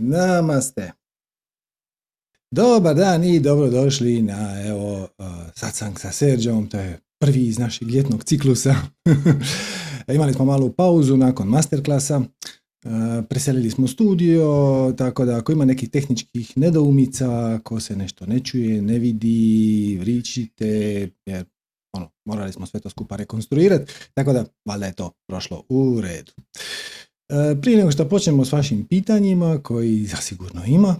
Namaste. Dobar dan i dobrodošli na evo satsang sa Serđom, to je prvi iz našeg ljetnog ciklusa. Imali smo malu pauzu nakon masterklasa, preselili smo studio, tako da ako ima nekih tehničkih nedoumica, ako se nešto ne čuje, ne vidi, vričite, jer ono, morali smo sve to skupa rekonstruirati, tako da valjda je to prošlo u redu. E, prije nego što počnemo s vašim pitanjima, koji zasigurno ima,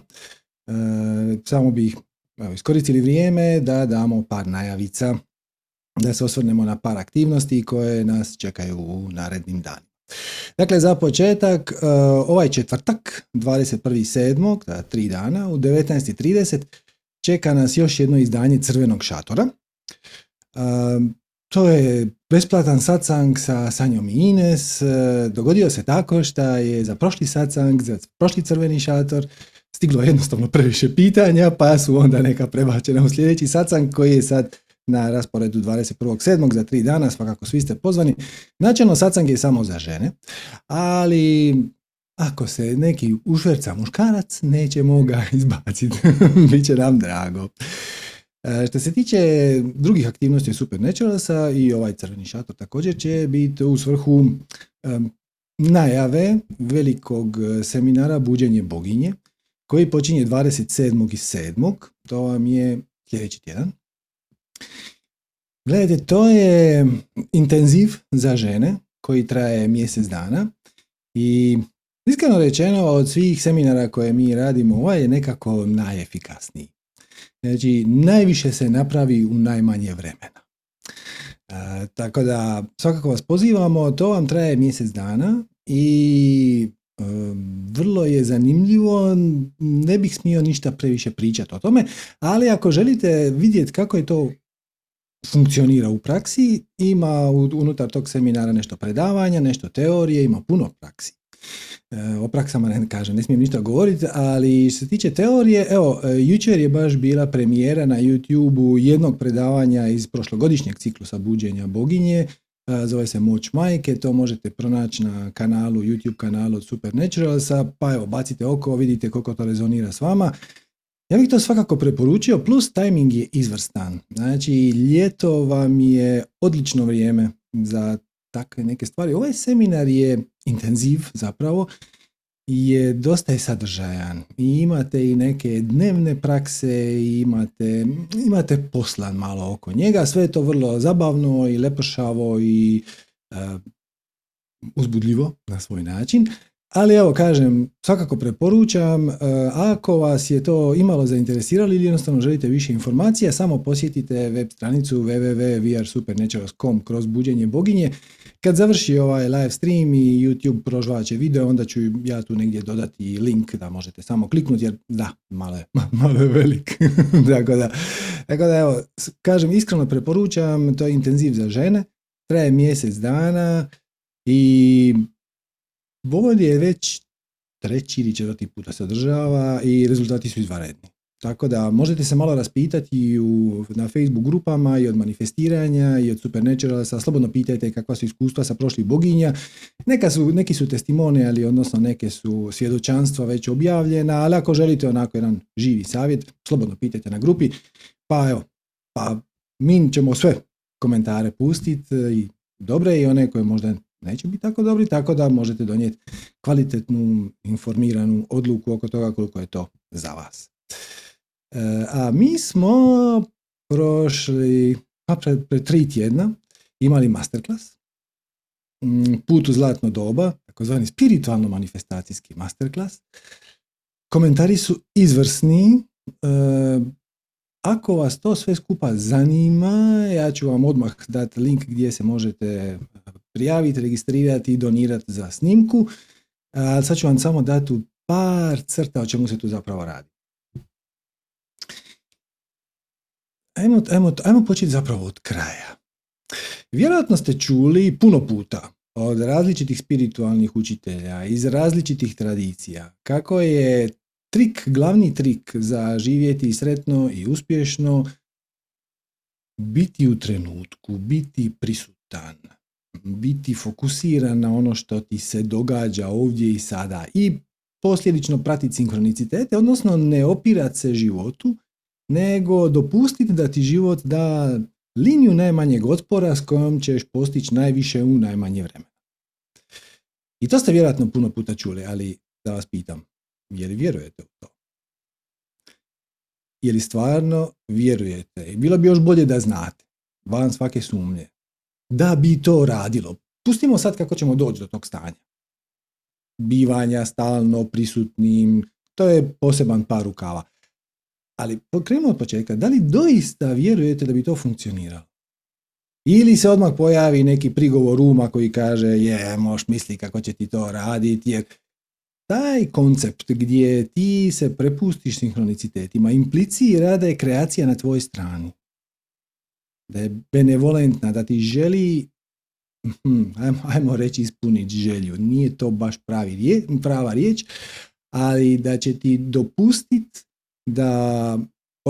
e, samo bih evo, iskoristili vrijeme da damo par najavica, da se osvrnemo na par aktivnosti koje nas čekaju u narednim danima. Dakle, za početak, e, ovaj četvrtak, 21.7., da tri dana, u 19.30 čeka nas još jedno izdanje Crvenog šatora. To je besplatan satsang sa Sanjom i Ines. E, dogodio se tako što je za prošli satsang, za prošli crveni šator, stiglo jednostavno previše pitanja, pa su onda neka prebačena u sljedeći satsang koji je sad na rasporedu 21.7. za tri dana, svakako svi ste pozvani. Načelno satsang je samo za žene, ali ako se neki ušverca muškarac, nećemo ga izbaciti. Biće nam drago. E, što se tiče drugih aktivnosti Supernaturalsa i ovaj crveni šator također će biti u svrhu najave velikog seminara Buđenje boginje koji počinje 27. i 7. To vam je sljedeći tjedan. Gledajte, to je intenziv za žene koji traje mjesec dana i iskreno rečeno od svih seminara koje mi radimo ovaj je nekako najefikasniji. Znači, najviše se napravi u najmanje vremena. E, tako da, svakako vas pozivamo, to vam traje mjesec dana i e, vrlo je zanimljivo, ne bih smio ništa previše pričati o tome, ali ako želite vidjeti kako je to funkcionira u praksi, ima unutar tog seminara nešto predavanja, nešto teorije, ima puno praksi. E, o praksama ne kažem, ne smijem ništa govoriti, ali što se tiče teorije, evo, e, jučer je baš bila premijera na youtube jednog predavanja iz prošlogodišnjeg ciklusa buđenja boginje, e, zove se Moć majke, to možete pronaći na kanalu, YouTube kanalu od Supernaturalsa, pa evo, bacite oko, vidite koliko to rezonira s vama. Ja bih to svakako preporučio, plus timing je izvrstan. Znači, ljeto vam je odlično vrijeme za takve neke stvari. Ovaj seminar je intenziv zapravo je dosta je sadržajan i imate i neke dnevne prakse i imate, imate poslan malo oko njega, sve je to vrlo zabavno i lepošavo i uh, uzbudljivo na svoj način. Ali evo kažem, svakako preporučam, uh, ako vas je to imalo zainteresiralo ili jednostavno želite više informacija, samo posjetite web stranicu www.vrsupernaturals.com kroz buđenje boginje kad završi ovaj live stream i YouTube prožvaće video, onda ću ja tu negdje dodati link da možete samo kliknuti, jer da, malo je, malo je velik. tako, da, tako da, evo, kažem, iskreno preporučam, to je intenziv za žene, traje mjesec dana i ovo je već treći ili četvrti puta se održava i rezultati su izvanredni. Tako da možete se malo raspitati u, na Facebook grupama i od manifestiranja i od Supernaturalsa, slobodno pitajte kakva su iskustva sa prošlih boginja. Neka su, neki su ali odnosno neke su svjedočanstva već objavljena, ali ako želite onako jedan živi savjet, slobodno pitajte na grupi. Pa evo, pa mi ćemo sve komentare pustiti i dobre i one koje možda neće biti tako dobri, tako da možete donijeti kvalitetnu, informiranu odluku oko toga koliko je to za vas. A mi smo prošli, pa pred, pred tri tjedna, imali masterclass, mm, put u zlatno doba, takozvani spiritualno manifestacijski masterclass. Komentari su izvrsni. E, ako vas to sve skupa zanima, ja ću vam odmah dati link gdje se možete prijaviti, registrirati i donirati za snimku. Sad ću vam samo dati par crta o čemu se tu zapravo radi. Ajmo, ajmo, ajmo početi zapravo od kraja. Vjerojatno ste čuli puno puta od različitih spiritualnih učitelja, iz različitih tradicija, kako je trik, glavni trik za živjeti sretno i uspješno, biti u trenutku, biti prisutan, biti fokusiran na ono što ti se događa ovdje i sada i posljedično pratiti sinkronicitete, odnosno ne opirati se životu, nego dopustiti da ti život da liniju najmanjeg otpora s kojom ćeš postići najviše u najmanje vremena. I to ste vjerojatno puno puta čuli, ali da vas pitam, je li vjerujete u to? Je li stvarno vjerujete? I bilo bi još bolje da znate, van svake sumnje, da bi to radilo. Pustimo sad kako ćemo doći do tog stanja. Bivanja stalno prisutnim, to je poseban par rukava. Ali pokrenimo od početka, da li doista vjerujete da bi to funkcioniralo? Ili se odmah pojavi neki prigovor uma koji kaže je, možeš misli kako će ti to raditi, jer taj koncept gdje ti se prepustiš sinhronicitetima implicira da je kreacija na tvojoj strani. Da je benevolentna, da ti želi hm, ajmo, ajmo reći ispuniti želju. Nije to baš pravi, prava riječ, ali da će ti dopustiti da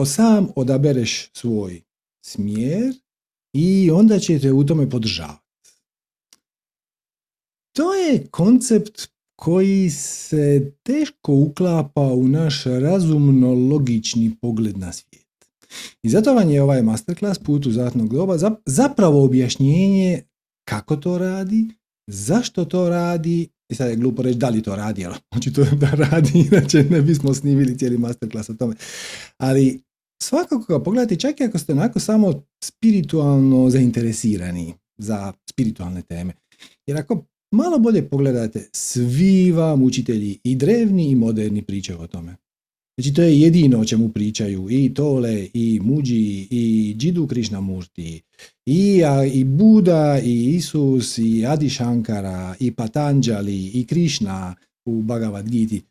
sam odabereš svoj smjer i onda će te u tome podržavati. To je koncept koji se teško uklapa u naš razumno logični pogled na svijet. I zato vam je ovaj masterclass Put u zlatnog globa zapravo objašnjenje kako to radi, zašto to radi i sad je glupo reći da li to radi, ali očito da radi, inače ne bismo snimili cijeli masterclass o tome. Ali svakako ga pogledajte, čak i ako ste onako samo spiritualno zainteresirani za spiritualne teme. Jer ako malo bolje pogledate, svi vam učitelji i drevni i moderni pričaju o tome. Znači to je jedino o čemu pričaju i Tole, i Muđi, i Džidu Krišnamurti, i, i Buda, i Isus, i Adi Shankara, i Patanjali, i Krišna u Bhagavad Gita.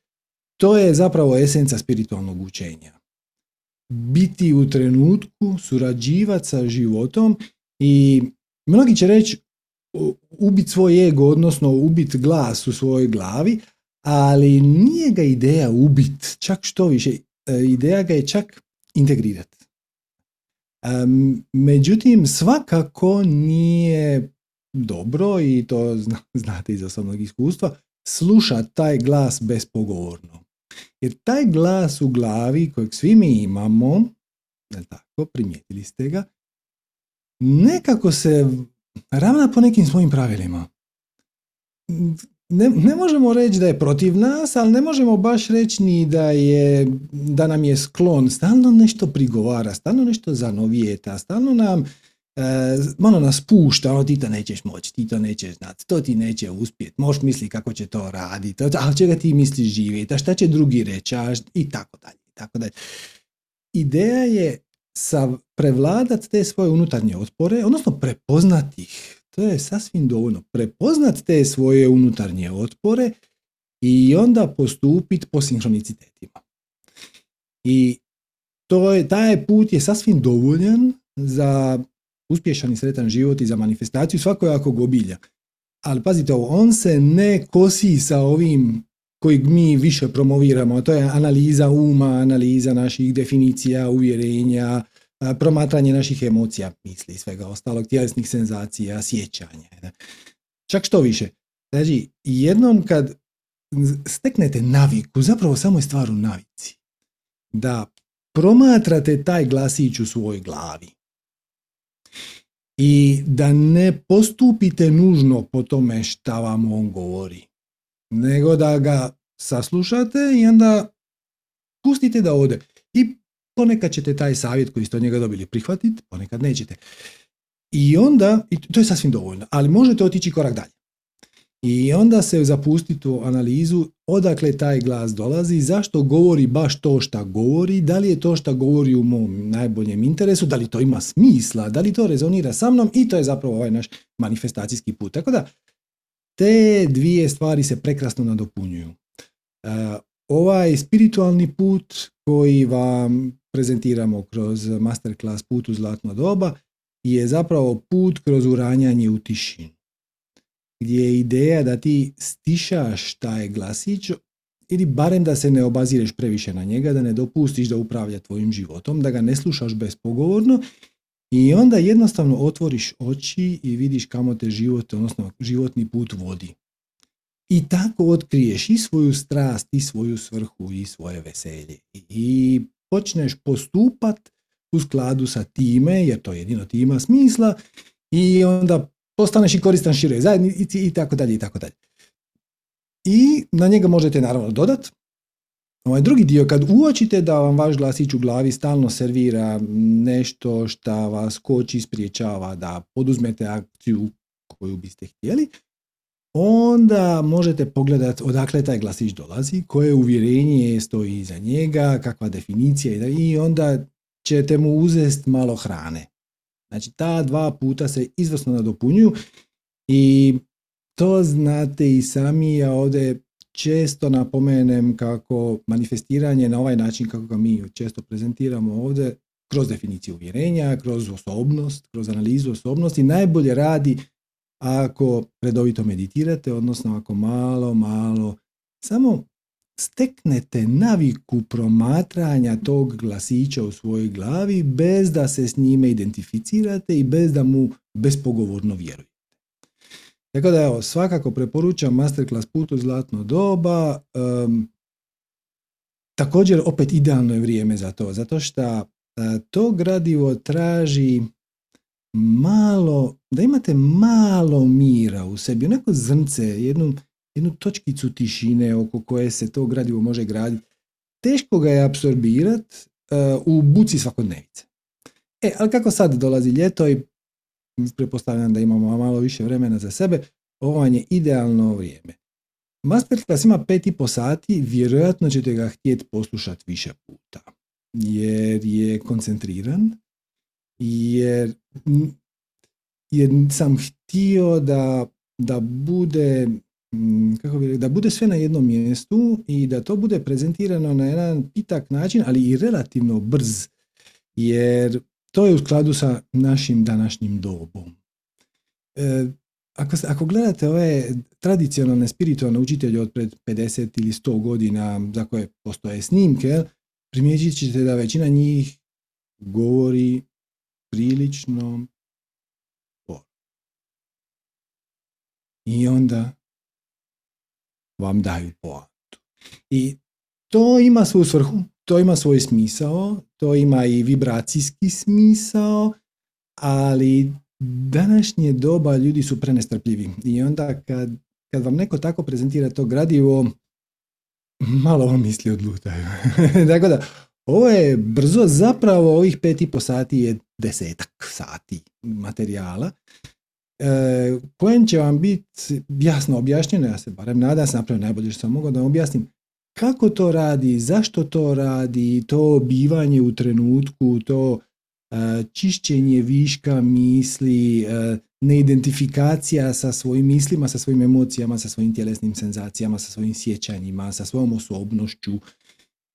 To je zapravo esenca spiritualnog učenja. Biti u trenutku, surađivati sa životom i mnogi će reći ubiti svoj ego, odnosno ubiti glas u svojoj glavi, ali nije ga ideja ubit, čak što više, e, ideja ga je čak Međutim, svakako nije dobro, i to znate iz osobnog iskustva, sluša taj glas bespogovorno. Jer taj glas u glavi kojeg svi mi imamo, tako, primijetili ste ga, nekako se ravna po nekim svojim pravilima ne, ne možemo reći da je protiv nas, ali ne možemo baš reći ni da, je, da nam je sklon. Stalno nešto prigovara, stalno nešto zanovijeta, stalno nam e, malo nas pušta, ono ti to nećeš moći, ti to nećeš znati, to ti neće uspjeti, možeš misli kako će to raditi, a čega ti misliš živjeti, a šta će drugi reći, i tako dalje, tako dalje. Ideja je sa prevladati te svoje unutarnje otpore, odnosno prepoznati ih, to je sasvim dovoljno. Prepoznat te svoje unutarnje otpore i onda postupiti po sinhronicitetima. I to je, taj put je sasvim dovoljan za uspješan i sretan život i za manifestaciju svakojako obilja. Ali pazite ovo, on se ne kosi sa ovim kojeg mi više promoviramo, a to je analiza uma, analiza naših definicija, uvjerenja, promatranje naših emocija, misli i svega ostalog, tjelesnih senzacija, sjećanja. Čak što više. Znači, jednom kad steknete naviku, zapravo samo je stvar u navici, da promatrate taj glasić u svojoj glavi i da ne postupite nužno po tome šta vam on govori, nego da ga saslušate i onda pustite da ode. Ponekad ćete taj savjet koji ste od njega dobili prihvatiti, ponekad nećete. I onda, i to je sasvim dovoljno, ali možete otići korak dalje. I onda se zapustiti u analizu odakle taj glas dolazi, zašto govori baš to što govori, da li je to što govori u mom najboljem interesu, da li to ima smisla, da li to rezonira sa mnom i to je zapravo ovaj naš manifestacijski put. Tako da, te dvije stvari se prekrasno nadopunjuju. Uh, ovaj spiritualni put koji vam prezentiramo kroz masterclass Put u zlatno doba je zapravo put kroz uranjanje u tišinu. Gdje je ideja da ti stišaš taj glasić ili barem da se ne obazireš previše na njega, da ne dopustiš da upravlja tvojim životom, da ga ne slušaš bespogovorno i onda jednostavno otvoriš oči i vidiš kamo te život, odnosno životni put vodi. I tako otkriješ i svoju strast, i svoju svrhu, i svoje veselje. I počneš postupat u skladu sa time, jer to jedino ti ima smisla, i onda postaneš i koristan široj zajednici i tako dalje i tako dalje. I na njega možete naravno dodat. Ovaj drugi dio, kad uočite da vam vaš glasić u glavi stalno servira nešto što vas koči, spriječava da poduzmete akciju koju biste htjeli, onda možete pogledati odakle taj glasić dolazi, koje uvjerenje stoji iza njega, kakva definicija i onda ćete mu uzeti malo hrane. Znači ta dva puta se izvrsno nadopunjuju i to znate i sami, ja ovdje često napomenem kako manifestiranje na ovaj način kako ga mi često prezentiramo ovdje, kroz definiciju uvjerenja, kroz osobnost, kroz analizu osobnosti, najbolje radi ako redovito meditirate, odnosno ako malo, malo, samo steknete naviku promatranja tog glasića u svojoj glavi bez da se s njime identificirate i bez da mu bespogovorno vjerujete. Tako da evo, svakako preporučam masterclass Put u zlatno doba. također opet idealno je vrijeme za to, zato što e, to gradivo traži malo, da imate malo mira u sebi, onako zrnce, jednu, jednu točkicu tišine oko koje se to gradivo može graditi. Teško ga je apsorbirati uh, u buci svakodnevice. E, ali kako sad dolazi ljeto i pretpostavljam da imamo malo više vremena za sebe, ovo vam je idealno vrijeme. Masterclass ima pet i po sati, vjerojatno ćete ga htjeti poslušati više puta, jer je koncentriran, jer, jer sam htio da, da bude kako bi, da bude sve na jednom mjestu i da to bude prezentirano na jedan pitak način, ali i relativno brz, jer to je u skladu sa našim današnjim dobom. E, ako, ako gledate ove tradicionalne spiritualne učitelje od pred 50 ili 100 godina za koje postoje snimke, primijetit ćete da većina njih govori prilično I onda vam daju poantu. I to ima svoju svrhu, to ima svoj smisao, to ima i vibracijski smisao, ali današnje doba ljudi su prenestrpljivi i onda kad, kad vam neko tako prezentira to gradivo, malo vam misli odlutaju. Tako da, ovo je brzo, zapravo ovih pet i po sati je desetak sati materijala e, kojem će vam biti jasno objašnjeno, ja se barem nadam sam napravio najbolje što sam mogao da vam objasnim kako to radi, zašto to radi, to bivanje u trenutku, to e, čišćenje viška misli, e, neidentifikacija sa svojim mislima, sa svojim emocijama, sa svojim tjelesnim senzacijama, sa svojim sjećanjima, sa svojom osobnošću,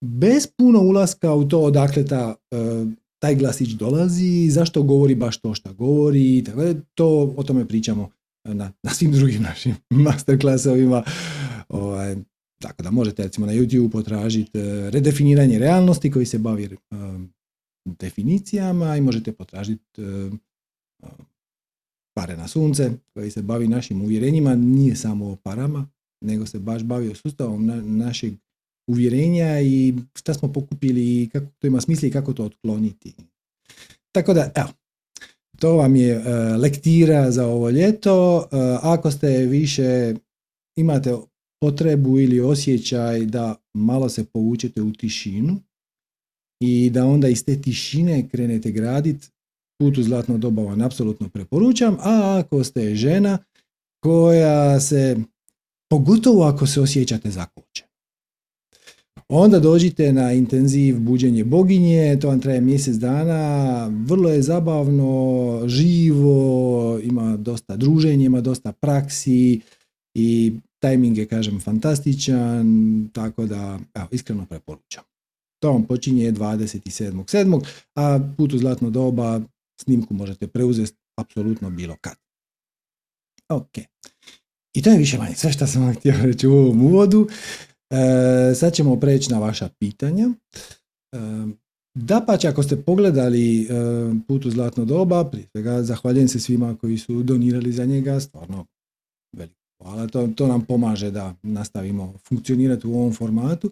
bez puno ulaska u to odakle ta, e, taj glasić dolazi, zašto govori baš to što govori, tako to o tome pričamo na, na svim drugim našim masterclassovima. Ovaj, tako da možete recimo na YouTube potražiti e, redefiniranje realnosti koji se bavi e, definicijama i možete potražiti pare na sunce koji se bavi našim uvjerenjima, nije samo o parama, nego se baš bavi o sustavom našeg uvjerenja i šta smo pokupili i kako to ima smisla i kako to otkloniti. Tako da, evo, to vam je uh, lektira za ovo ljeto. Uh, ako ste više imate potrebu ili osjećaj da malo se povučete u tišinu i da onda iz te tišine krenete graditi, put u zlatno doba vam apsolutno preporučam, a ako ste žena koja se, pogotovo ako se osjećate zakočen, Onda dođite na intenziv buđenje boginje, to vam traje mjesec dana, vrlo je zabavno, živo, ima dosta druženja, ima dosta praksi i tajming je, kažem, fantastičan, tako da, evo, iskreno preporučam. To vam počinje 27.7. a put u zlatno doba snimku možete preuzeti apsolutno bilo kad. Ok. I to je više manje sve što sam vam htio reći u ovom uvodu. E, sad ćemo preći na vaša pitanja. E, da pa ako ste pogledali e, put u zlatno doba, prije svega zahvaljujem se svima koji su donirali za njega, stvarno veliko Hvala, to, to nam pomaže da nastavimo funkcionirati u ovom formatu.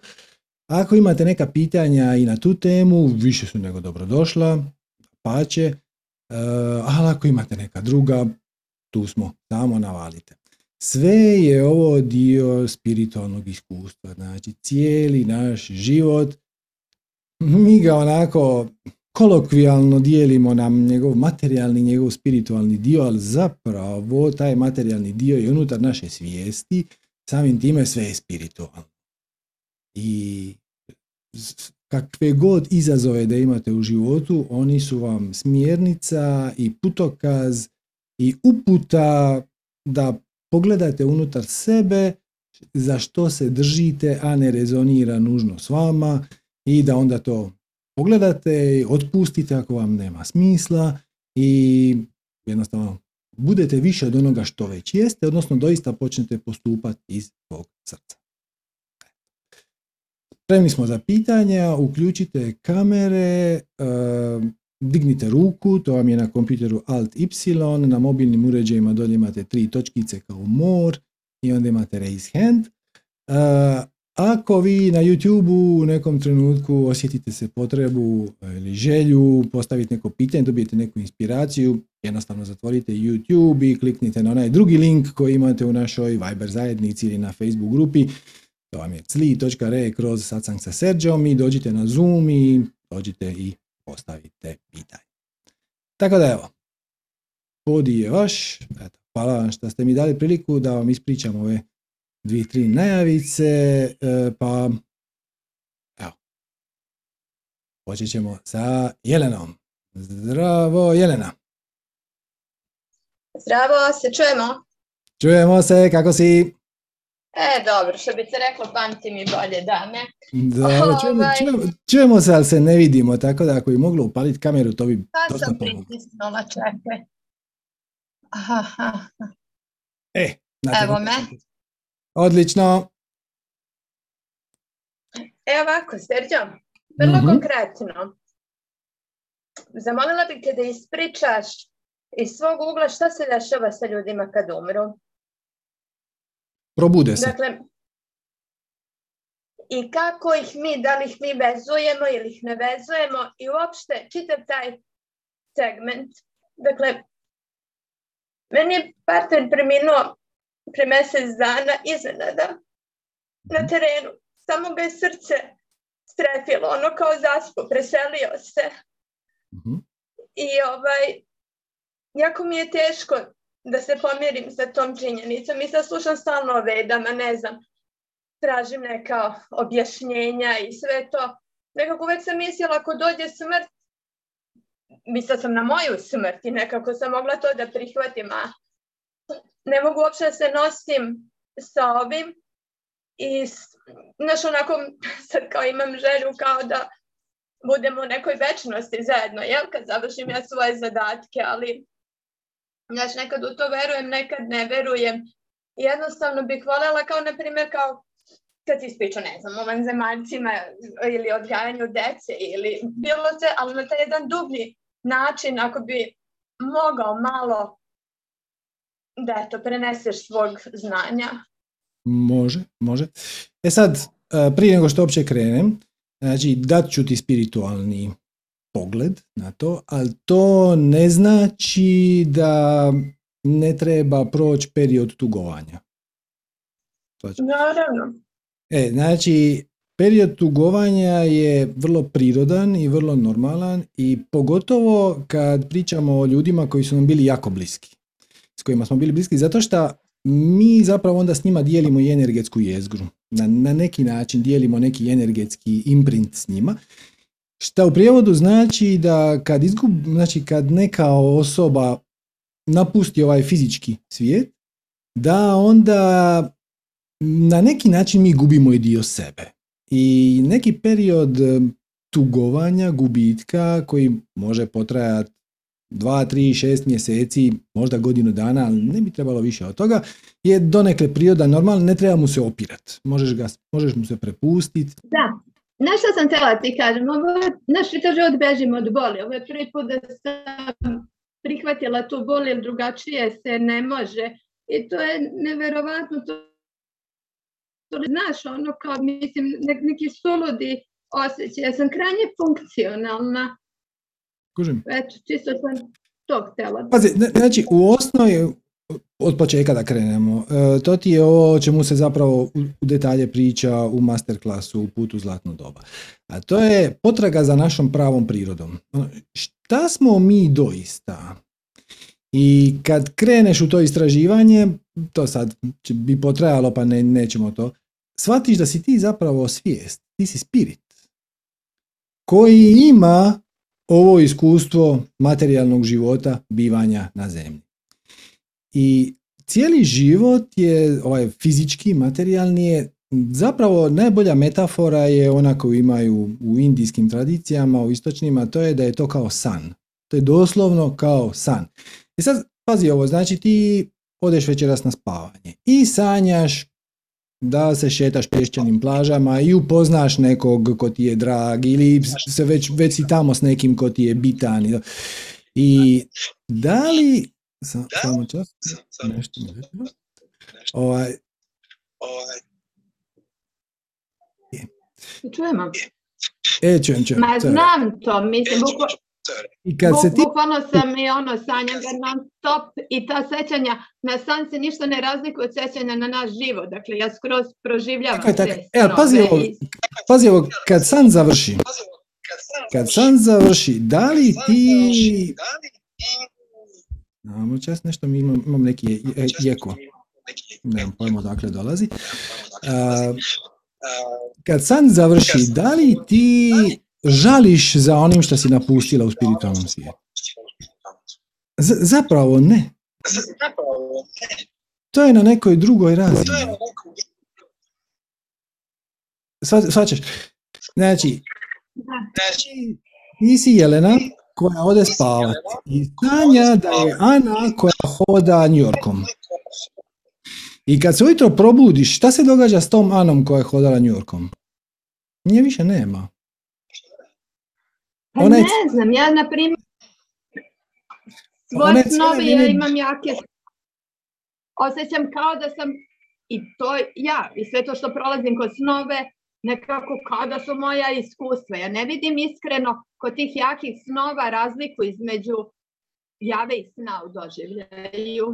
Ako imate neka pitanja i na tu temu, više su nego dobrodošla, pa će, e, ali ako imate neka druga, tu smo, samo navalite. Sve je ovo dio spiritualnog iskustva, znači cijeli naš život, mi ga onako kolokvijalno dijelimo na njegov materijalni, njegov spiritualni dio, ali zapravo taj materijalni dio je unutar naše svijesti, samim time sve je spiritualno. I kakve god izazove da imate u životu, oni su vam smjernica i putokaz i uputa da pogledate unutar sebe za što se držite, a ne rezonira nužno s vama i da onda to pogledate, otpustite ako vam nema smisla i jednostavno budete više od onoga što već jeste, odnosno doista počnete postupati iz svog srca. Spremni smo za pitanja, uključite kamere, dignite ruku, to vam je na kompjuteru Alt Y, na mobilnim uređajima dolje imate tri točkice kao more i onda imate raise hand. Ako vi na YouTube u nekom trenutku osjetite se potrebu ili želju postaviti neko pitanje, dobijete neku inspiraciju, jednostavno zatvorite YouTube i kliknite na onaj drugi link koji imate u našoj Viber zajednici ili na Facebook grupi. To vam je cli.re kroz satsang sa Serđom i dođite na Zoom i dođite i postavite pitanje. Tako da evo, podi je vaš. Eto, hvala vam što ste mi dali priliku da vam ispričam ove dvije, tri najavice, e, pa evo, počet ćemo sa Jelenom. Zdravo Jelena. Zdravo, se čujemo? Čujemo se, kako si? E, dobro, što bi se reklo, pamti mi bolje dame. Da, čujemo, ovaj- čujemo, čujemo, se, ali se ne vidimo, tako da ako bi moglo upaliti kameru, to bi Pa sam pritisnula, čekaj. Aha, E, Evo me. Odlično. Evo ovako, Serđo, vrlo mm konkretno. Zamolila bih te da ispričaš iz svog ugla šta se dešava sa ljudima kad umru. Probude se. Dakle, i kako ih mi, da li ih mi vezujemo ili ih ne vezujemo i uopšte čitav taj segment. Dakle, meni je partner preminuo pre mjesec dana iznenada na mhm. terenu. Samo ga je srce strepilo, ono kao zaspo, preselio se. Mhm. I ovaj, jako mi je teško da se pomirim sa tom činjenicom i sad slušam stalno o vedama, ne znam, tražim neka objašnjenja i sve to. Nekako uvijek sam mislila ako dođe smrt, mislila sam na moju smrt i nekako sam mogla to da prihvatim, a ne mogu uopće da se nosim sa ovim i znaš onako sad kao imam želju kao da budemo u nekoj večnosti zajedno, jel, kad završim ja svoje zadatke, ali znaš, nekad u to verujem, nekad ne verujem. Jednostavno bih voljela kao, na primjer, kao kad si ispričao, ne znam, o vanzemaljcima ili odgajanju dece ili bilo se, ali na taj jedan dublji način, ako bi mogao malo da eto, preneseš svog znanja. Može, može. E sad, e, prije nego što uopće krenem, znači dat ću ti spiritualni pogled na to, ali to ne znači da ne treba proći period tugovanja. Naravno. E, znači, period tugovanja je vrlo prirodan i vrlo normalan i pogotovo kad pričamo o ljudima koji su nam bili jako bliski s kojima smo bili bliski, zato što mi zapravo onda s njima dijelimo i energetsku jezgru. Na, na neki način dijelimo neki energetski imprint s njima. Šta u prijevodu znači da kad izgub, znači kad neka osoba napusti ovaj fizički svijet, da onda na neki način mi gubimo i dio sebe. I neki period tugovanja, gubitka koji može potrajati dva, tri, šest mjeseci, možda godinu dana, ali ne bi trebalo više od toga, je donekle priroda normalna, ne treba mu se opirati. Možeš, ga, možeš mu se prepustiti. Da, Nešto sam htjela ti kažem, ovo, naš čitav život bežimo od boli. Ovo je prvi put da sam prihvatila tu bol jer drugačije se ne može. i to je neverovatno. To, to znaš, ono kao, mislim, neki suludi osjećaj. Ja sam krajnje funkcionalna. Kužim. Eto, čisto sam to htjela. Pazi, znači, u osnovi, od početka da krenemo, e, to ti je ovo o čemu se zapravo u detalje priča u masterklasu u putu zlatno doba. A to je potraga za našom pravom prirodom. Šta smo mi doista? I kad kreneš u to istraživanje, to sad bi potrajalo pa ne, nećemo to, shvatiš da si ti zapravo svijest, ti si spirit koji ima ovo iskustvo materijalnog života bivanja na zemlji. I cijeli život je, ovaj fizički, materijalni je zapravo najbolja metafora je ona koju imaju u indijskim tradicijama, u istočnima, to je da je to kao san. To je doslovno kao san. I sad, pazi ovo, znači ti odeš večeras na spavanje i sanjaš da se šetaš pješčanim plažama i upoznaš nekog ko ti je drag ili se već, već si tamo s nekim ko ti je bitan. I da li... samo čas. Nešto Ovaj... Ovaj... Čujemo. E, čujem, čujem. Ma znam to, mislim, i kad se ti... Bukvalno sam i ono sanjam ga non stop i ta sećanja na san se ništa ne razlikuje od sećanja na naš život. Dakle, ja skroz proživljavam tako, tako. E, ali pazi ovo, pazi ovo, kad san završi, kad san završi, da li ti... Imamo čas nešto, mi imam, imam neki jeko. Nemam pojma odakle dolazi. Kad san završi, da li ti žališ za onim što si napustila u spiritualnom svijetu? Z- zapravo ne. To je na nekoj drugoj razini. Svačaš? Znači, ti si Jelena koja ode spavati i sanja da je Ana koja hoda Yorkom. I kad se ujutro probudiš, šta se događa s tom Anom koja je hodala Yorkom? Nje više nema. Pa ne znam, ja na primjer svoje snove ja imam jake osjećam kao da sam i to ja i sve to što prolazim kod snove nekako kao da su moja iskustva. Ja ne vidim iskreno kod tih jakih snova razliku između jave i sna u doživljaju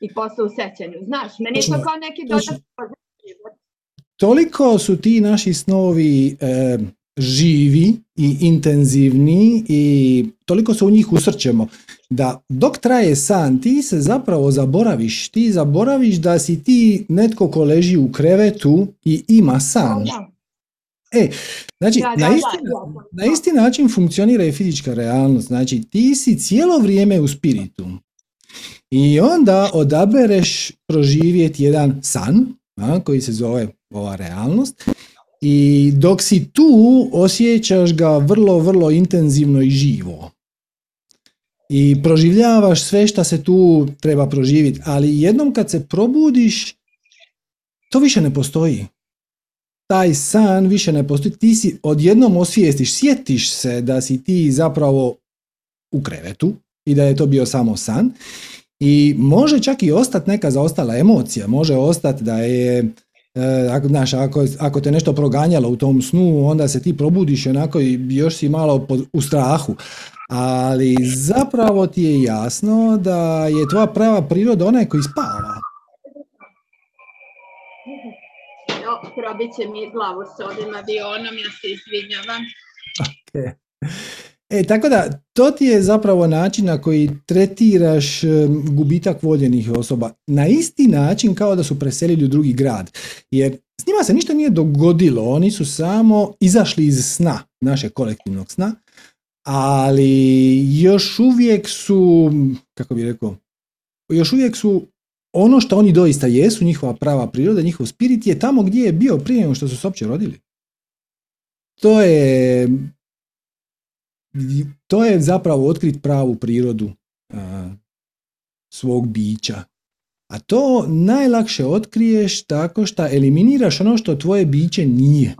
i posle u sećanju. Znaš, meni je to kao neki dodat Toliko su ti naši snovi e, živi i intenzivni i toliko se u njih usrćemo da dok traje san ti se zapravo zaboraviš, ti zaboraviš da si ti netko ko leži u krevetu i ima san. E, znači, na, isti, na isti način funkcionira i fizička realnost. Znači, ti si cijelo vrijeme u spiritu. I onda odabereš proživjeti jedan san, a, koji se zove ova realnost, i dok si tu, osjećaš ga vrlo, vrlo intenzivno i živo. I proživljavaš sve što se tu treba proživjeti, ali jednom kad se probudiš, to više ne postoji. Taj san više ne postoji. Ti si odjednom osvijestiš, sjetiš se da si ti zapravo u krevetu i da je to bio samo san. I može čak i ostati neka zaostala emocija. Može ostati da je ako, znaš, ako, ako te nešto proganjalo u tom snu, onda se ti probudiš onako i još si malo u strahu. Ali zapravo ti je jasno da je tvoja prava priroda onaj koji spava. Jo, probit će mi glavu s ovim avionom, ja se izvinjavam. Okay. E, tako da, to ti je zapravo način na koji tretiraš gubitak voljenih osoba. Na isti način kao da su preselili u drugi grad. Jer s njima se ništa nije dogodilo, oni su samo izašli iz sna, našeg kolektivnog sna, ali još uvijek su, kako bi rekao, još uvijek su ono što oni doista jesu, njihova prava priroda, njihov spirit je tamo gdje je bio prije nego što su se uopće rodili. To je to je zapravo otkriti pravu prirodu svog bića. A to najlakše otkriješ tako što eliminiraš ono što tvoje biće nije.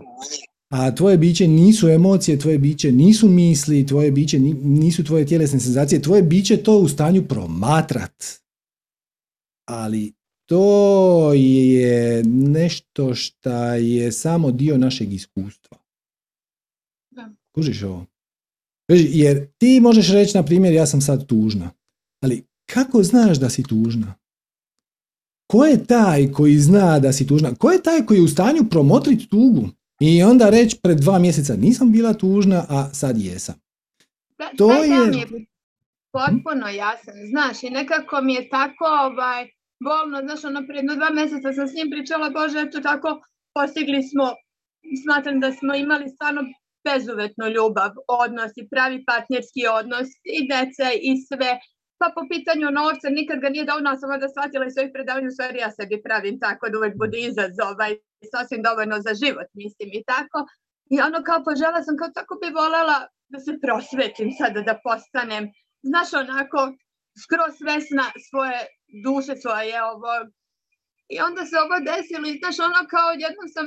A tvoje biće nisu emocije, tvoje biće nisu misli, tvoje biće nisu tvoje tjelesne senzacije, tvoje biće to u stanju promatrat. ali to je nešto što je samo dio našeg iskustva. Da. Kužiš ovo? Jer ti možeš reći, na primjer, ja sam sad tužna. Ali kako znaš da si tužna? Ko je taj koji zna da si tužna? Ko je taj koji je u stanju promotriti tugu? I onda reći pred dva mjeseca nisam bila tužna, a sad jesam. to je... je potpuno jasan, znaš, i nekako mi je tako ovaj, bolno, znaš, ono, prije dva mjeseca sam s njim pričala, Bože, eto tako, postigli smo, smatram da smo imali stvarno bezuvetnu ljubav, odnos i pravi partnerski odnos i dece i sve, pa po pitanju novca nikad ga nije dovoljno, sam da shvatila iz svojih predavanja, u stvari ja sebi pravim tako da uvijek bude izazova i sasvim dovoljno za život, mislim i tako. I ono kao požela sam, kao tako bi voljela da se prosvetim sada, da postanem, znaš onako, skroz svesna svoje duše svoje ovo. I onda se ovo desilo i znaš ono kao jednom sam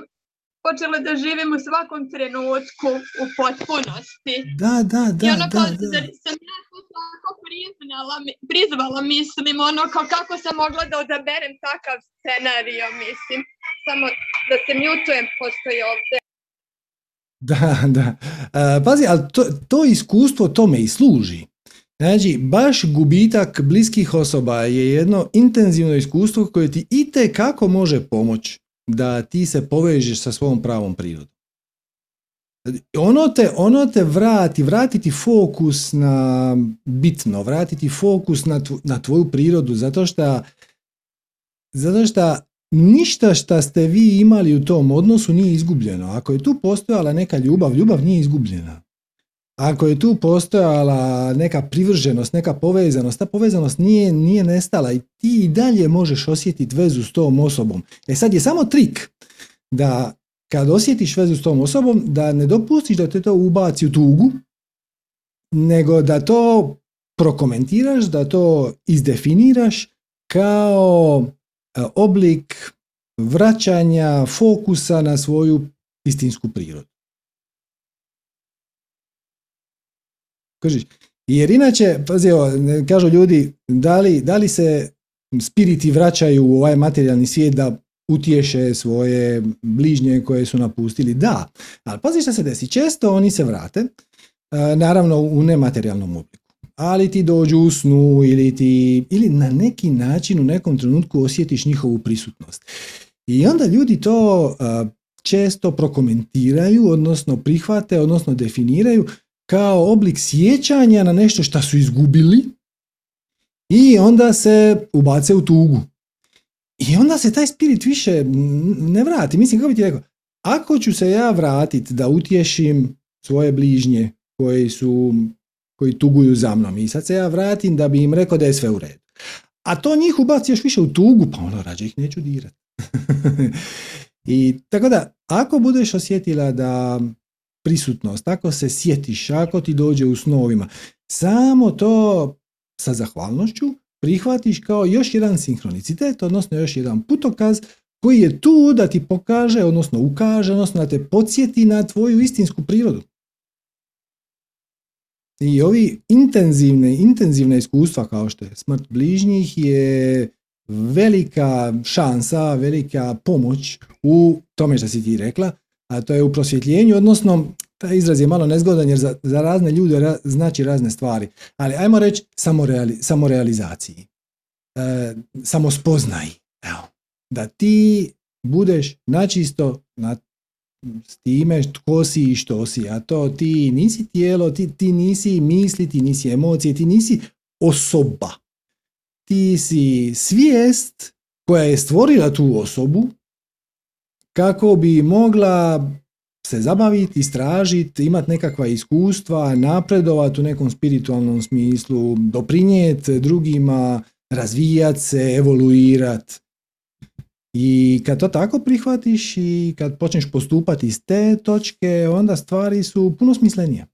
počela da živim u svakom trenutku u potpunosti. Da, da, da. I ono kao da, da. sam ja to tako priznala, prizvala, mislim, ono kao kako sam mogla da odaberem takav scenario, mislim. Samo da se mjutujem postoji ovde. Da, da. Uh, pazi, ali to, to iskustvo tome i služi. Znači, baš gubitak bliskih osoba je jedno intenzivno iskustvo koje ti i kako može pomoći da ti se povežeš sa svojom pravom prirodom. Ono te, ono te vrati, vratiti fokus na bitno, vratiti fokus na, na tvoju prirodu, zato što zato što ništa što ste vi imali u tom odnosu nije izgubljeno. Ako je tu postojala neka ljubav, ljubav nije izgubljena. Ako je tu postojala neka privrženost, neka povezanost, ta povezanost nije, nije nestala i ti i dalje možeš osjetiti vezu s tom osobom. E sad je samo trik da kad osjetiš vezu s tom osobom, da ne dopustiš da te to ubaci u tugu, nego da to prokomentiraš, da to izdefiniraš kao e, oblik vraćanja fokusa na svoju istinsku prirodu. Kažiš, jer inače, pazi, kažu ljudi, da li, da li se spiriti vraćaju u ovaj materijalni svijet da utješe svoje bližnje koje su napustili? Da, ali pazi što se desi, često oni se vrate, naravno u nematerijalnom obliku. Ali ti dođu u snu ili, ti, ili na neki način u nekom trenutku osjetiš njihovu prisutnost. I onda ljudi to često prokomentiraju, odnosno prihvate, odnosno definiraju kao oblik sjećanja na nešto što su izgubili i onda se ubace u tugu. I onda se taj spirit više ne vrati. Mislim, kako bi ti rekao, ako ću se ja vratiti da utješim svoje bližnje koji su koji tuguju za mnom i sad se ja vratim da bi im rekao da je sve u redu. A to njih ubaci još više u tugu, pa ono rađe ih neću dirati. I tako da, ako budeš osjetila da prisutnost, ako se sjetiš, ako ti dođe u snovima, samo to sa zahvalnošću prihvatiš kao još jedan sinhronicitet, odnosno još jedan putokaz koji je tu da ti pokaže, odnosno ukaže, odnosno da te podsjeti na tvoju istinsku prirodu. I ovi intenzivne, intenzivne iskustva kao što je smrt bližnjih je velika šansa, velika pomoć u tome što si ti rekla, a to je u prosvjetljenju, odnosno taj izraz je malo nezgodan jer za, za razne ljude znači razne stvari, ali ajmo reći samoreali, samorealizaciji, e, samospoznaj, evo, da ti budeš načisto na, s time tko si i što si, a to ti nisi tijelo, ti, ti nisi misli, ti nisi emocije, ti nisi osoba. Ti si svijest koja je stvorila tu osobu kako bi mogla se zabaviti, istražiti, imati nekakva iskustva, napredovati u nekom spiritualnom smislu, doprinijeti drugima, razvijati se, evoluirati. I kad to tako prihvatiš i kad počneš postupati iz te točke, onda stvari su puno smislenije.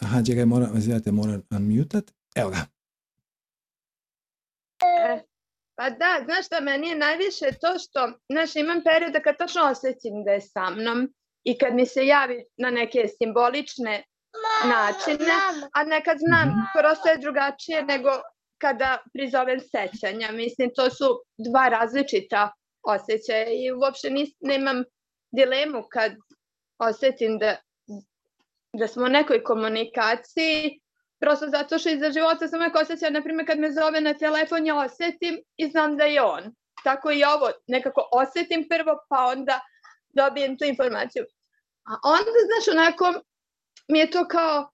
Aha, čekaj, moram, moram unmutat. Evo ga. Pa da, znaš šta, meni je najviše to što, znaš, imam periode kad točno osjećam da je sa mnom i kad mi se javi na neke simbolične načine, a nekad znam Mhm. prosto je drugačije nego kada prizovem sećanja. Mislim, to su dva različita osjećaja i uopšte nis, nemam dilemu kad osetim da, da smo u nekoj komunikaciji, prosto zato što iza života sam uvijek osjećaj, na primjer kad me zove na telefon, ja osetim i znam da je on. Tako i ovo, nekako osetim prvo, pa onda dobijem tu informaciju. A onda, znaš, onako, mi je to kao,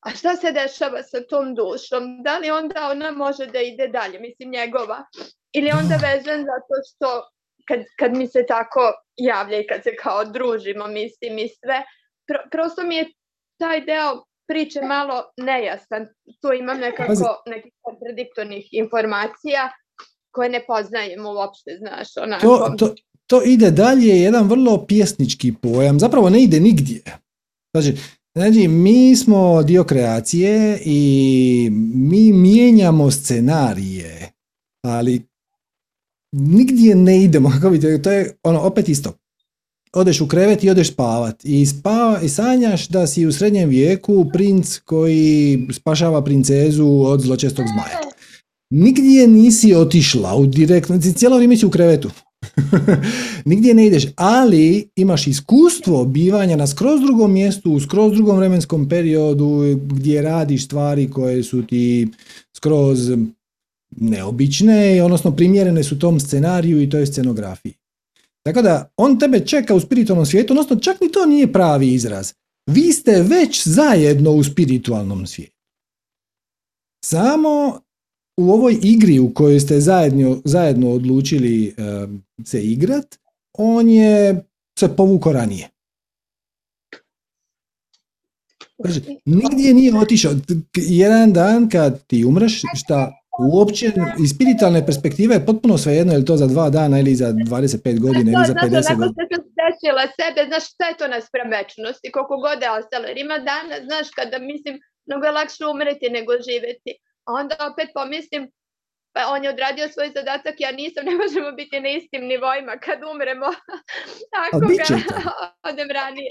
a šta se dešava sa tom dušom? Da li onda ona može da ide dalje, mislim njegova? Ili onda vezan zato što kad, kad mi se tako javlja i kad se kao družimo, mislim i sve, pro, prosto mi je taj deo priče malo nejasan. Tu imam nekako Pazi. nekih kontradiktornih informacija koje ne poznajem uopšte, znaš, onako. To, to, to ide dalje, jedan vrlo pjesnički pojam, zapravo ne ide nigdje. Znači, znači, mi smo dio kreacije i mi mijenjamo scenarije, ali nigdje ne idemo, kako vidite, to je ono, opet isto. Odeš u krevet i odeš spavat i, spava, i sanjaš da si u srednjem vijeku princ koji spašava princezu od zločestog zmaja. Nigdje nisi otišla u direktno, znači, cijelo vrijeme si u krevetu. Nigdje ne ideš, ali imaš iskustvo bivanja na skroz drugom mjestu, u skroz drugom vremenskom periodu gdje radiš stvari koje su ti skroz neobične, odnosno primjerene su tom scenariju i toj scenografiji. Tako da on tebe čeka u spiritualnom svijetu, odnosno čak ni to nije pravi izraz. Vi ste već zajedno u spiritualnom svijetu. Samo u ovoj igri u kojoj ste zajedno, zajedno odlučili e, se igrat, on je se povukao ranije. Nigdje nije otišao. Jedan dan kad ti umreš, šta uopće iz spiritualne perspektive je potpuno svejedno je li to za dva dana ili za 25 godina ili za znaš, 50 onako godina. sam se desila sebe, znaš šta je to naspram večnosti, koliko god je ostalo, jer ima dana, znaš, kada mislim, mnogo je lakše umreti nego živjeti. A onda opet pomislim, pa on je odradio svoj zadatak, ja nisam, ne možemo biti na istim nivoima kad umremo, ako bit ga odem ranije.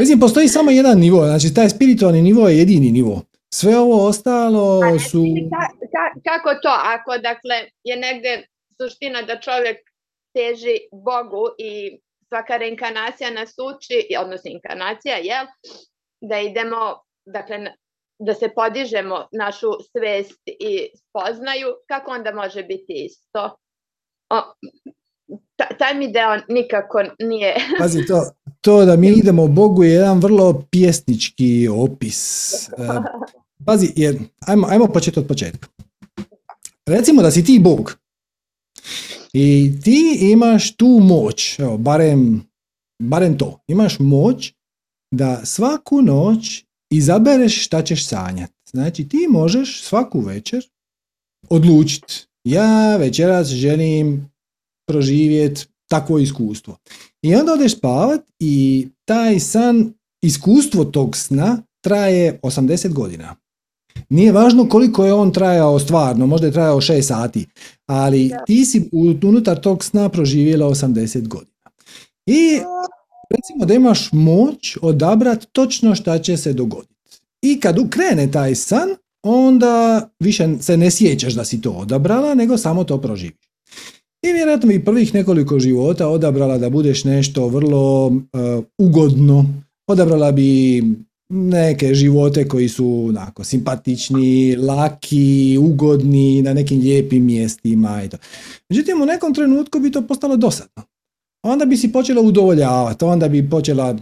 Mislim, postoji samo jedan nivo, znači taj spiritualni nivo je jedini nivo. Sve ovo ostalo su... Ka- ka- kako to, ako dakle je negde suština da čovjek teži Bogu i svaka reinkarnacija nas uči, odnosno inkarnacija, jel? Da idemo, dakle, da se podižemo našu svest i spoznaju, kako onda može biti isto? O, ta- taj mi deo nikako nije... Pazi, to, to da mi idemo Bogu je jedan vrlo pjesnički opis. Pazi, jer, ajmo, ajmo početi od početka. Recimo da si ti Bog i ti imaš tu moć, evo, barem, barem to, imaš moć da svaku noć izabereš šta ćeš sanjati. Znači ti možeš svaku večer odlučiti, ja večeras želim proživjeti takvo iskustvo. I onda odeš spavat i taj san, iskustvo tog sna traje 80 godina. Nije važno koliko je on trajao stvarno, možda je trajao 6 sati, ali Da. ti si unutar tog sna proživjela 80 godina. I recimo da imaš moć odabrati točno šta će se dogoditi. I kad ukrene taj san, onda više se ne sjećaš da si to odabrala, nego samo to proživiš. I vjerojatno bi prvih nekoliko života odabrala da budeš nešto vrlo e, ugodno, odabrala bi neke živote koji su onako simpatični, laki, ugodni, na nekim lijepim mjestima i to. Međutim, u nekom trenutku bi to postalo dosadno. Onda bi si počela udovoljavati, onda bi počela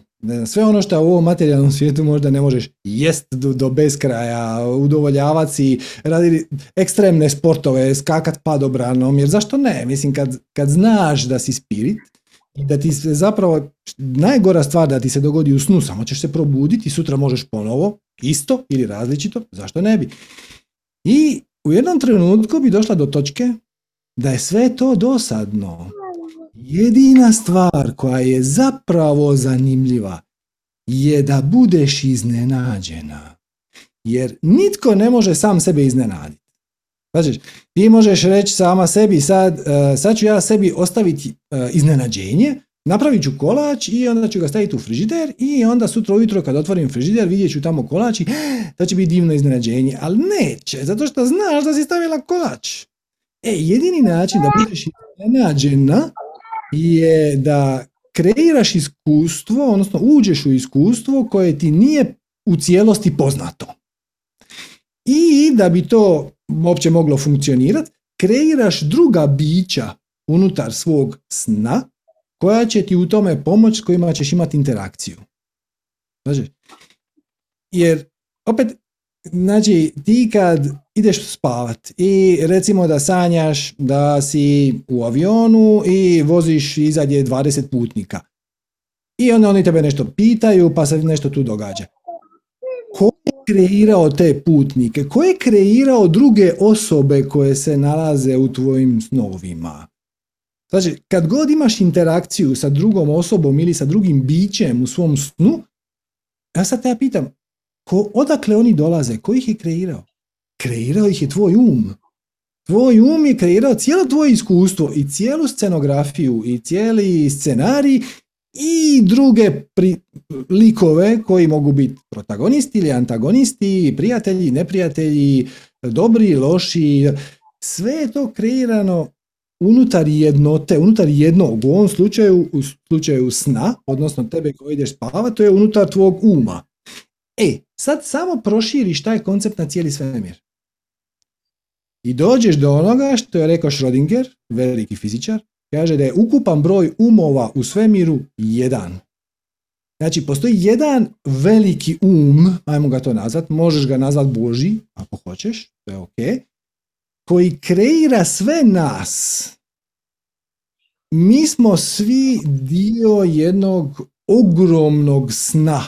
sve ono što u ovom materijalnom svijetu možda ne možeš jest do, do beskraja, udovoljavati si, raditi ekstremne sportove, skakat padobranom, jer zašto ne? Mislim, kad, kad znaš da si spirit, i da ti se zapravo, najgora stvar da ti se dogodi u snu, samo ćeš se probuditi sutra možeš ponovo, isto ili različito, zašto ne bi? I u jednom trenutku bi došla do točke da je sve to dosadno. Jedina stvar koja je zapravo zanimljiva je da budeš iznenađena. Jer nitko ne može sam sebe iznenaditi. Znači, ti možeš reći sama sebi sad, e, sad ću ja sebi ostaviti e, iznenađenje, napravit ću kolač i onda ću ga staviti u frižider i onda sutra ujutro kad otvorim frižider vidjet ću tamo kolač i to će biti divno iznenađenje. Ali neće, zato što znaš da si stavila kolač. E, jedini način da budeš iznenađena je da kreiraš iskustvo, odnosno uđeš u iskustvo koje ti nije u cijelosti poznato. I da bi to uopće moglo funkcionirati, kreiraš druga bića unutar svog sna koja će ti u tome pomoć s kojima ćeš imati interakciju. Znači, jer opet, znači ti kad ideš spavat i recimo da sanjaš da si u avionu i voziš izadje 20 putnika i onda oni tebe nešto pitaju pa se nešto tu događa. Ko je kreirao te putnike? Ko je kreirao druge osobe koje se nalaze u tvojim snovima? Znači, kad god imaš interakciju sa drugom osobom ili sa drugim bićem u svom snu, ja sad te ja pitam, ko, odakle oni dolaze? Ko ih je kreirao? Kreirao ih je tvoj um. Tvoj um je kreirao cijelo tvoje iskustvo i cijelu scenografiju i cijeli scenarij i druge pri, likove koji mogu biti protagonisti ili antagonisti, prijatelji, neprijatelji, dobri, loši. Sve je to kreirano unutar jednote, unutar jednog, u ovom slučaju, u slučaju sna, odnosno tebe koji ideš spavati, to je unutar tvog uma. E, sad samo proširiš taj koncept na cijeli svemir. I dođeš do onoga što je rekao Schrödinger, veliki fizičar, kaže da je ukupan broj umova u svemiru jedan. Znači, postoji jedan veliki um, ajmo ga to nazvat, možeš ga nazvat Boži, ako hoćeš, to je ok, koji kreira sve nas. Mi smo svi dio jednog ogromnog sna.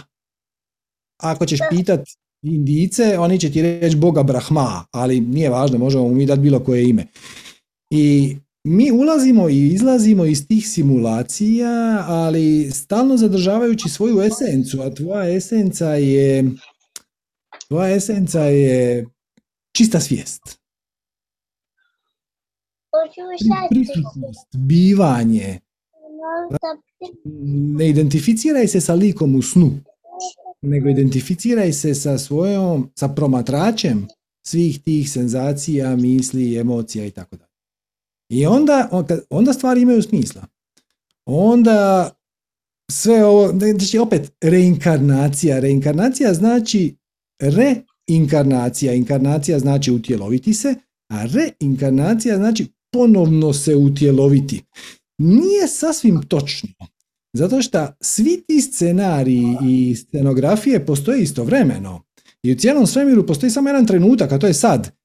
Ako ćeš pitat indice, oni će ti reći Boga Brahma, ali nije važno, možemo mi dati bilo koje ime. I mi ulazimo i izlazimo iz tih simulacija, ali stalno zadržavajući svoju esencu, a tvoja esenca je tvoja esenca je čista svijest. Prisutnost, bivanje. Ne identificiraj se sa likom u snu, nego identificiraj se sa svojom, sa promatračem svih tih senzacija, misli, emocija i tako dalje. I onda, onda stvari imaju smisla. Onda sve ovo, znači opet reinkarnacija. Reinkarnacija znači reinkarnacija. Inkarnacija znači utjeloviti se, a reinkarnacija znači ponovno se utjeloviti. Nije sasvim točno. Zato što svi ti scenariji i scenografije postoje istovremeno. I u cijelom svemiru postoji samo jedan trenutak, a to je sad.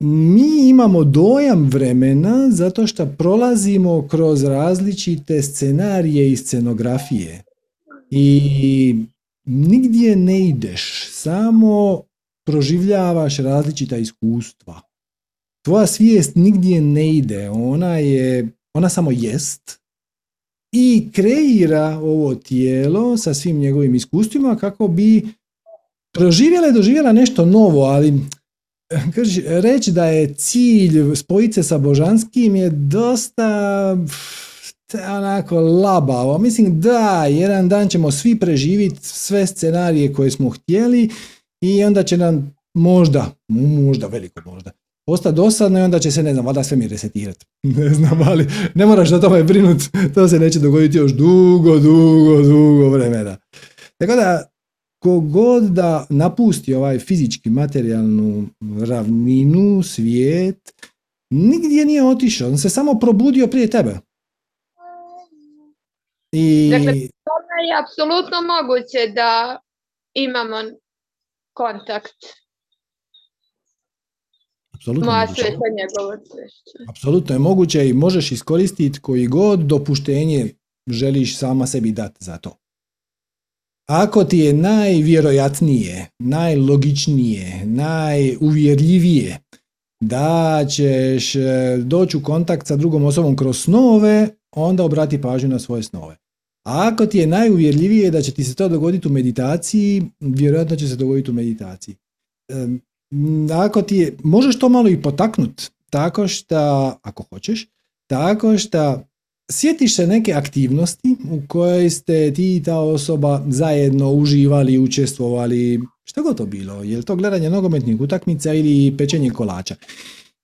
Mi imamo dojam vremena zato što prolazimo kroz različite scenarije i scenografije. I nigdje ne ideš, samo proživljavaš različita iskustva tvoja svijest nigdje ne ide, ona je, ona samo jest i kreira ovo tijelo sa svim njegovim iskustvima kako bi proživjela i doživjela nešto novo, ali reći da je cilj spojiti se sa božanskim je dosta onako labavo. Mislim da, jedan dan ćemo svi preživjeti sve scenarije koje smo htjeli i onda će nam možda, možda veliko možda, posta dosadno i onda će se, ne znam, valjda sve mi resetirati. ne znam, ali ne moraš na tome brinut, to se neće dogoditi još dugo, dugo, dugo vremena. Tako da, kogod da napusti ovaj fizički materijalnu ravninu, svijet, nigdje nije otišao, on se samo probudio prije tebe. I... Dakle, to je apsolutno moguće da imamo kontakt Apsolutno, Apsolutno je moguće i možeš iskoristiti koji god dopuštenje želiš sama sebi dati za to. Ako ti je najvjerojatnije, najlogičnije, najuvjerljivije da ćeš e, doći u kontakt sa drugom osobom kroz snove, onda obrati pažnju na svoje snove. A ako ti je najuvjerljivije da će ti se to dogoditi u meditaciji, vjerojatno će se dogoditi u meditaciji. Ako ti je, možeš to malo i potaknut, tako što, ako hoćeš, tako što sjetiš se neke aktivnosti u kojoj ste ti i ta osoba zajedno uživali, učestvovali, što god to bilo, je li to gledanje nogometnih utakmica ili pečenje kolača.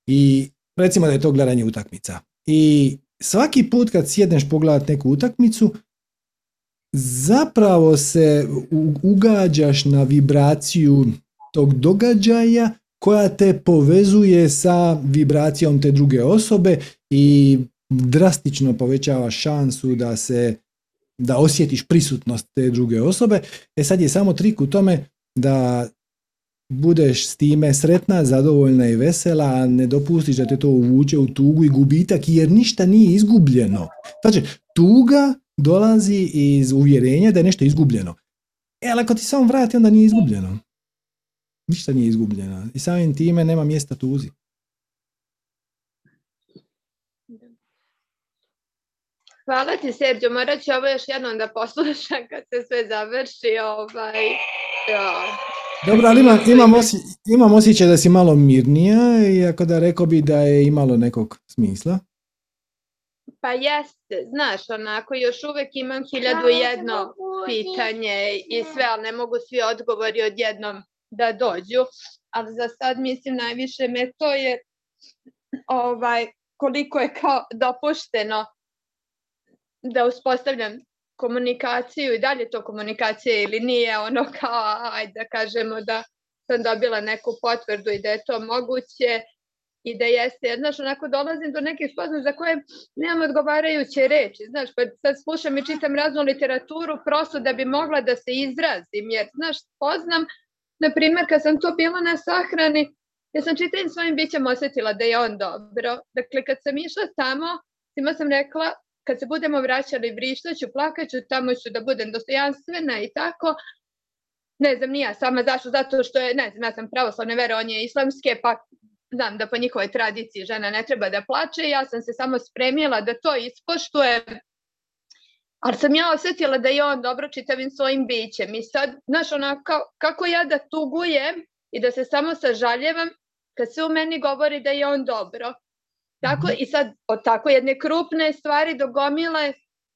I recimo da je to gledanje utakmica. I svaki put kad sjedneš pogledat neku utakmicu, zapravo se ugađaš na vibraciju tog događaja koja te povezuje sa vibracijom te druge osobe i drastično povećava šansu da se da osjetiš prisutnost te druge osobe. E sad je samo trik u tome da budeš s time sretna, zadovoljna i vesela, a ne dopustiš da te to uvuče u tugu i gubitak jer ništa nije izgubljeno. Znači, tuga dolazi iz uvjerenja da je nešto izgubljeno. E, ali ako ti samo vrati, onda nije izgubljeno. Ništa nije izgubljeno. I samim time nema mjesta tuzi. Hvala ti Serđo, morat ću ovo još jednom da poslušam kad se sve završi. Ovaj, Dobro, ali imam, imam, imam osjećaj da si malo mirnija, iako da rekao bi da je imalo nekog smisla. Pa jeste, znaš, onako, još uvijek imam hiljadu jedno pitanje i sve, ali ne mogu svi odgovori odjednom da dođu, ali za sad mislim najviše me to je ovaj, koliko je kao dopušteno da uspostavljam komunikaciju i dalje to komunikacije ili nije ono kao, ajde da kažemo da sam dobila neku potvrdu i da je to moguće i da jeste, znaš, onako dolazim do nekih spoznaja za koje nemam odgovarajuće reči, znaš, pa sad slušam i čitam raznu literaturu prosto da bi mogla da se izrazim, jer, znaš, poznam, na primjer, kad sam to bila na sahrani, ja sam čitavim svojim bićem osjetila da je on dobro. Dakle, kad sam išla tamo, svima sam rekla, kad se budemo vraćali vrištaću, plakaću, tamo ću da budem dostojanstvena i tako. Ne znam, nija sama zašto, zato što je, ne znam, ja sam pravoslavne vere, on je islamske, pa znam da po njihovoj tradiciji žena ne treba da plače, ja sam se samo spremila da to ispoštujem, ali sam ja osjetila da je on dobro čitavim svojim bićem i sad, znaš, onako, kako ja da tugujem i da se samo sažaljevam kad se u meni govori da je on dobro. Tako, mhm. I sad od tako jedne krupne stvari do gomile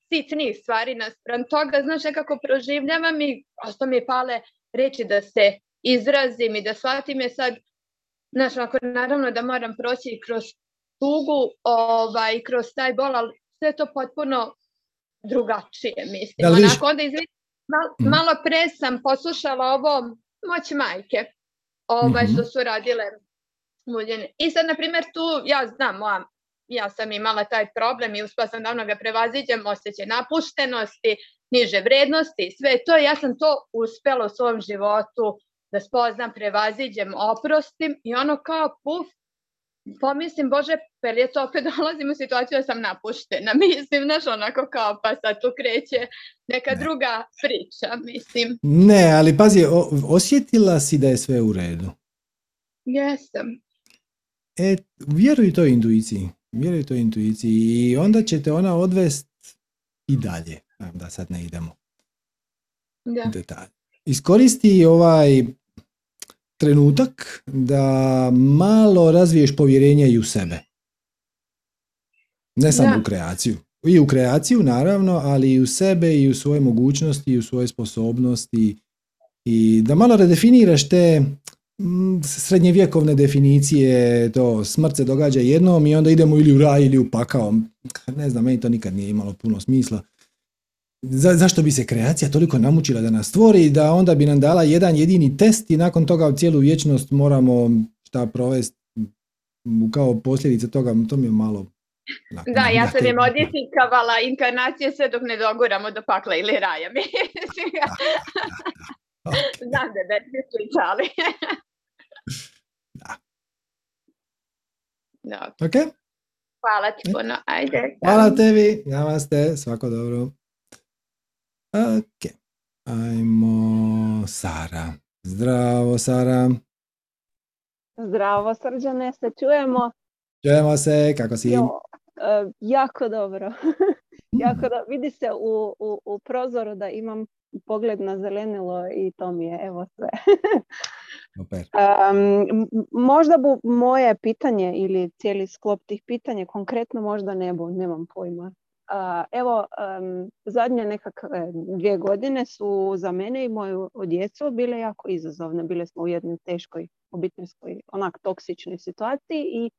sitnih stvari naspram toga, znaš, nekako proživljavam i osto mi pale reči da se izrazim i da shvatim je sad, znaš, ako naravno da moram proći kroz tugu, ovaj, kroz taj bol, ali sve to potpuno drugačije, mislim. Da Onako, onda izvim, mal, mm. malo pre sam poslušala ovo Moć majke, ovaj, mm -hmm. što su radile muljene. I sad, na primjer, tu, ja znam, moja, ja sam imala taj problem i uspela sam da ga prevaziđem, osjećaj napuštenosti, niže vrednosti, sve to, ja sam to uspela u svom životu da spoznam, prevaziđem, oprostim i ono kao puf, pomislim, bože, pa je to opet dolazim u situaciju da sam napuštena, mislim, znaš, onako kao, pa sad tu kreće neka ne. druga priča, mislim. Ne, ali pazi, osjetila si da je sve u redu? Jesam. E, vjeruj toj intuiciji, vjeruj toj intuiciji i onda će te ona odvest i dalje, da sad ne idemo. Da. Detalj. Iskoristi ovaj trenutak da malo razviješ povjerenje i u sebe. Ne samo da. u kreaciju. I u kreaciju naravno, ali i u sebe i u svoje mogućnosti i u svoje sposobnosti i da malo redefiniraš te srednjevjekovne definicije, to smrt se događa jednom i onda idemo ili u raj ili u pakao. Ne znam, meni to nikad nije imalo puno smisla. Za, zašto bi se kreacija toliko namučila da nas stvori da onda bi nam dala jedan jedini test i nakon toga cijelu vječnost moramo šta provesti kao posljedice toga, to mi je malo Nakon, da, ja sam im odjesinkavala inkarnacije sve dok ne doguramo do pakla ili raja. Znam da je da. Da. Ok. Hvala ti puno. Ajde. Hvala tebi. Namaste. Svako dobro. Ok. Ajmo Sara. Zdravo Sara. Zdravo Srđane, se čujemo. Čujemo se, kako si? Jo, uh, jako dobro. jako do... Vidi se u, u, u prozoru da imam pogled na zelenilo i to mi je evo sve. Super. Um, možda bu moje pitanje ili cijeli sklop tih pitanja, konkretno možda ne bu, nemam pojma. evo, zadnje nekakve dvije godine su za mene i moju djecu bile jako izazovne. Bile smo u jednoj teškoj obiteljskoj, onak toksičnoj situaciji i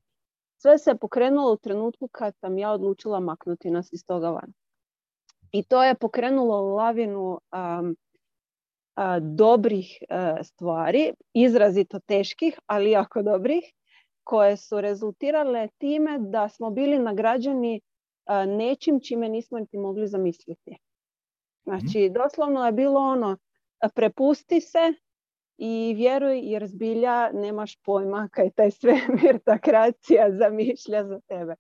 sve se pokrenulo u trenutku kad sam ja odlučila maknuti nas iz toga van. I to je pokrenulo lavinu dobrih e, stvari, izrazito teških, ali jako dobrih, koje su rezultirale time da smo bili nagrađeni nečim čime nismo niti mogli zamisliti. Znači, doslovno je bilo ono, prepusti se i vjeruj jer zbilja nemaš pojma kaj taj svemir, ta kreacija zamišlja za tebe.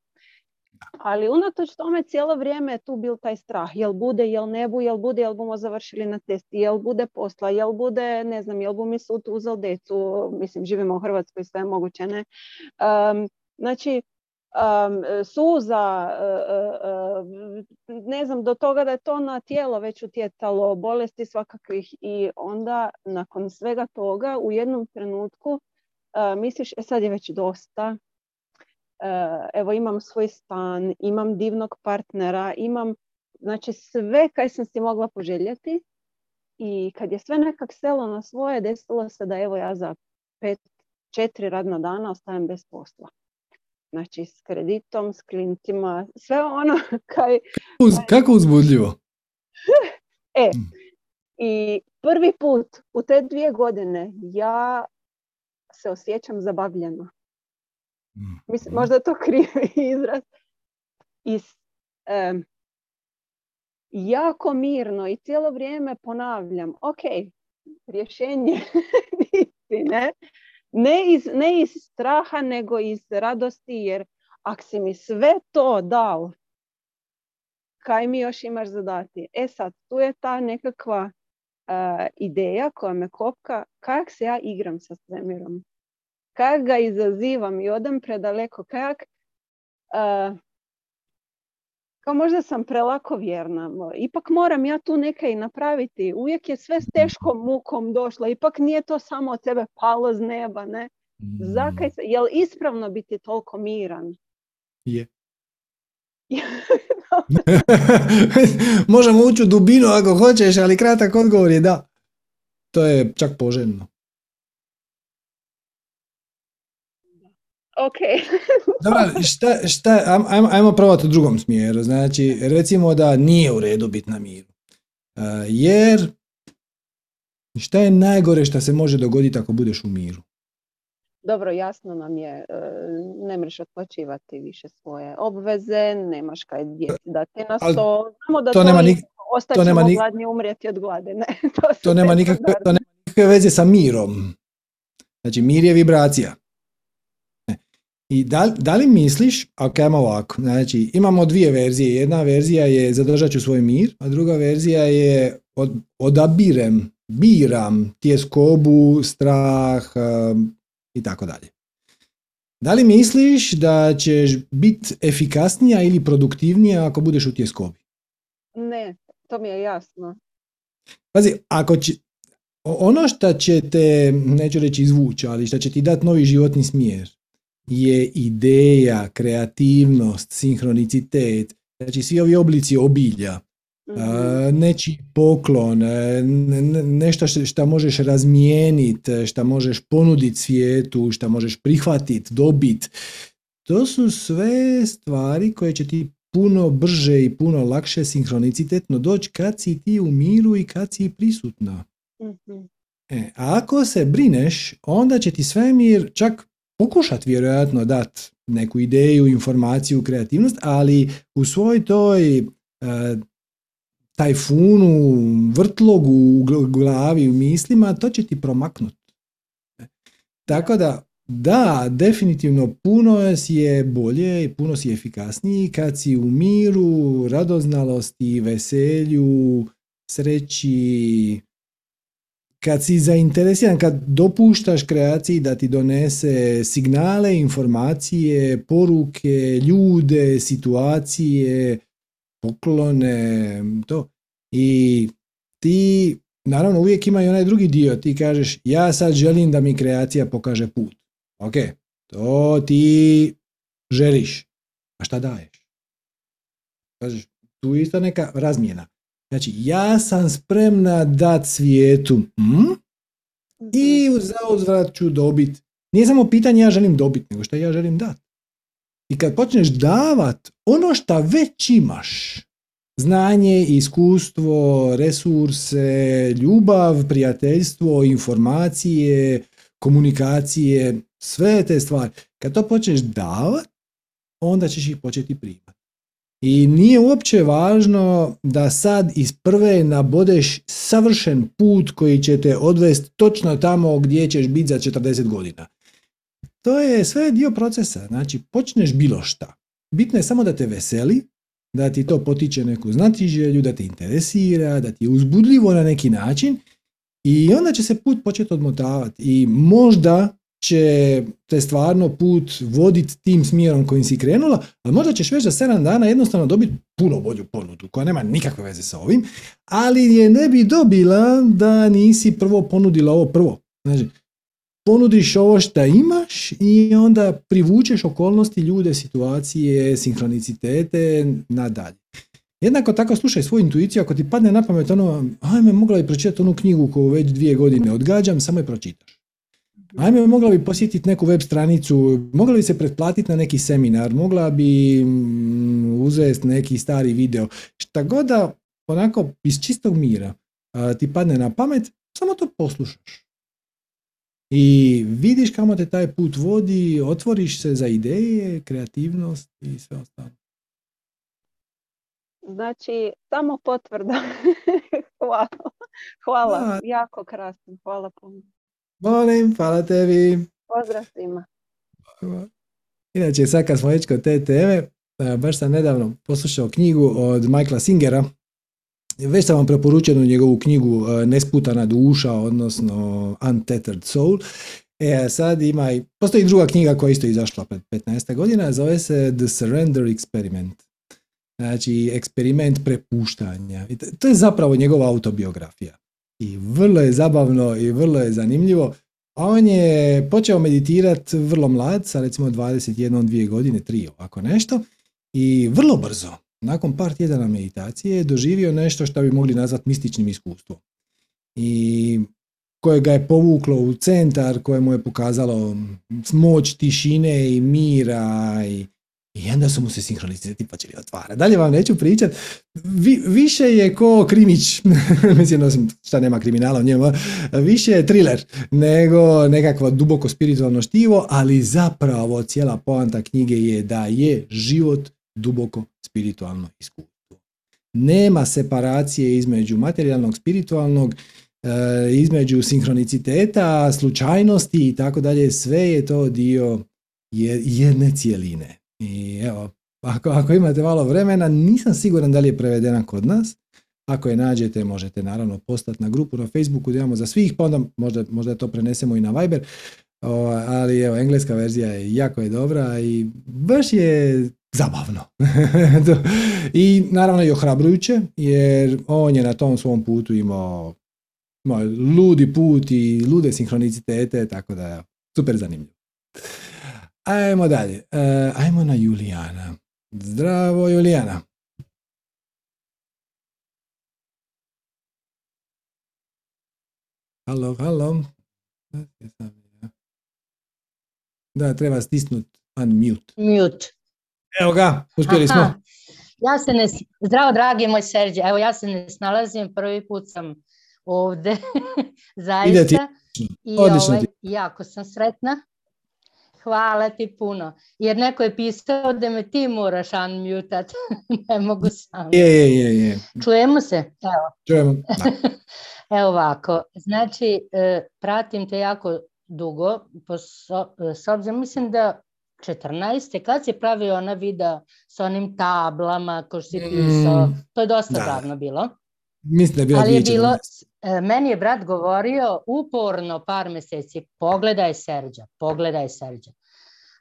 Ali unatoč tome cijelo vrijeme je tu bil taj strah. Jel bude, jel ne bu, jel bude, jel bomo završili na testi, jel bude posla, jel bude, ne znam, jel bu mi sud uzel decu, mislim, živimo u Hrvatskoj, sve moguće, ne. znači, suza, ne znam, do toga da je to na tijelo već utjecalo, bolesti svakakvih i onda nakon svega toga u jednom trenutku misliš, e sad je već dosta, evo imam svoj stan, imam divnog partnera, imam znači sve kaj sam si mogla poželjeti i kad je sve nekak selo na svoje, desilo se da evo ja za pet, četiri radna dana ostajem bez posla. Znači s kreditom, s klincima, sve ono kaj... Uz, kako uzbudljivo? e, mm. i prvi put u te dvije godine ja se osjećam zabavljeno. Mm. Mislim, možda je to krivi izraz. I jako mirno i cijelo vrijeme ponavljam, ok, rješenje ne? Ne iz, ne iz straha, nego iz radosti, jer ako si mi sve to dao, kaj mi još imaš zadati? E sad, tu je ta nekakva ideja koja me kopka, kak se ja igram sa svemirom. Kak ga izazivam i odem predaleko, kak kao možda sam prelako vjerna. Ipak moram ja tu nekaj napraviti. Uvijek je sve s teškom mukom došlo. Ipak nije to samo od sebe palo z neba. Ne? Zakaj se, jel ispravno biti toliko miran? Je. Možemo ući u dubinu ako hoćeš, ali kratak odgovor je da. To je čak poželjno. Ok. Dobro, šta, šta, ajmo, ajmo probati u drugom smjeru. Znači, recimo da nije u redu biti na miru. Uh, jer šta je najgore što se može dogoditi ako budeš u miru? Dobro, jasno nam je, e, ne mreš otplaćivati više svoje obveze, nemaš kaj djeci dati na sto. Znamo da to, nema nik- to nema nik- gladni umrijeti od glade. Ne? to, to, nema nikakve, to nema nikakve veze sa mirom. Znači, mir je vibracija. I da, da li misliš, ako imamo ovako, znači imamo dvije verzije, jedna verzija je zadržat ću svoj mir, a druga verzija je od, odabirem, biram tjeskobu, strah um, i tako dalje. Da li misliš da ćeš biti efikasnija ili produktivnija ako budeš u tjeskobi? Ne, to mi je jasno. Pazi, ako će, ono što će te, neću reći izvući, ali što će ti dati novi životni smjer, je ideja, kreativnost, sinhronicitet, znači svi ovi oblici obilja, mm neći poklon, e, nešto što možeš razmijeniti, što možeš ponuditi svijetu, što možeš prihvatiti, dobiti. To su sve stvari koje će ti puno brže i puno lakše sinhronicitetno doći kad si ti u miru i kad si prisutna. mm E, a ako se brineš, onda će ti svemir čak pokušati vjerojatno dati neku ideju, informaciju, kreativnost, ali u svoj toj uh, tajfunu, vrtlogu u glavi, u mislima, to će ti promaknuti. Tako da, da, definitivno puno si je bolje i puno si efikasniji kad si u miru, radoznalosti, veselju, sreći, kad si zainteresiran, kad dopuštaš kreaciji da ti donese signale, informacije, poruke, ljude, situacije, poklone, to. I ti, naravno, uvijek ima i onaj drugi dio. Ti kažeš, ja sad želim da mi kreacija pokaže put. Ok, to ti želiš. A šta daješ? Kažeš, tu isto neka razmjena. Znači, ja sam spremna dat svijetu hm? i za uzvrat ću dobit. Nije samo pitanje ja želim dobit, nego što ja želim dat. I kad počneš davat ono što već imaš, znanje, iskustvo, resurse, ljubav, prijateljstvo, informacije, komunikacije, sve te stvari. Kad to počneš davat, onda ćeš ih početi primati. I nije uopće važno da sad iz prve nabodeš savršen put koji će te odvesti točno tamo gdje ćeš biti za 40 godina. To je sve dio procesa. Znači, počneš bilo šta. Bitno je samo da te veseli, da ti to potiče neku znatiželju, da te interesira, da ti je uzbudljivo na neki način i onda će se put početi odmotavati. I možda će te stvarno put voditi tim smjerom kojim si krenula, ali možda ćeš već za 7 dana jednostavno dobiti puno bolju ponudu koja nema nikakve veze sa ovim, ali je ne bi dobila da nisi prvo ponudila ovo prvo. Znači, ponudiš ovo što imaš i onda privučeš okolnosti, ljude, situacije, sinhronicitete nadalje. Jednako tako slušaj svoju intuiciju, ako ti padne na pamet ono, ajme, mogla bi pročitati onu knjigu koju već dvije godine odgađam, samo je pročitaš. Ajme, mogla bi posjetiti neku web stranicu, mogla bi se pretplatiti na neki seminar, mogla bi mm, uzeti neki stari video. Šta god da onako iz čistog mira ti padne na pamet, samo to poslušaš. I vidiš kamo te taj put vodi, otvoriš se za ideje, kreativnost i sve ostalo. Znači, samo potvrda. hvala. Hvala, jako krasno. Hvala puno. Molim, hvala tebi. Pozdrav svima. Inače, sad kad smo već kod te teme, baš sam nedavno poslušao knjigu od Michaela Singera. Već sam vam preporučenu njegovu knjigu Nesputana duša, odnosno Untethered Soul. E, sad ima i, postoji druga knjiga koja isto izašla pred 15 godina, zove se The Surrender Experiment. Znači, eksperiment prepuštanja. To je zapravo njegova autobiografija i vrlo je zabavno i vrlo je zanimljivo. On je počeo meditirati vrlo mlad, sa recimo 21, 2 godine, 3 ovako nešto i vrlo brzo, nakon par tjedana meditacije, je doživio nešto što bi mogli nazvati mističnim iskustvom. I koje ga je povuklo u centar, koje mu je pokazalo moć tišine i mira i i onda su mu se sinhroniciteti počeli otvara. Dalje vam neću pričat. više je ko krimić, mislim, osim šta nema kriminala u njemu, više je thriller nego nekakvo duboko spiritualno štivo, ali zapravo cijela poanta knjige je da je život duboko spiritualno iskustvo. Nema separacije između materijalnog, spiritualnog, e, između sinhroniciteta, slučajnosti i tako dalje, sve je to dio jedne cijeline. I evo, ako, ako imate malo vremena, nisam siguran da li je prevedena kod nas. Ako je nađete, možete naravno postati na grupu na Facebooku da imamo za svih, pa onda možda, možda to prenesemo i na Viber. O, ali evo, engleska verzija je jako je dobra i baš je zabavno. I naravno i ohrabrujuće, jer on je na tom svom putu imao ludi put i lude sinhronicitete, tako da super zanimljivo. Ajmo dalje. Uh, ajmo na Julijana. Zdravo Julijana. Halo, halo. Da, treba stisnut unmute. Mute. Evo ga, uspjeli smo. Ja se ne, zdravo dragi moj Serđe, evo ja se ne snalazim, prvi put sam ovdje, zaista. I Odlično ovaj, jako sam sretna hvala ti puno. Jer neko je pisao da me ti moraš unmutat. ne mogu sam. Je, je, je, Čujemo se? Evo. Čujemo. Evo ovako. Znači, e, pratim te jako dugo. s obzirom, mislim da 14. kad si pravio ona videa sa onim tablama ko si pisao, mm, to je dosta davno bilo. Mislim da je bilo Ali je bilo, e, meni je brat govorio uporno par mjeseci, pogledaj Serđa, pogledaj Serđa.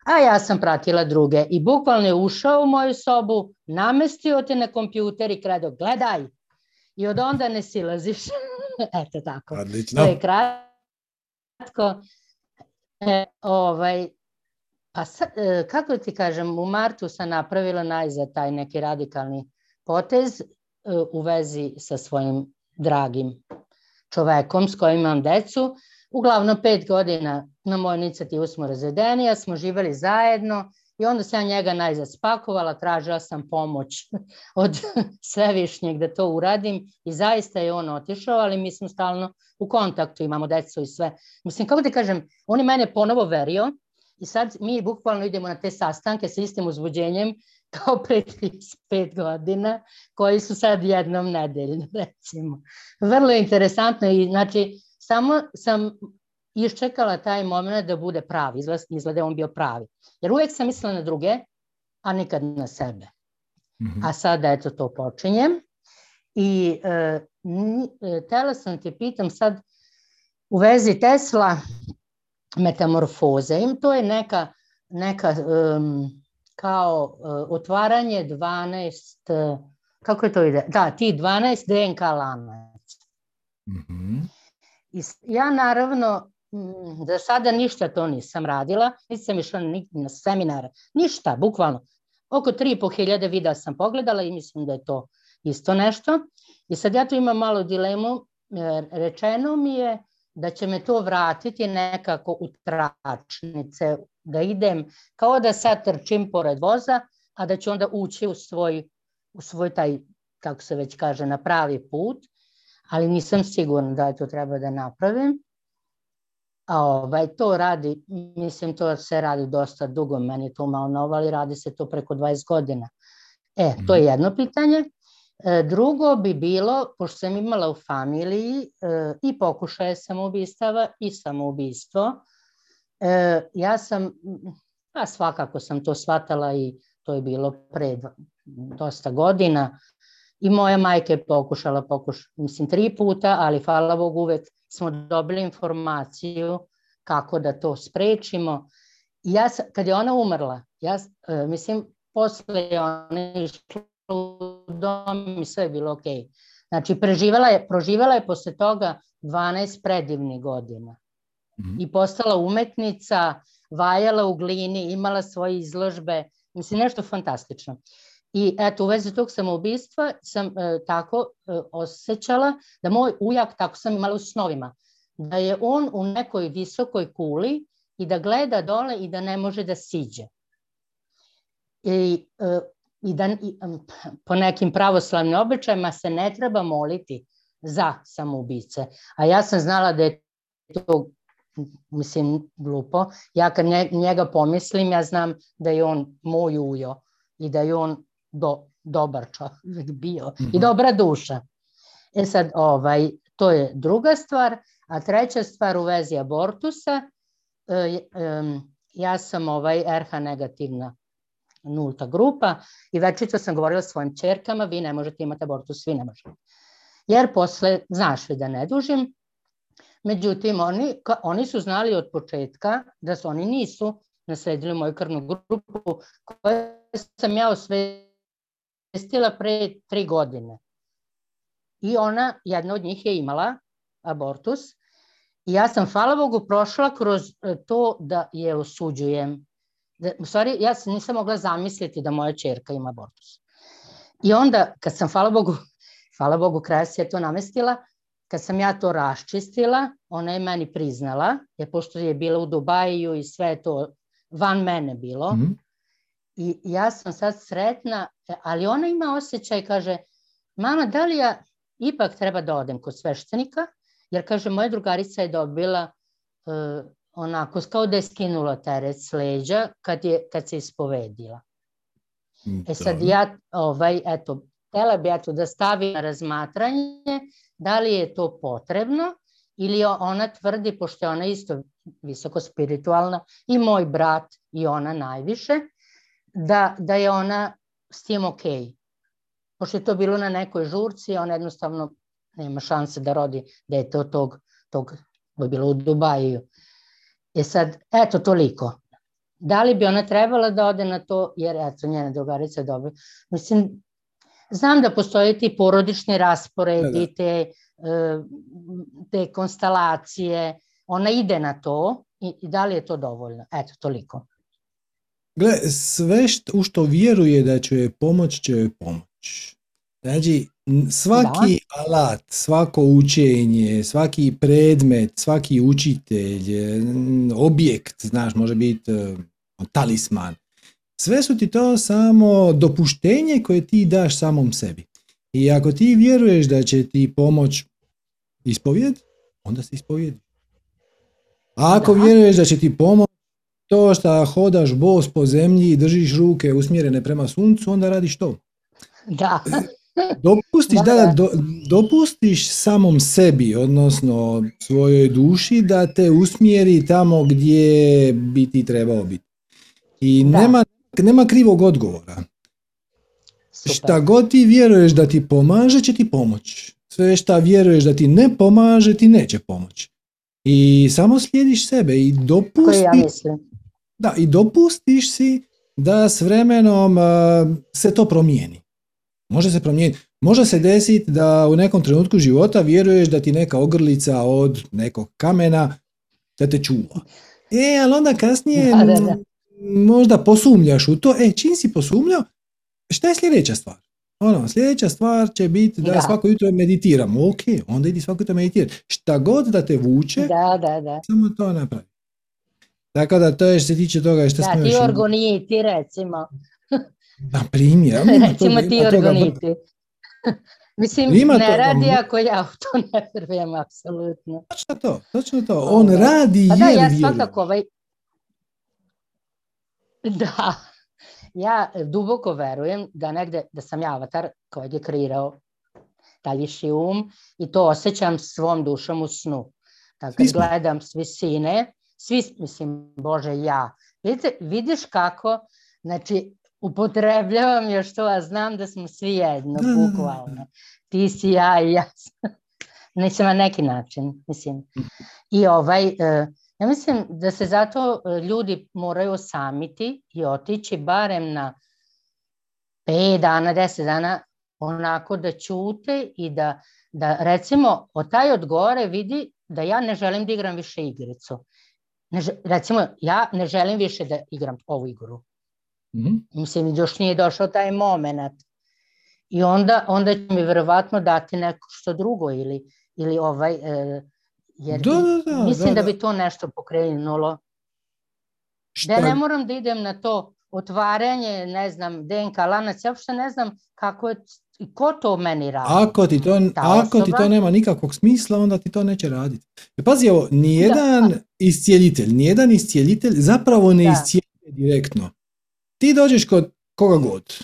A ja sam pratila druge i bukvalno je ušao u moju sobu, namestio te na kompjuter i kredo, gledaj. I od onda ne silaziš. Eto tako. Odlično. To je kratko. E, ovaj, pa e, kako ti kažem, u martu sam napravila najzad taj neki radikalni potez u vezi sa svojim dragim čovekom s kojim imam decu. Uglavnom pet godina na moju inicijativu smo razvedeni, ja smo živeli zajedno i onda sam njega najzad spakovala, tražila sam pomoć od svevišnjeg da to uradim i zaista je on otišao, ali mi smo stalno u kontaktu, imamo decu i sve. Mislim, kako ti kažem, on je mene ponovo verio i sad mi bukvalno idemo na te sastanke sa istim uzbuđenjem kao pre 35 godina, koji su sad jednom nedeljno, recimo. Vrlo interesantno i znači, samo sam iščekala taj moment da bude pravi, izgleda on bio pravi. Jer uvek sam mislila na druge, a nikad na sebe. Mm -hmm. A sada eto to počinjem. I e, e, tela sam te pitam sad u vezi Tesla metamorfoze. To je neka, neka um, kao uh, otvaranje 12, uh, kako je to ide? Da, ti 12 DNK lanaca. Mm -hmm. I ja naravno da sada ništa to nisam radila, nisam išla ni na seminare, ništa, bukvalno. Oko 3.500 videa sam pogledala i mislim da je to isto nešto. I sad ja tu imam malo dilemu, rečeno mi je da će me to vratiti nekako u tračnice, da idem kao da sad trčim pored voza, a da ću onda ući u svoj, u svoj taj, kako se već kaže, na pravi put, ali nisam sigurna da to treba da napravim. A ovaj, to radi, mislim, to se radi dosta dugo, meni to malo novo, ali radi se to preko 20 godina. E, to je mhm. jedno pitanje. E, drugo bi bilo, pošto sam imala u familiji e, i pokušaje samoubistava i samoubistvo, e, ja sam, pa svakako sam to shvatala i to je bilo pre dosta godina, i moja majka je pokušala, pokuš, mislim, tri puta, ali hvala Bogu uvek smo dobili informaciju kako da to sprečimo. Ja, kad je ona umrla, ja, mislim, posle je ona išla u dom i sve je bilo. Okay. Znači, preživala je, proživela je posle toga 12 predivnih godina. -hmm. I postala umetnica, vajala u glini, imala svoje izložbe, mislim, nešto fantastično. I eto, u vezi tog samoubistva sam e, tako e, osjećala da moj ujak, tako sam imala u snovima, da je on u nekoj visokoj kuli i da gleda dole i da ne može da siđe. I e, i da i, po nekim pravoslavnim običajima se ne treba moliti za samoubice. A ja sam znala da je to mislim glupo. Ja kad njega pomislim, ja znam da je on moj ujo i da je on do, dobar čovjek bio mm -hmm. i mhm. dobra duša. E sad, ovaj, to je druga stvar. A treća stvar u vezi abortusa, e, e, ja sam ovaj RH negativna nulta grupa i večito sam govorila svojim čerkama, vi ne možete imati abortus, vi ne možete. Jer posle, znaš li da ne dužim, međutim, oni, oni su znali od početka da su oni nisu nasledili moju krvnu grupu koju sam ja osvestila pre tri godine. I ona, jedna od njih je imala abortus i ja sam, hvala Bogu, prošla kroz to da je osuđujem da, u stvari ja se nisam mogla zamisliti da moja čerka ima abortus. I onda kad sam, hvala Bogu, hvala Bogu, kraja se je to namestila, kad sam ja to raščistila, ona je meni priznala, jer pošto je bila u Dubaju i sve to van mene bilo, mm -hmm. i ja sam sad sretna, ali ona ima osjećaj, kaže, mama, da li ja ipak treba da odem kod sveštenika, jer kaže, moja drugarica je dobila uh, onako kao da je skinula teret s leđa kad, je, kad se ispovedila. E sad ja, ovaj, eto, htela bi eto da stavim na razmatranje da li je to potrebno ili ona tvrdi, pošto je ona isto visoko spiritualna i moj brat i ona najviše, da, da je ona s tim. Okay. Pošto je to bilo na nekoj žurci, ona jednostavno nema šanse da rodi dete od tog, tog, to je bilo u Dubaju, E sad, eto toliko. Da li bi ona trebala da ode na to, jer eto njena drugarica je dobro. Mislim, znam da postoje ti porodični rasporedi, te, te konstalacije, ona ide na to i, i da li je to dovoljno? Eto, toliko. Gle, sve što, u što vjeruje da će joj pomoć, će joj pomoć. Znači, svaki alat, svako učenje, svaki predmet, svaki učitelj, objekt, znaš, može biti e, talisman. Sve su ti to samo dopuštenje koje ti daš samom sebi. I ako ti vjeruješ da će ti pomoć ispovjed, onda se ispovjedi. A ako vjeruješ da će ti pomoć to što hodaš bos po zemlji i držiš ruke usmjerene prema suncu, onda radiš to. Da. Dopustiš, da, dopustiš samom sebi, odnosno svojoj duši da te usmjeri tamo gdje bi ti trebao biti. I nema, nema krivog odgovora. Šta god ti vjeruješ da ti pomaže, će ti pomoć. Sve šta vjeruješ da ti ne pomaže, ti neće pomoć. I samo slijediš sebe i dopustiš, ja da, i dopustiš si da s vremenom se to promijeni. Može se promijeniti. Može se desiti da u nekom trenutku života vjeruješ da ti neka ogrlica od nekog kamena da te čuva. E, ali onda kasnije možda posumljaš u to. E, čim si posumljao, šta je sljedeća stvar? Ono, sljedeća stvar će biti da, svako jutro meditiram. Ok, onda idi svako jutro meditirati. Šta god da te vuče, da, da, da. samo to napravi. Tako da to je što se tiče toga što da, smo ti orgoniti recimo. Na primjer. recimo ti orgoniti. Mislim, ne radi ako ja u to ne vjerujem, apsolutno. Točno to, točno to. On radi pa jer da, ja svakako ovaj... Da, ja duboko verujem da negde, da sam ja avatar kojeg je kreirao taj viši um i to osjećam svom dušom u snu. Tako gledam s visine, svi, mislim, Bože, ja. Vidite, vidiš kako, znači, upotrebljavam još to, a znam da smo svi jedno, bukvalno. Ti si ja i ja Mislim, na neki način, mislim. I ovaj, e, ja mislim da se zato e, ljudi moraju osamiti i otići barem na 5 dana, 10 dana, onako da čute i da, da recimo od taj odgore vidi da ja ne želim da igram više igricu. Ne, recimo, ja ne želim više da igram ovu igru. Mm-hmm. Mislim, još nije došao taj moment. I onda, onda će mi verovatno dati neko što drugo ili, ili ovaj, e, jer da, da, da, mislim da, bi to nešto pokrenulo. Šta? Da ne moram da idem na to otvaranje, ne znam, DNK lanac, ja uopšte ne znam kako je, ko to meni radi. Ako ti to, ako ti to nema nikakvog smisla, onda ti to neće raditi. E, pazi, ovo, nijedan da. iscijelitelj, nijedan iscijelitelj zapravo ne iscijeljuje direktno. Ti dođeš kod koga god,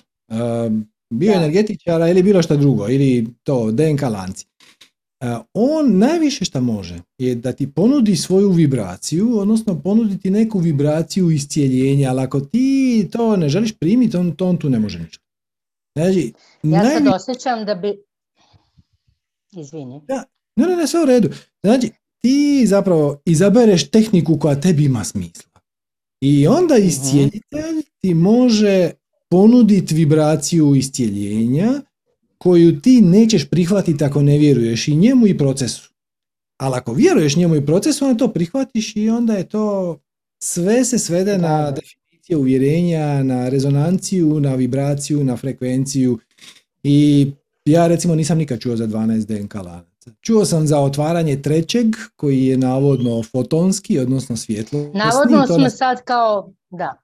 bioenergetičara ili bilo šta drugo, ili to DNK lanci. Uh, on najviše što može je da ti ponudi svoju vibraciju, odnosno ponuditi neku vibraciju iscijeljenja, ali ako ti to ne želiš primiti, on, to on tu ne može ništa. Znači, ja najvi... sad osjećam da bi... Izvini. Ja, ne, ne, ne, sve u redu. Znači, ti zapravo izabereš tehniku koja tebi ima smisla. I onda mhm. iscijelitelj ti može ponuditi vibraciju iscijeljenja koju ti nećeš prihvatiti ako ne vjeruješ i njemu i procesu. Ali ako vjeruješ njemu i procesu, onda to prihvatiš i onda je to sve se svede na definicije uvjerenja, na rezonanciju, na vibraciju, na frekvenciju i ja recimo nisam nikad čuo za 12 DNK lanaca. Čuo sam za otvaranje trećeg koji je navodno fotonski, odnosno svjetlo. Navodno smo sad kao, da.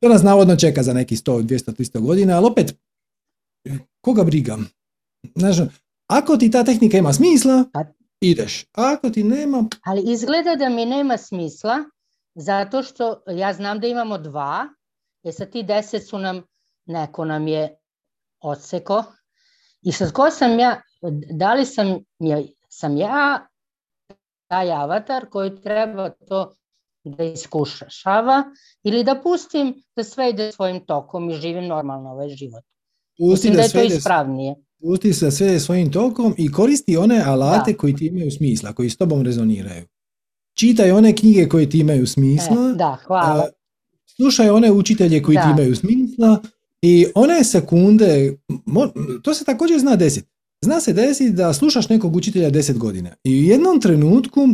To nas navodno čeka za neki 100, 200, 300 godina, ali opet, koga briga? Znaš, ako ti ta tehnika ima smisla, ideš. ako ti nema... Ali izgleda da mi nema smisla, zato što ja znam da imamo dva, jer sa ti deset su nam, neko nam je odseko. I sad ko sam ja, da li sam, sam ja taj avatar koji treba to da iskušava ili da pustim da sve ide svojim tokom i živim normalno ovaj život. Pusti da, da je to ispravnije. Pusti se sve svojim tokom i koristi one alate da. koji ti imaju smisla, koji s tobom rezoniraju. Čitaj one knjige koje ti imaju smisla. E, da, hvala. Slušaj one učitelje koji da. ti imaju smisla i one sekunde, to se također zna desiti. Zna se desiti da slušaš nekog učitelja deset godina i u jednom trenutku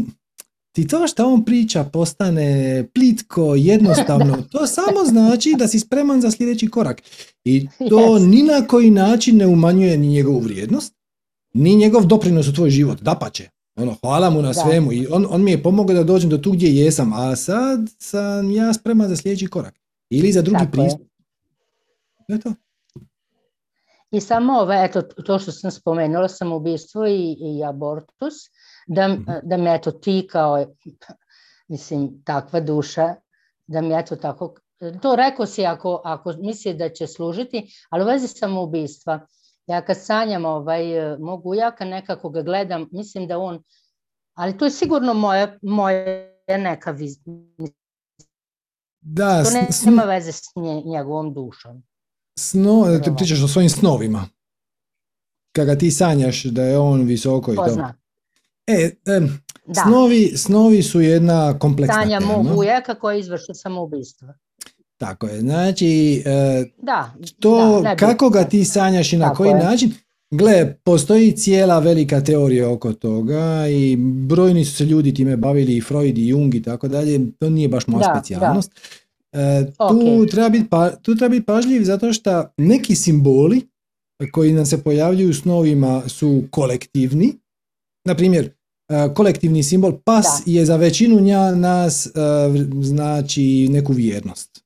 ti to što on priča postane plitko, jednostavno, to samo znači da si spreman za sljedeći korak. I to Yes. ni na koji način ne umanjuje ni njegovu vrijednost, ni njegov doprinos u tvoj život, dapače. Ono, hvala mu na Da. svemu i on, on mi je pomogao da dođem do tu gdje jesam, a sad sam ja spreman za sljedeći korak. Ili za drugi Tako pristup. Je to. I samo ove, eto, to što sam spomenula, samoubistvo i, i abortus, da, Mhm. da me eto ti kao, mislim, takva duša, da mi eto tako, to rekao si ako, ako misli da će služiti, ali u vezi samoubistva, ja kad sanjam ovaj, mog ujaka, nekako ga gledam, mislim da on, ali to je sigurno moja, moja neka vizija, Da, to ne, sn- nema veze s nje- njegovom dušom. Sno, ti pričaš o svojim snovima. Kada ti sanjaš da je on visoko i to. zna? E, Da. snovi, snovi su jedna kompleksna Sanja tema. mog ujaka koji je izvršio samoubistvo. Tako je. Znači, e, Da. to da, kako ga ti sanjaš i na Tako koji je. način, gle, postoji cijela velika teorija oko toga i brojni su se ljudi time bavili i Freud i Jung i tako dalje, to nije baš moja Da, specijalnost. E, tu, Ok. treba biti pa, tu treba biti pažljiv zato što neki simboli koji nam se pojavljuju u snovima su kolektivni. Na primjer, e, kolektivni simbol pas Da. je za većinu nja, nas e, znači neku vjernost.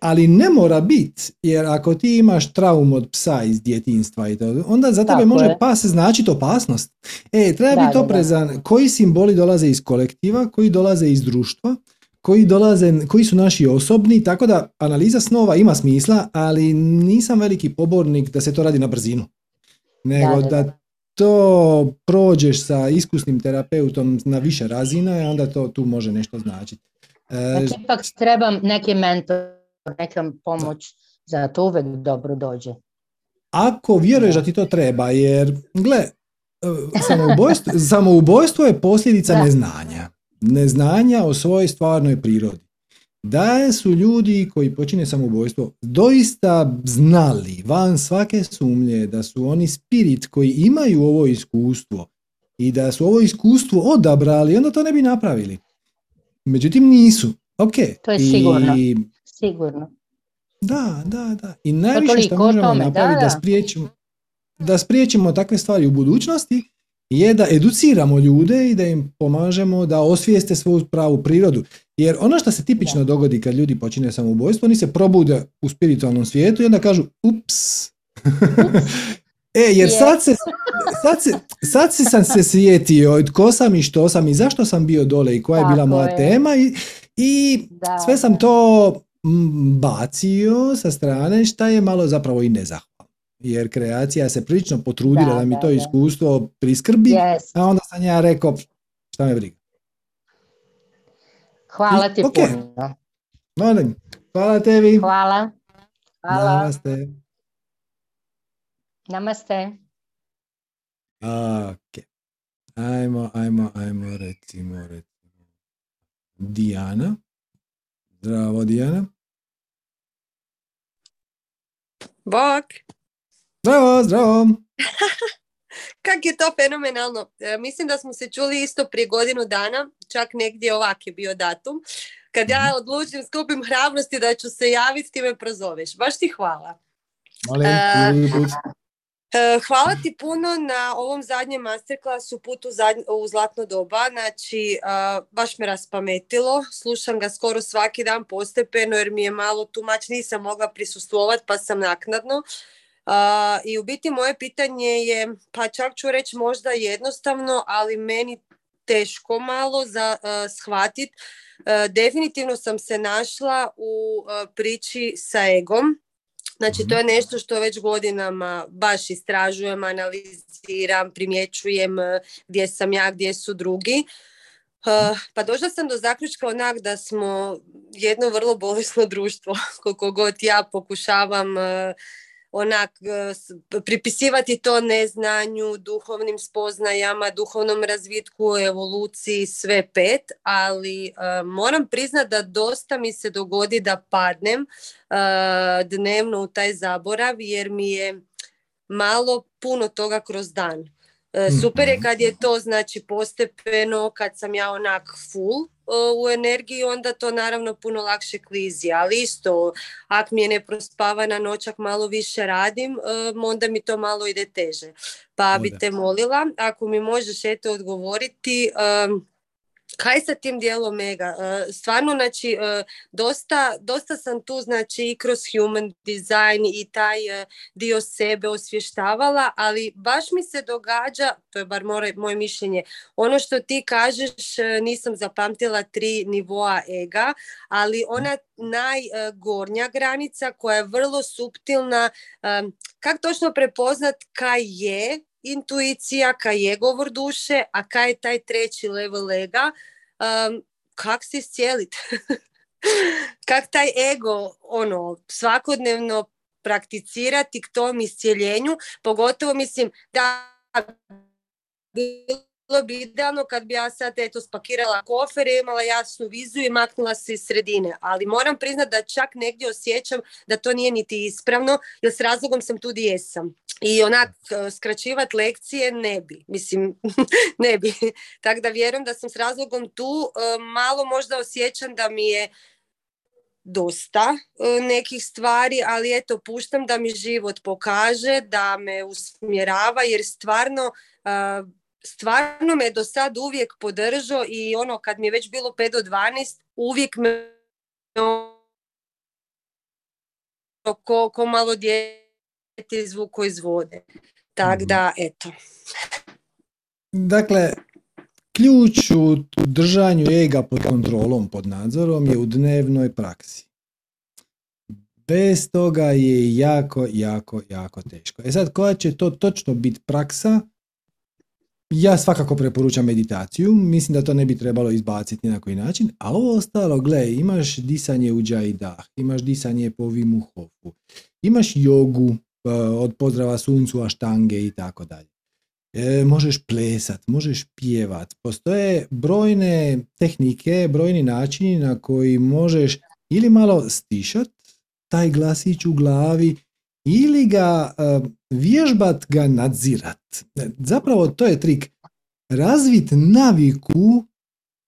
Ali ne mora biti, jer ako ti imaš traumu od psa iz djetinstva i to, onda za tebe Tako može je. pas značiti opasnost. E, treba biti oprezan koji simboli dolaze iz kolektiva, koji dolaze iz društva, koji dolaze, koji su naši osobni, tako da analiza snova ima smisla, ali nisam veliki pobornik da se to radi na brzinu. Nego Da, da, da, da. To prođeš sa iskusnim terapeutom na više razina i onda to tu može nešto značiti. E, Znači, ipak trebam neki mentor, neka pomoć, zato uvek dobro dođe. ako vjeruješ da ti to treba, jer gle, e, samoubojstvo, samoubojstvo je posljedica Da. neznanja. Neznanja o svojoj stvarnoj prirodi. Da su ljudi koji počine samoubojstvo doista znali van svake sumnje da su oni spirit koji imaju ovo iskustvo i da su ovo iskustvo odabrali, onda to ne bi napravili. Međutim nisu. Ok. To je I- sigurno. Sigurno. Da, da, da. I najviše što možemo tome, da, napraviti da, da. spriječimo, da spriječimo takve stvari u budućnosti je da educiramo ljude i da im pomažemo da osvijeste svoju pravu prirodu. Jer ono što se tipično dogodi kad ljudi počine samoubojstvo, oni se probude u spiritualnom svijetu i onda kažu ups. e, jer Je. sad se, sad, se, sad se sam se sjetio tko sam i što sam i zašto sam bio dole i koja je bila moja tema i, i Da, sve sam to mm, bacio sa strane šta je malo zapravo i nezahvalno. Jer kreacija se prilično potrudila da, Da, mi da, to da. iskustvo priskrbi, Yes. a onda sam ja rekao šta me briga. Hvala ti Ok. puno. Molim, hvala tebi. Hvala. Hvala. Namaste. Namaste. Ok. Ajmo, ajmo, ajmo, recimo, recimo. Dijana. Zdravo, Dijana. Bok, Zdravo, zdravo. kak je to fenomenalno. E, mislim da smo se čuli isto prije godinu dana, čak negdje ovak je bio datum. Kad ja odlučim, skupim hrabrosti da ću se javiti, ti me prozoveš. Baš ti hvala. Molim, E. E, Hvala ti puno na ovom zadnjem masterclassu Put u, zadnj- u zlatno doba. Znači, a, baš me raspametilo. Slušam ga skoro svaki dan postepeno jer mi je malo tumač, nisam mogla prisustvovati pa sam naknadno. A, I u biti moje pitanje je, pa čak ću reći možda jednostavno, ali meni teško malo za uh, shvatit. E, definitivno sam se našla u a, priči sa egom. Znači, to je nešto što već godinama baš istražujem, analiziram, primjećujem gdje sam ja, gdje su drugi. Pa došla sam do zaključka onak da smo jedno vrlo bolesno društvo, koliko god ja pokušavam onak s- pripisivati to neznanju, duhovnim spoznajama, duhovnom razvitku, evoluciji, sve pet, ali eh, moram priznat da dosta mi se dogodi da padnem uh, dnevno u taj zaborav jer mi je malo puno toga kroz dan. E, super je Mhm. kad je to znači postepeno, kad sam ja onak full e, u energiji, onda to naravno puno lakše klizi, ali isto, ak mi je neprospavana noć, ak malo više radim, onda mi to malo ide teže. Pa bi te molila, ako mi možeš eto odgovoriti, kaj sa tim dijelom ega? E, Stvarno, znači, e, dosta, dosta sam tu, znači, i kroz human design i taj e, dio sebe osvještavala, ali baš mi se događa, to je bar moje, mišljenje, ono što ti kažeš, nisam zapamtila tri nivoa ega, ali ona najgornja granica koja je vrlo suptilna, kako točno prepoznat kaj je intuicija, kaj je govor duše, a kaj je taj treći level ega, um, kak se iscijelit? kak taj ego ono svakodnevno prakticirati k tom iscijeljenju, pogotovo mislim da bi idealno kad bi ja sad eto spakirala kofer i imala jasnu viziju i maknula se iz sredine, ali moram priznati da čak negdje osjećam da to nije niti ispravno, jer s razlogom sam tu gdje jesam. I onak e, skraćivat lekcije ne bi, mislim ne bi. Tako da vjerujem da sam s razlogom tu, e, malo možda osjećam da mi je dosta e, nekih stvari, ali eto, puštam da mi život pokaže, da me usmjerava, jer stvarno, stvarno me do sad uvijek podržao i ono, kad mi je već bilo 5 do 12, uvijek me ko, ko malo dijete izvuko iz vode. Tak Mhm. da, eto. Dakle, ključ u držanju ega pod kontrolom, pod nadzorom je u dnevnoj praksi. Bez toga je jako, jako, jako teško. E sad, koja će to točno biti praksa? Ja svakako preporučam meditaciju, mislim da to ne bi trebalo izbaciti na koji način, a ovo ostalo, gle, imaš disanje u i dah, imaš disanje po Vimu Hofu, imaš jogu eh, od pozdrava suncu, aštange i tako dalje. E, možeš plesat, možeš pjevat. Postoje brojne tehnike, brojni načini na koji možeš ili malo stišat taj glasić u glavi ili ga e, vježbat ga nadzirat. E, Zapravo to je trik. Razvit naviku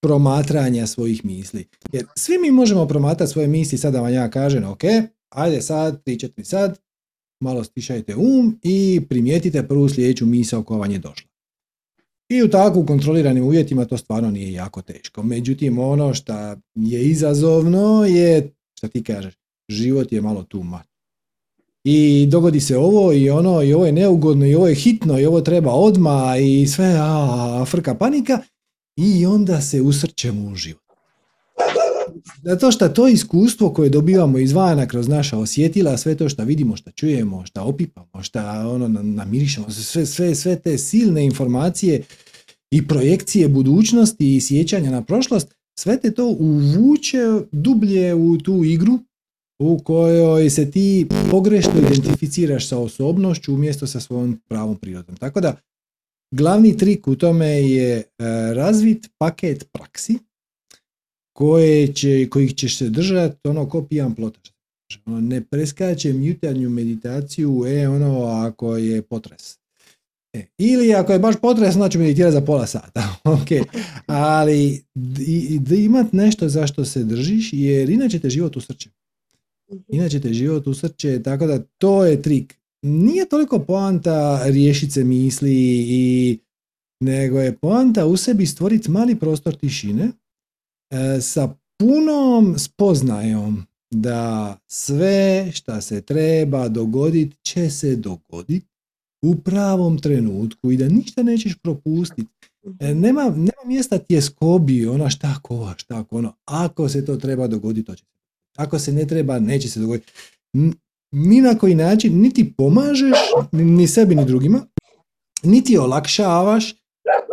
promatranja svojih misli. Jer svi mi možemo promatrati svoje misli, sada vam ja kažem, ok, ajde sad, pričat mi sad, malo stišajte um i primijetite prvu sljedeću misao koja vam je došla. I u takvu kontroliranim uvjetima to stvarno nije jako teško. Međutim, ono što je izazovno je, što ti kažeš, život je malo tu much. I dogodi se ovo i ono, i ovo je neugodno, i ovo je hitno, i ovo treba odma i sve, a, frka panika, i onda se usrćemo u život. Zato što to iskustvo koje dobivamo izvana kroz naša osjetila, sve to što vidimo, što čujemo, što opipamo, što ono na- namirišemo, sve, sve, sve te silne informacije i projekcije budućnosti i sjećanja na prošlost, sve te to uvuče dublje u tu igru u kojoj se ti pogrešno identificiraš sa osobnošću umjesto sa svojom pravom prirodom. Tako da, glavni trik u tome je e, razvit paket praksi koje će, kojih ćeš se držati ono ko pijan plotač. Ono, ne preskačem jutarnju meditaciju, e, ono, ako je potres. E, ili ako je baš potres, onda ću meditirati za pola sata. ok, ali imat nešto za što se držiš, jer inače te život usrće. Inače te život usrće, tako da to je trik. Nije toliko poanta riješiti se misli i nego je poanta u sebi stvoriti mali prostor tišine e, sa punom spoznajom da sve šta se treba dogoditi će se dogoditi u pravom trenutku i da ništa nećeš propustiti. E, nema, nema mjesta tjeskobi, ona šta ko, šta ono. Ako se to treba dogoditi, to će. Ako se ne treba, neće se dogoditi. Ni na koji način, niti pomažeš, ni- sebi, ni drugima, niti olakšavaš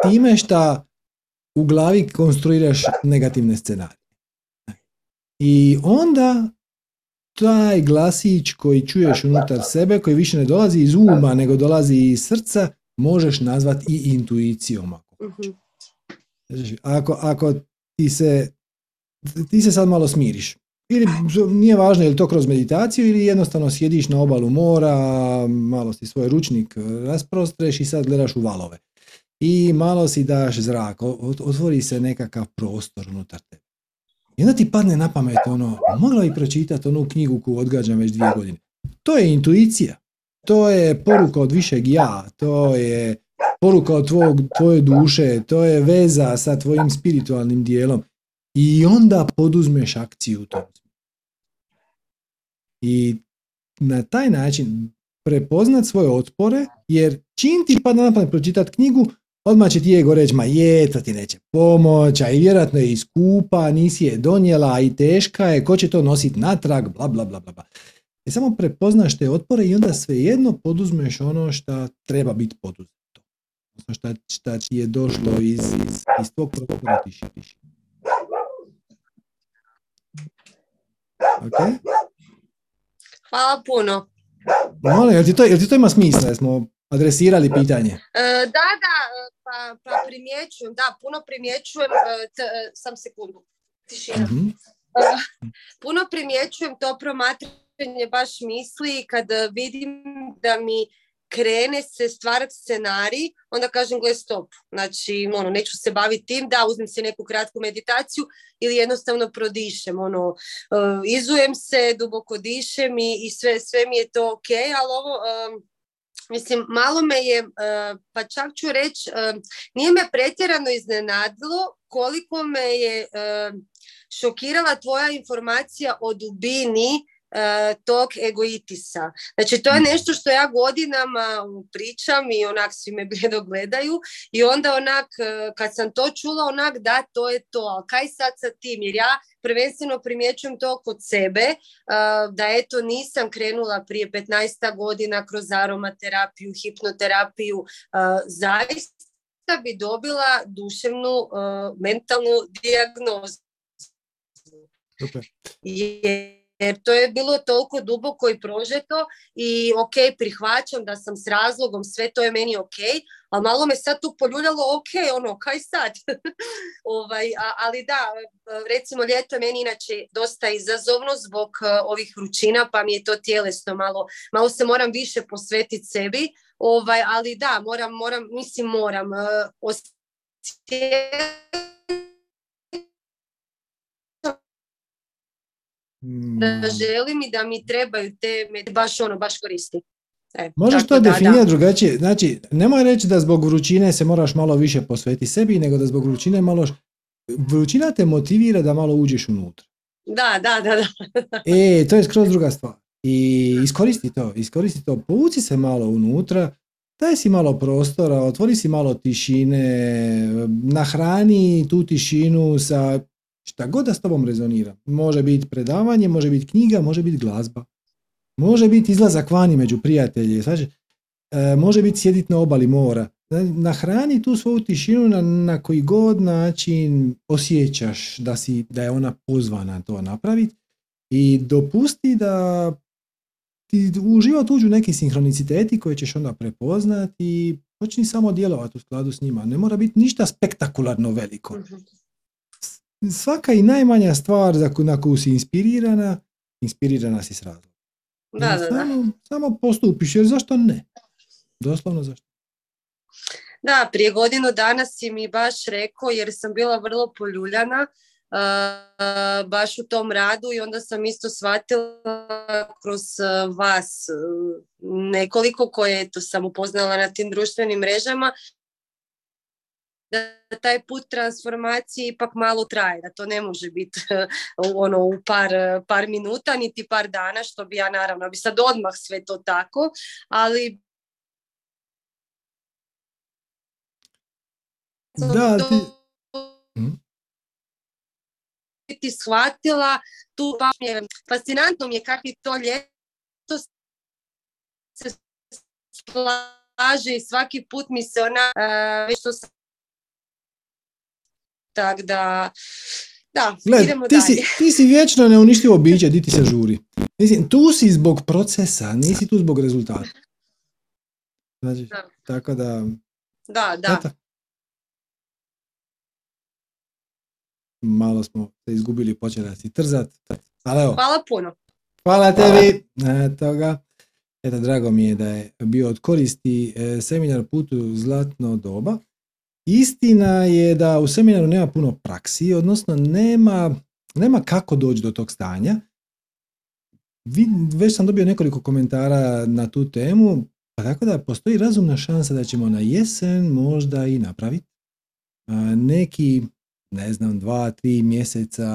time šta u glavi konstruiraš negativne scenarije. I onda taj glasić koji čuješ unutar sebe, koji više ne dolazi iz uma, nego dolazi iz srca, možeš nazvati i intuicijom. Ako, Mhm. Ako, ako ti se ti se sad malo smiriš. Ili nije važno je li to kroz meditaciju ili jednostavno sjediš na obalu mora, malo si svoj ručnik rasprostreš i sad gledaš u valove. i malo si daš zrak, otvori se nekakav prostor unutar tebe. I onda ti padne na pamet ono, mogla bi pročitati onu knjigu koju odgađam već dvije godine. To je intuicija. To je poruka od višeg ja. To je poruka od tvojeg, tvoje duše. To je veza sa tvojim spiritualnim dijelom. I onda poduzmeš akciju u tom. I na taj način prepoznat svoje otpore, jer čim ti padne na pamet pročitati knjigu, odmah će ti ego reći, ma je, to ti neće pomoć, a i vjerojatno je iskupa, nisi je donijela, i teška je, ko će to nositi natrag, bla, bla, bla, bla. I samo prepoznaš te otpore i onda svejedno poduzmeš ono što treba biti poduzeto. Odnosno šta, ti je došlo iz, iz, iz tvog prostora tiši, Ok? Hvala puno. Molim, jel ti to, jel ti to ima smisla? Jesmo adresirali pitanje? E, da, da, e, pa, pa primjećujem, da, puno primjećujem, e, sam sekundu, tišina. Mhm. puno primjećujem to promatranje baš misli kad vidim da mi krene se stvarati scenarij, onda kažem gle stop, znači ono, neću se baviti tim, da uzmem se neku kratku meditaciju ili jednostavno prodišem, ono, izujem se, duboko dišem i, i sve, sve mi je to ok, ali ovo, Mislim, malo me je, e, pa čak ću reći, nije me pretjerano iznenadilo koliko me je šokirala tvoja informacija o dubini tog egoitisa. Znači to je nešto što ja godinama pričam i onak svi me bledo gledaju i onda onak kad sam to čula onak da to je to, ali kaj sad sa tim jer ja prvenstveno primjećujem to kod sebe, da eto nisam krenula prije 15 godina kroz aromaterapiju, hipnoterapiju, zaista bi dobila duševnu, mentalnu dijagnozu. Super. Jer to je bilo toliko duboko i prožeto i ok, prihvaćam da sam s razlogom, sve to je meni ok, ali malo me sad tu poljuljalo, ok, ono, kaj sad? ovaj, ali da, recimo ljeto je meni inače dosta izazovno zbog uh, ovih vrućina, pa mi je to tjelesno malo, malo se moram više posvetiti sebi, ovaj, ali da, moram, moram, mislim moram uh, da želim i da mi trebaju te, baš ono, baš koristi. E, Možeš to definirati drugačije. Znači, nemoj reći da zbog vrućine se moraš malo više posveti sebi, nego da zbog vrućine malo... Vrućina te motivira da malo uđeš unutra. Da, da, da. da. e, to je skroz druga stvar. I iskoristi to, iskoristi to, povuci se malo unutra, daj si malo prostora, otvori si malo tišine, nahrani tu tišinu sa šta god da s tobom rezonira. Može biti predavanje, može biti knjiga, može biti glazba. Može biti izlazak vani među prijatelji, znači, može biti sjediti na obali mora. Nahrani tu svoju tišinu na, na koji god način osjećaš da, si, da je ona pozvana to napraviti i dopusti da ti u život uđu neki sinhroniciteti koje ćeš onda prepoznati i počni samo djelovati u skladu s njima. Ne mora biti ništa spektakularno veliko. Svaka i najmanja stvar za na koju si inspirirana, inspirirana si s razlogom. Da, da, samo, da. samo postupiš, jer zašto ne? Doslovno zašto? Da, prije godinu dana si mi baš rekao, jer sam bila vrlo poljuljana, uh, baš u tom radu i onda sam isto shvatila kroz vas nekoliko koje to sam upoznala na tim društvenim mrežama da taj put transformacije ipak malo traje, da to ne može biti ono u par, par minuta niti par dana, što bi ja naravno bi sad odmah sve to tako, ali da, ti... Hm? ti shvatila, tu fascinantno mi je kako je to ljeto se slaže i svaki put mi se ona, uh, već to sam tako da, da, Gled, idemo ti dalje. Si, ti si vječno neuništivo biće, di ti se žuri. Mislim, tu si zbog procesa, nisi tu zbog rezultata. Znači, da. tako da... Da, da. Malo smo se izgubili, počeli si trzat. Ali evo. Hvala puno. Hvala tebi. Eto ga. Eto, drago mi je da je bio od koristi e, seminar putu Zlatno doba. Istina je da u seminaru nema puno praksi, odnosno nema, nema kako doći do tog stanja. Vi, već sam dobio nekoliko komentara na tu temu, pa tako da postoji razumna šansa da ćemo na jesen možda i napraviti neki, ne znam, dva, tri mjeseca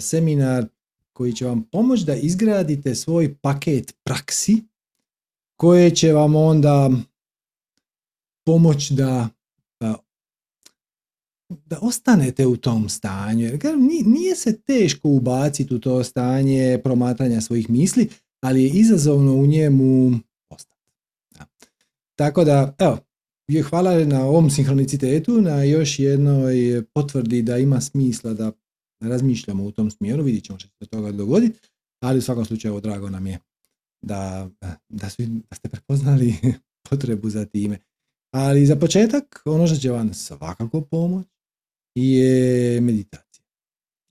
seminar koji će vam pomoći da izgradite svoj paket praksi koje će vam onda pomoći da, da, ostanete u tom stanju. Jer nije se teško ubaciti u to stanje promatranja svojih misli, ali je izazovno u njemu ostati. Tako da, evo, hvala na ovom sinhronicitetu, na još jednoj potvrdi da ima smisla da razmišljamo u tom smjeru, vidjet ćemo što se toga dogoditi, ali u svakom slučaju drago nam je da, da, su, da ste prepoznali potrebu za time. Ali za početak, ono što će vam svakako pomoći je meditacija.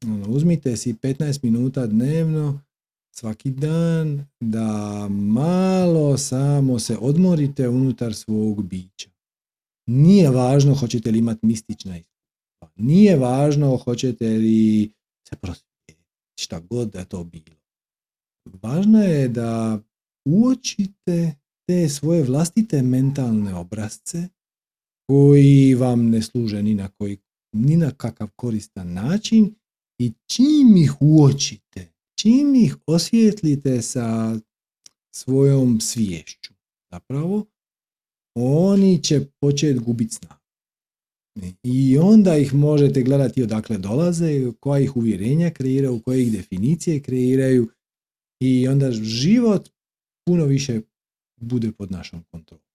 Ono, uzmite si 15 minuta dnevno, svaki dan, da malo samo se odmorite unutar svog bića. Nije važno hoćete li imati mistična iskustva. Nije važno hoćete li se prosvjetiti, šta god da to bilo. Važno je da uočite te svoje vlastite mentalne obrazce koji vam ne služe ni na, koji, ni na kakav koristan način i čim ih uočite, čim ih osvijetlite sa svojom sviješću, zapravo, oni će početi gubiti snagu. I onda ih možete gledati odakle dolaze, koja ih uvjerenja kreiraju, koje ih definicije kreiraju i onda život puno više bude pod našom kontrolom.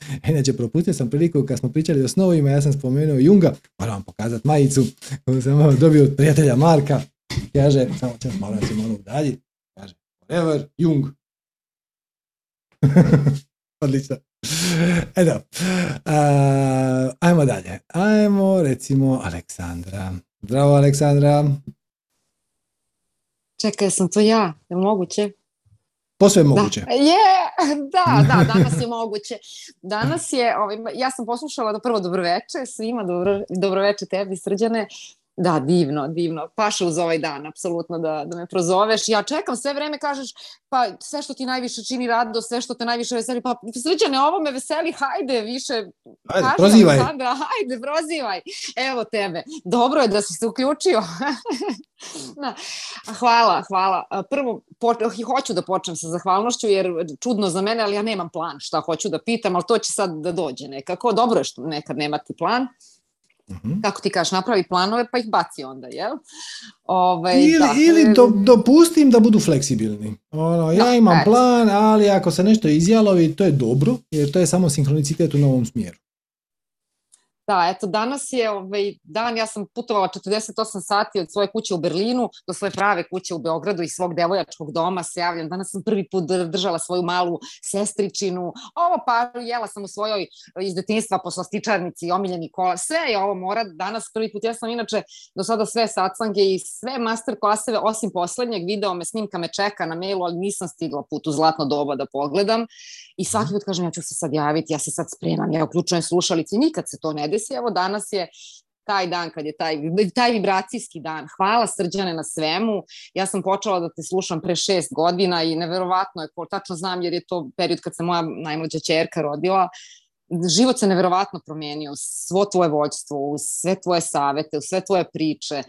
Inače, propustio sam priliku kad smo pričali o snovima, ja sam spomenuo Junga, moram vam pokazati majicu koju sam dobio od prijatelja Marka. Kaže, samo čas malo malo udalji, kaže, forever Jung. Odlično. Edo, uh, ajmo dalje. Ajmo recimo Aleksandra. Zdravo Aleksandra. Čekaj, sam to ja, je moguće? Posve je moguće. Da, je, da, da, danas je moguće. Danas je, ovaj, ja sam poslušala da prvo dobroveče svima, dobro, dobroveče tebi srđane. Da, divno, divno. Paša uz ovaj dan, apsolutno da, da me prozoveš. Ja čekam sve vreme, kažeš, pa sve što ti najviše čini rado, sve što te najviše veseli, pa srđane, ovo me veseli, hajde više. Ajde, kaži, prozivaj. Sandra, hajde, prozivaj. Evo tebe. Dobro je da si se uključio. da. Hvala, hvala. Prvo, po, hoću da počnem sa zahvalnošću, jer čudno za mene, ali ja nemam plan šta hoću da pitam, ali to će sad da dođe nekako. Dobro je što nekad nemati plan. -hmm. kako ti kažeš, napravi planove pa ih baci onda, jel? Ovaj, ili da. ili do, dopustim da budu fleksibilni. Ono, ja imam et. plan, ali ako se nešto izjalovi, to je dobro, jer to je samo sinhronicitet u novom smjeru. Da, eto, danas je ovaj dan, ja sam putovala 48 sati od svoje kuće u Berlinu do svoje prave kuće u Beogradu i svog devojačkog doma se javljam. Danas sam prvi put držala svoju malu sestričinu. Ovo paru jela sam u svojoj iz detinstva po slastičarnici i omiljeni kola. Sve je ovo mora danas prvi put. Ja sam inače do sada sve sacange i sve master klaseve osim poslednjeg video me snimka me čeka na mailu, ali nisam stigla put u zlatno doba da pogledam. I svaki put kažem ja ću se sad javiti, ja se sad spremam, ja uključujem slušalice. Nikad se to ne desi. Evo danas je taj dan kad je taj, taj vibracijski dan. Hvala srđane na svemu. Ja sam počela da te slušam pre šest godina i neverovatno je, tačno znam jer je to period kad se moja najmlađa čerka rodila, život se neverovatno promenio, svo tvoje vođstvo, sve tvoje savete, sve tvoje priče,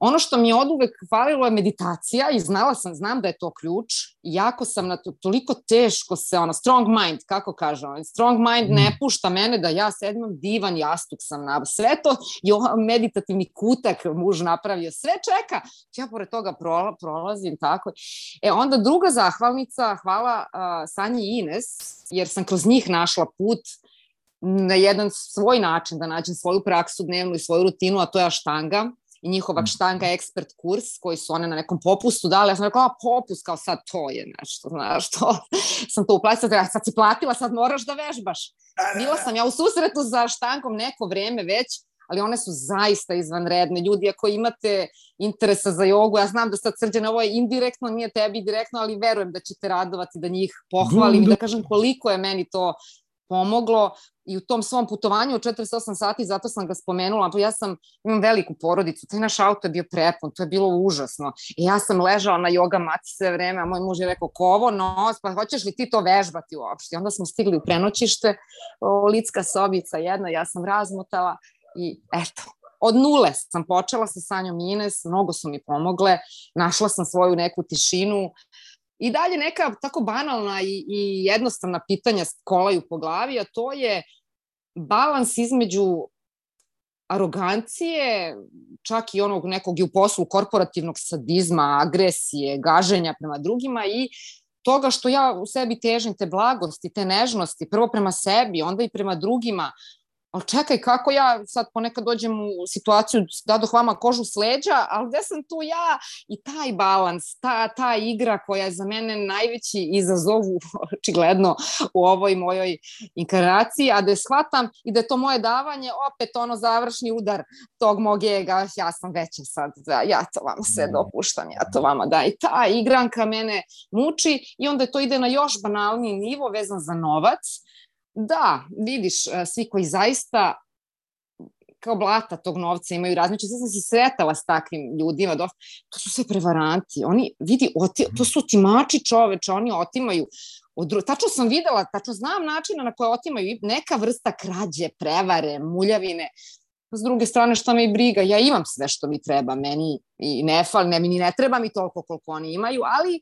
Ono što mi je od uvek falilo je meditacija i znala sam, znam da je to ključ. Jako sam na to, toliko teško se, ono, strong mind, kako kaže on, strong mind ne mm. pušta mene da ja sedmam divan jastuk sam na sve to je meditativni kutak muž napravio, sve čeka. Ja pored toga prolazim tako. E onda druga zahvalnica, hvala uh, Sanji i Ines, jer sam kroz njih našla put na jedan svoj način da nađem svoju praksu dnevnu i svoju rutinu, a to je aštanga i njihova štanga mm. ekspert kurs koji su one na nekom popustu dali. Ja sam rekla, a popust, kao sad to je nešto, znaš, to sam to uplatila, sad si platila, sad moraš da vežbaš. Bila sam ja u susretu za štangom neko vreme već, ali one su zaista izvanredne. Ljudi, ako imate interesa za jogu, ja znam da sad srđane, ovo je indirektno, nije tebi direktno, ali verujem da ćete radovati da njih pohvalim i da kažem koliko je meni to pomoglo i u tom svom putovanju od 48 sati, zato sam ga spomenula, ja sam, imam veliku porodicu, taj naš auto je bio prepun, to je bilo užasno. I ja sam ležala na yoga mati sve vreme, a moj muž je rekao, ko ovo nos, pa hoćeš li ti to vežbati uopšte? Onda smo stigli u prenoćište, litska sobica jedna, ja sam razmotala i eto, od nule sam počela sa Sanjom Ines, mnogo su mi pomogle, našla sam svoju neku tišinu, I dalje neka tako banalna i, i jednostavna pitanja kolaju po glavi, a to je balans između arogancije, čak i onog nekog i u poslu korporativnog sadizma, agresije, gaženja prema drugima i toga što ja u sebi težim te blagosti, te nežnosti, prvo prema sebi, onda i prema drugima, ali čekaj, kako ja sad ponekad dođem u situaciju da doh vama kožu s leđa, ali gde sam tu ja? I taj balans, ta, ta igra koja je za mene najveći izazov, očigledno, u ovoj mojoj inkarnaciji, a da je shvatam i da je to moje davanje opet ono završni udar tog mog ega, ja sam veća sad, ja to vama sve dopuštam, ja to vama da. I ta igranka mene muči i onda to ide na još banalniji nivo vezan za novac, Da, vidiš, e, svi koji zaista kao blata tog novca imaju razmiče. Sve sam se sretala s takvim ljudima. To su sve prevaranti. Oni, vidi, oti... to su otimači čoveče, oni otimaju. Od... Tačno sam videla, tačno znam načina na koje otimaju neka vrsta krađe, prevare, muljavine. S druge strane, što me i briga, ja imam sve što mi treba, meni i ne fal, ne, mi ni ne treba mi toliko koliko oni imaju, ali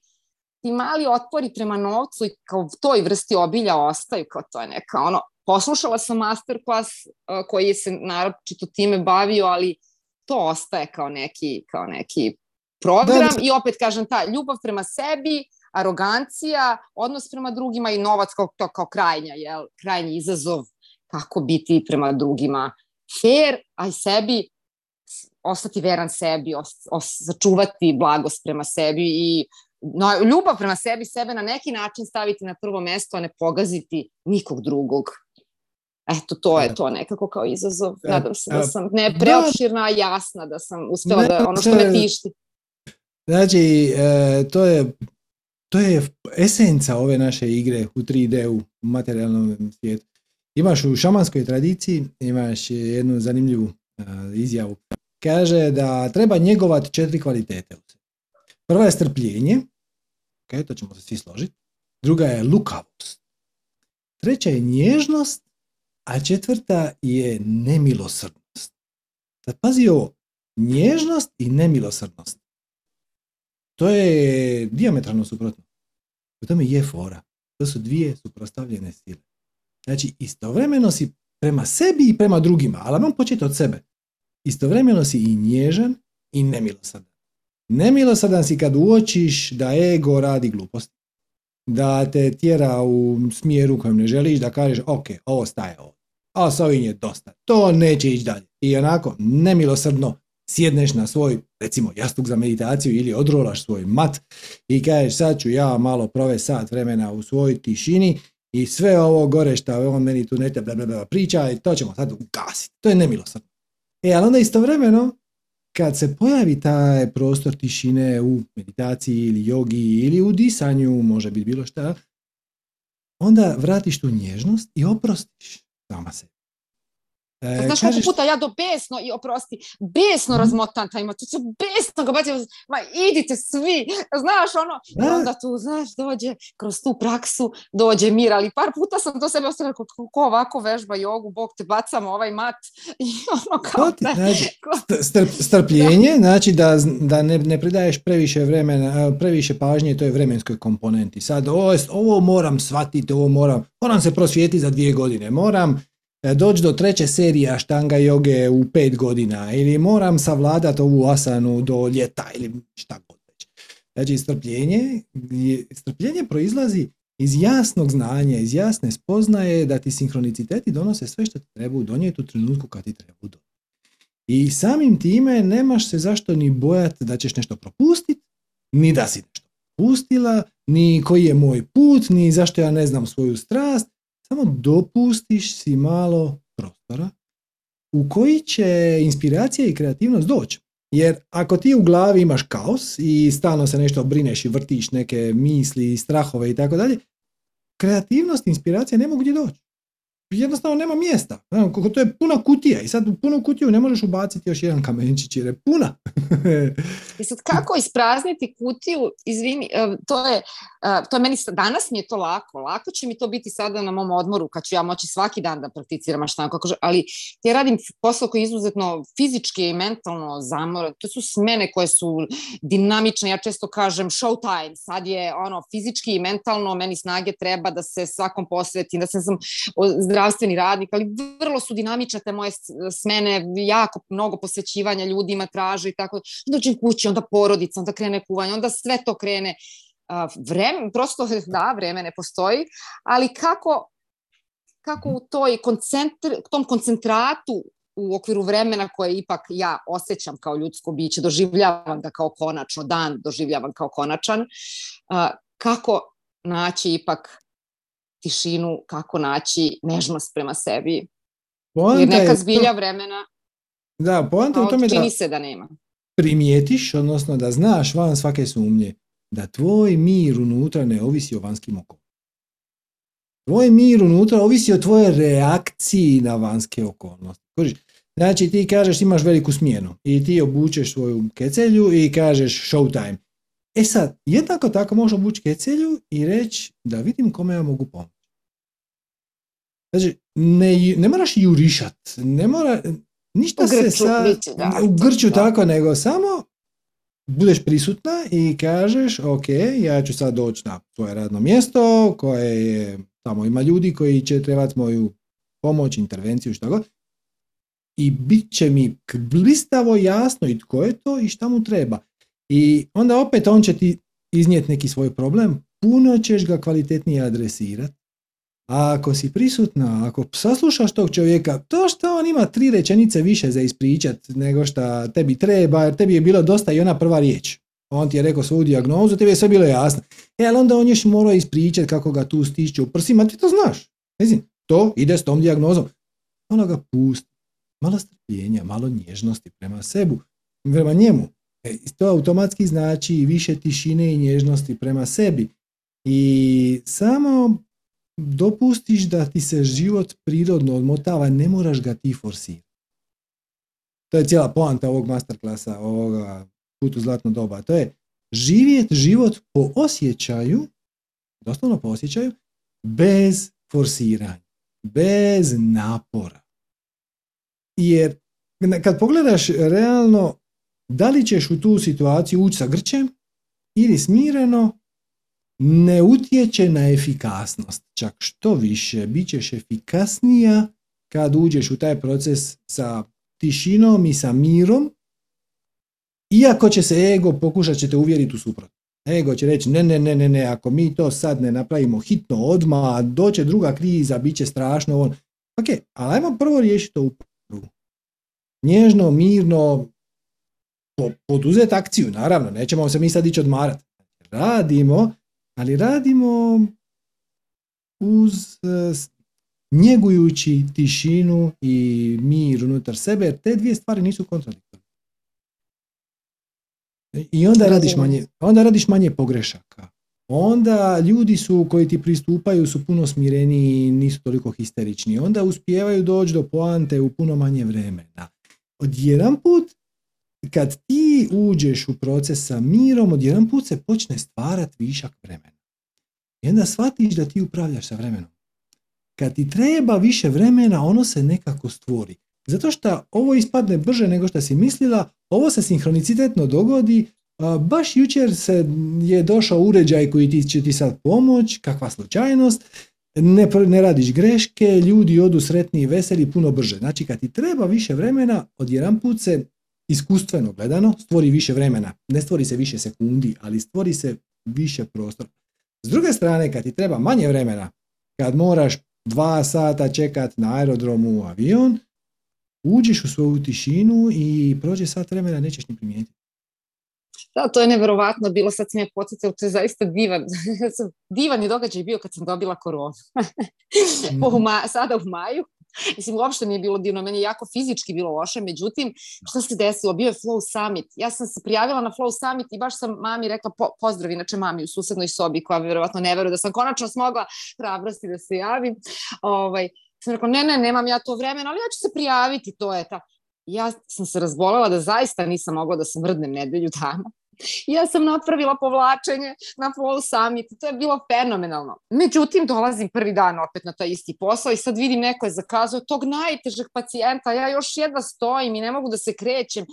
ti mali otpori prema novcu i kao toj vrsti obilja ostaju, kao to je neka ono, poslušala sam masterclass uh, koji se naročito time bavio, ali to ostaje kao neki, kao neki program da, da. i opet kažem ta ljubav prema sebi, arogancija, odnos prema drugima i novac kao, to kao krajnja, jel, krajnji izazov kako biti prema drugima fair, a i sebi ostati veran sebi, os, os, začuvati blagost prema sebi i no, ljubav prema sebi, sebe na neki način staviti na prvo mesto, a ne pogaziti nikog drugog. Eto, to je to nekako kao izazov. Da. Nadam se da sam ne preopširna, a jasna, da sam uspela da ono što me tišti. Znači, e, to je to je esenca ove naše igre u 3D u materijalnom svijetu. Imaš u šamanskoj tradiciji, imaš jednu zanimljivu izjavu. Kaže da treba njegovati četiri kvalitete. Prva je strpljenje, ok, to ćemo se svi složiti. Druga je lukavost. Treća je nježnost, a četvrta je nemilosrdnost. Sad pazi ovo, nježnost i nemilosrdnost. To je diametralno suprotno. U tome je fora. To su dvije suprostavljene sile. Znači, istovremeno si prema sebi i prema drugima, ali vam početi od sebe. Istovremeno si i nježan i nemilosrdan. Nemilosadan si kad uočiš da ego radi glupost, da te tjera u smjeru kojem ne želiš, da kažeš ok, ovo staje ovo, a s ovim je dosta, to neće ići dalje. I onako nemilosrdno sjedneš na svoj, recimo, jastuk za meditaciju ili odrolaš svoj mat i kažeš sad ću ja malo provesti sat vremena u svojoj tišini i sve ovo gore što on meni tu bla, bla, bla, priča i to ćemo sad ugasiti. To je nemilosrdno. E, ali onda istovremeno kad se pojavi taj prostor tišine u meditaciji ili jogi ili u disanju, može biti bilo šta, onda vratiš tu nježnost i oprostiš sama se. E, Znaš kažeš... koliko puta ja do besno, i oprosti, besno mm. razmotan taj to se besno ga bacim, ma idite svi, znaš ono, da. i onda tu, znaš, dođe kroz tu praksu, dođe mir, ali par puta sam to sebe ostavila, ko ovako vežba jogu, bog te bacam ovaj mat, i ono kao... Ti, znači, strp, strpljenje, da. znači da, da ne, ne pridaješ previše vremena, previše pažnje toj vremenskoj komponenti. Sad, ovo, ovo moram shvatiti, ovo moram, moram se prosvijetiti za dvije godine, moram doći do treće serije Aštanga joge u pet godina ili moram savladati ovu asanu do ljeta ili šta god već. Znači strpljenje, strpljenje proizlazi iz jasnog znanja, iz jasne spoznaje da ti sinhroniciteti donose sve što ti trebaju donijeti u trenutku kad ti trebaju donijeti. I samim time nemaš se zašto ni bojati da ćeš nešto propustiti, ni da si nešto pustila, ni koji je moj put, ni zašto ja ne znam svoju strast, samo dopustiš si malo prostora u koji će inspiracija i kreativnost doći. Jer ako ti u glavi imaš kaos i stalno se nešto brineš i vrtiš neke misli, strahove i tako dalje, kreativnost i inspiracija ne mogu gdje doći. jednostavno nema mjesta. To je puna kutija i sad u punu kutiju ne možeš ubaciti još jedan kamenčić jer je puna. I sad kako isprazniti kutiju, izvini, to je, to je meni, danas mi je to lako, lako će mi to biti sada na mom odmoru kad ću ja moći svaki dan da prakticiram maštanu, kako ali ja radim posao koji je izuzetno fizički i mentalno zamoran, to su smene koje su dinamične, ja često kažem show time, sad je ono fizički i mentalno, meni snage treba da se svakom posvetim, da se sam zdravstveni radnik, ali vrlo su dinamične te moje smene, jako mnogo posvećivanja ljudima traže i tako. Dođem kući, onda porodica, onda krene kuvanje, onda sve to krene. Vreme, prosto, da, vreme ne postoji, ali kako, kako u toj koncentr, tom koncentratu u okviru vremena koje ipak ja osjećam kao ljudsko biće, doživljavam ga kao konačno, dan doživljavam kao konačan, kako naći ipak tišinu, kako naći nežnost prema sebi. Poanta Jer neka zbilja to... vremena da, poanta u tome da, se da nema. primijetiš, odnosno da znaš van svake sumnje, da tvoj mir unutra ne ovisi o vanskim okom. Tvoj mir unutra ovisi o tvojoj reakciji na vanjske okolnosti. Znači ti kažeš imaš veliku smjenu i ti obučeš svoju kecelju i kažeš showtime. E sad, jednako tako možeš obući kecelju i reći da vidim kome ja mogu pomoći. Znači, ne, ne moraš jurišat, ne mora, ništa u grču, se sa, da, u grču tako, nego samo budeš prisutna i kažeš, ok, ja ću sad doći na svoje radno mjesto koje je, tamo ima ljudi koji će trebati moju pomoć, intervenciju, šta god. I bit će mi blistavo jasno i tko je to i šta mu treba. I onda opet on će ti iznijeti neki svoj problem, puno ćeš ga kvalitetnije adresirati a ako si prisutna, ako saslušaš tog čovjeka, to što on ima tri rečenice više za ispričat nego što tebi treba, jer tebi je bilo dosta i ona prva riječ. On ti je rekao svoju dijagnozu, tebi je sve bilo jasno. E, ali onda on još morao ispričati kako ga tu stišće u prsima, ti to znaš. Mislim, to ide s tom dijagnozom. Ono ga pusti. Malo strpljenja, malo nježnosti prema sebu, prema njemu. E, to automatski znači više tišine i nježnosti prema sebi. I samo dopustiš da ti se život prirodno odmotava, ne moraš ga ti forsirati. To je cijela poanta ovog masterklasa, ovoga putu zlatno doba. To je živjeti život po osjećaju, doslovno po osjećaju, bez forsiranja, bez napora. Jer kad pogledaš realno, da li ćeš u tu situaciju ući sa grčem ili smireno ne utječe na efikasnost. Čak što više, bit ćeš efikasnija kad uđeš u taj proces sa tišinom i sa mirom, iako će se ego pokušat će te uvjeriti u suprot. Ego će reći ne, ne, ne, ne, ne, ako mi to sad ne napravimo hitno odmah, doće druga kriza, bit će strašno. On. Ok, ali ajmo prvo riješiti to u prvu. Nježno, mirno, poduzeti akciju, naravno, nećemo se mi sad ići odmarati. Radimo, ali radimo uz e, njegujući tišinu i mir unutar sebe, jer te dvije stvari nisu kontradiktorne. I onda radiš manje, onda radiš manje pogrešaka. Onda ljudi su koji ti pristupaju su puno smireniji, nisu toliko histerični. Onda uspijevaju doći do poante u puno manje vremena. Odjedan put kad ti uđeš u proces sa mirom, odjedan put se počne stvarati višak vremena. I onda shvatiš da ti upravljaš sa vremenom. Kad ti treba više vremena, ono se nekako stvori. Zato što ovo ispadne brže nego što si mislila, ovo se sinhronicitetno dogodi, baš jučer se je došao uređaj koji ti će ti sad pomoć, kakva slučajnost, ne, ne radiš greške, ljudi odu sretni i veseli puno brže. Znači kad ti treba više vremena, odjedan put se iskustveno gledano stvori više vremena. Ne stvori se više sekundi, ali stvori se više prostora. S druge strane, kad ti treba manje vremena, kad moraš dva sata čekat na aerodromu avion, uđeš u svoju tišinu i prođe sat vremena, nećeš ni primijetiti. Da, to je neverovatno bilo, sad sam je podsjetila, to je zaista divan, divan je događaj bio kad sam dobila koronu. u sada u maju, Mislim, uopšte nije bilo divno, meni je jako fizički bilo loše, međutim, što se desilo? Bio je Flow Summit. Ja sam se prijavila na Flow Summit i baš sam mami rekla po, pozdrav, inače mami u susednoj sobi koja verovatno ne veruje da sam konačno smogla hrabrosti da se javim. Ovaj, Sam rekla, ne, ne, nemam ja to vremena, ali ja ću se prijaviti, to je ta. Ja sam se razbolela da zaista nisam mogla da se mrdnem nedelju dana ja sam napravila povlačenje na Fall Summit, to je bilo fenomenalno. Međutim, dolazim prvi dan opet na taj isti posao i sad vidim neko je zakazao tog najtežeg pacijenta, ja još jedna stojim i ne mogu da se krećem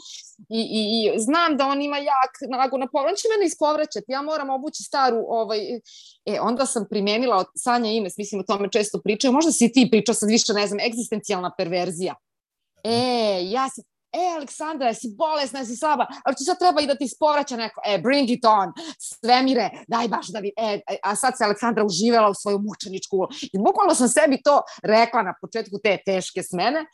i, i, i znam da on ima jak nagu na povraćaj, će mene ispovraćati, ja moram obući staru, ovaj, e, onda sam primenila Sanja Ines, mislim o tome često pričaju, možda si ti pričao, sad više ne znam, egzistencijalna perverzija. E, ja se e, Aleksandra, jesi bolesna, jesi slaba, ali ti sad treba i da ti ispovraća neko, e, bring it on, svemire, daj baš da vi, e, e a sad se Aleksandra uživela u svoju mučeničku ulogu. I bukvalno sam sebi to rekla na početku te teške smene,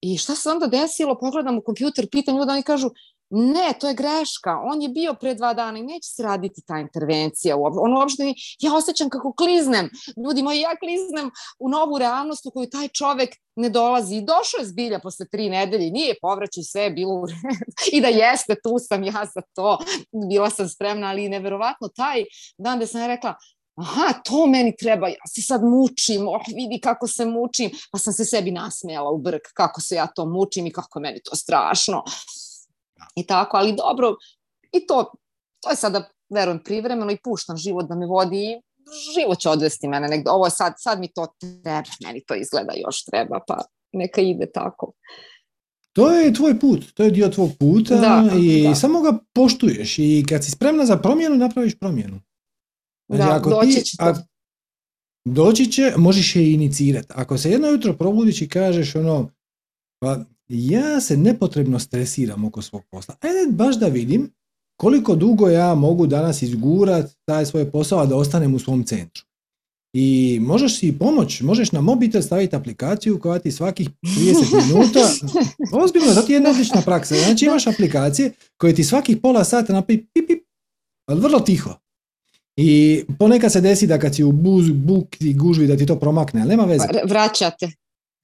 I šta se onda desilo? Pogledam u kompjuter, pitam ljuda, oni kažu, Ne, to je greška. On je bio pre dva dana i neće se raditi ta intervencija. On uopšte. Ja osjećam kako kliznem. Ljudi moji, ja kliznem u novu realnost u koju taj čovek ne dolazi. I došao je zbilja posle tri nedelje. Nije povraćaj sve je bilo u redu. I da jeste, tu sam ja za to. Bila sam spremna, ali neverovatno taj dan gde sam rekla, aha, to meni treba, ja se sad mučim, oh, vidi kako se mučim, pa sam se sebi nasmejala u brk, kako se ja to mučim i kako meni to strašno i tako, ali dobro, i to, to je sada, verujem, privremeno i puštam život da me vodi i život će odvesti mene negde, ovo je sad, sad mi to treba, meni to izgleda još treba, pa neka ide tako. To je tvoj put, to je dio tvog puta da, i da. samo ga poštuješ i kad si spremna za promjenu, napraviš promjenu. Znači, da, ako doći će doći će, možeš je inicirati. Ako se jedno jutro probudiš i kažeš ono, pa ja se nepotrebno stresiram oko svog posla. Ajde baš da vidim koliko dugo ja mogu danas izgurat taj svoj posao da ostanem u svom centru. I možeš si pomoć, možeš na mobitel staviti aplikaciju koja ti svakih 30 minuta, ozbiljno, to ti je jedna odlična praksa. Znači imaš aplikacije koje ti svakih pola sata napi pip, pip, ali vrlo tiho. I ponekad se desi da kad si u buz, buk i gužvi da ti to promakne, ali nema veze. Vraćate.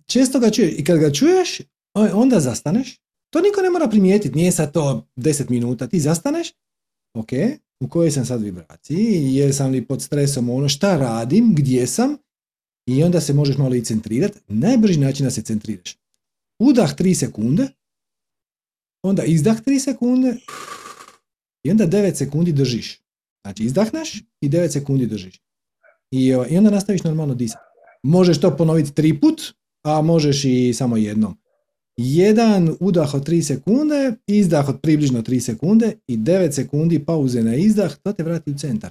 Često ga čuješ i kad ga čuješ, onda zastaneš, to niko ne mora primijetiti, nije sad to 10 minuta, ti zastaneš, ok, u kojoj sam sad vibraciji, jesam li pod stresom ono šta radim, gdje sam, i onda se možeš malo i centrirati. Najbrži način da se centriraš. Udah 3 sekunde, onda izdah 3 sekunde i onda 9 sekundi držiš. Znači izdahneš i 9 sekundi držiš. I, i onda nastaviš normalno disati. Možeš to ponoviti tri put, a možeš i samo jednom jedan udah od 3 sekunde, izdah od približno 3 sekunde i 9 sekundi pauze na izdah, to te vrati u centar.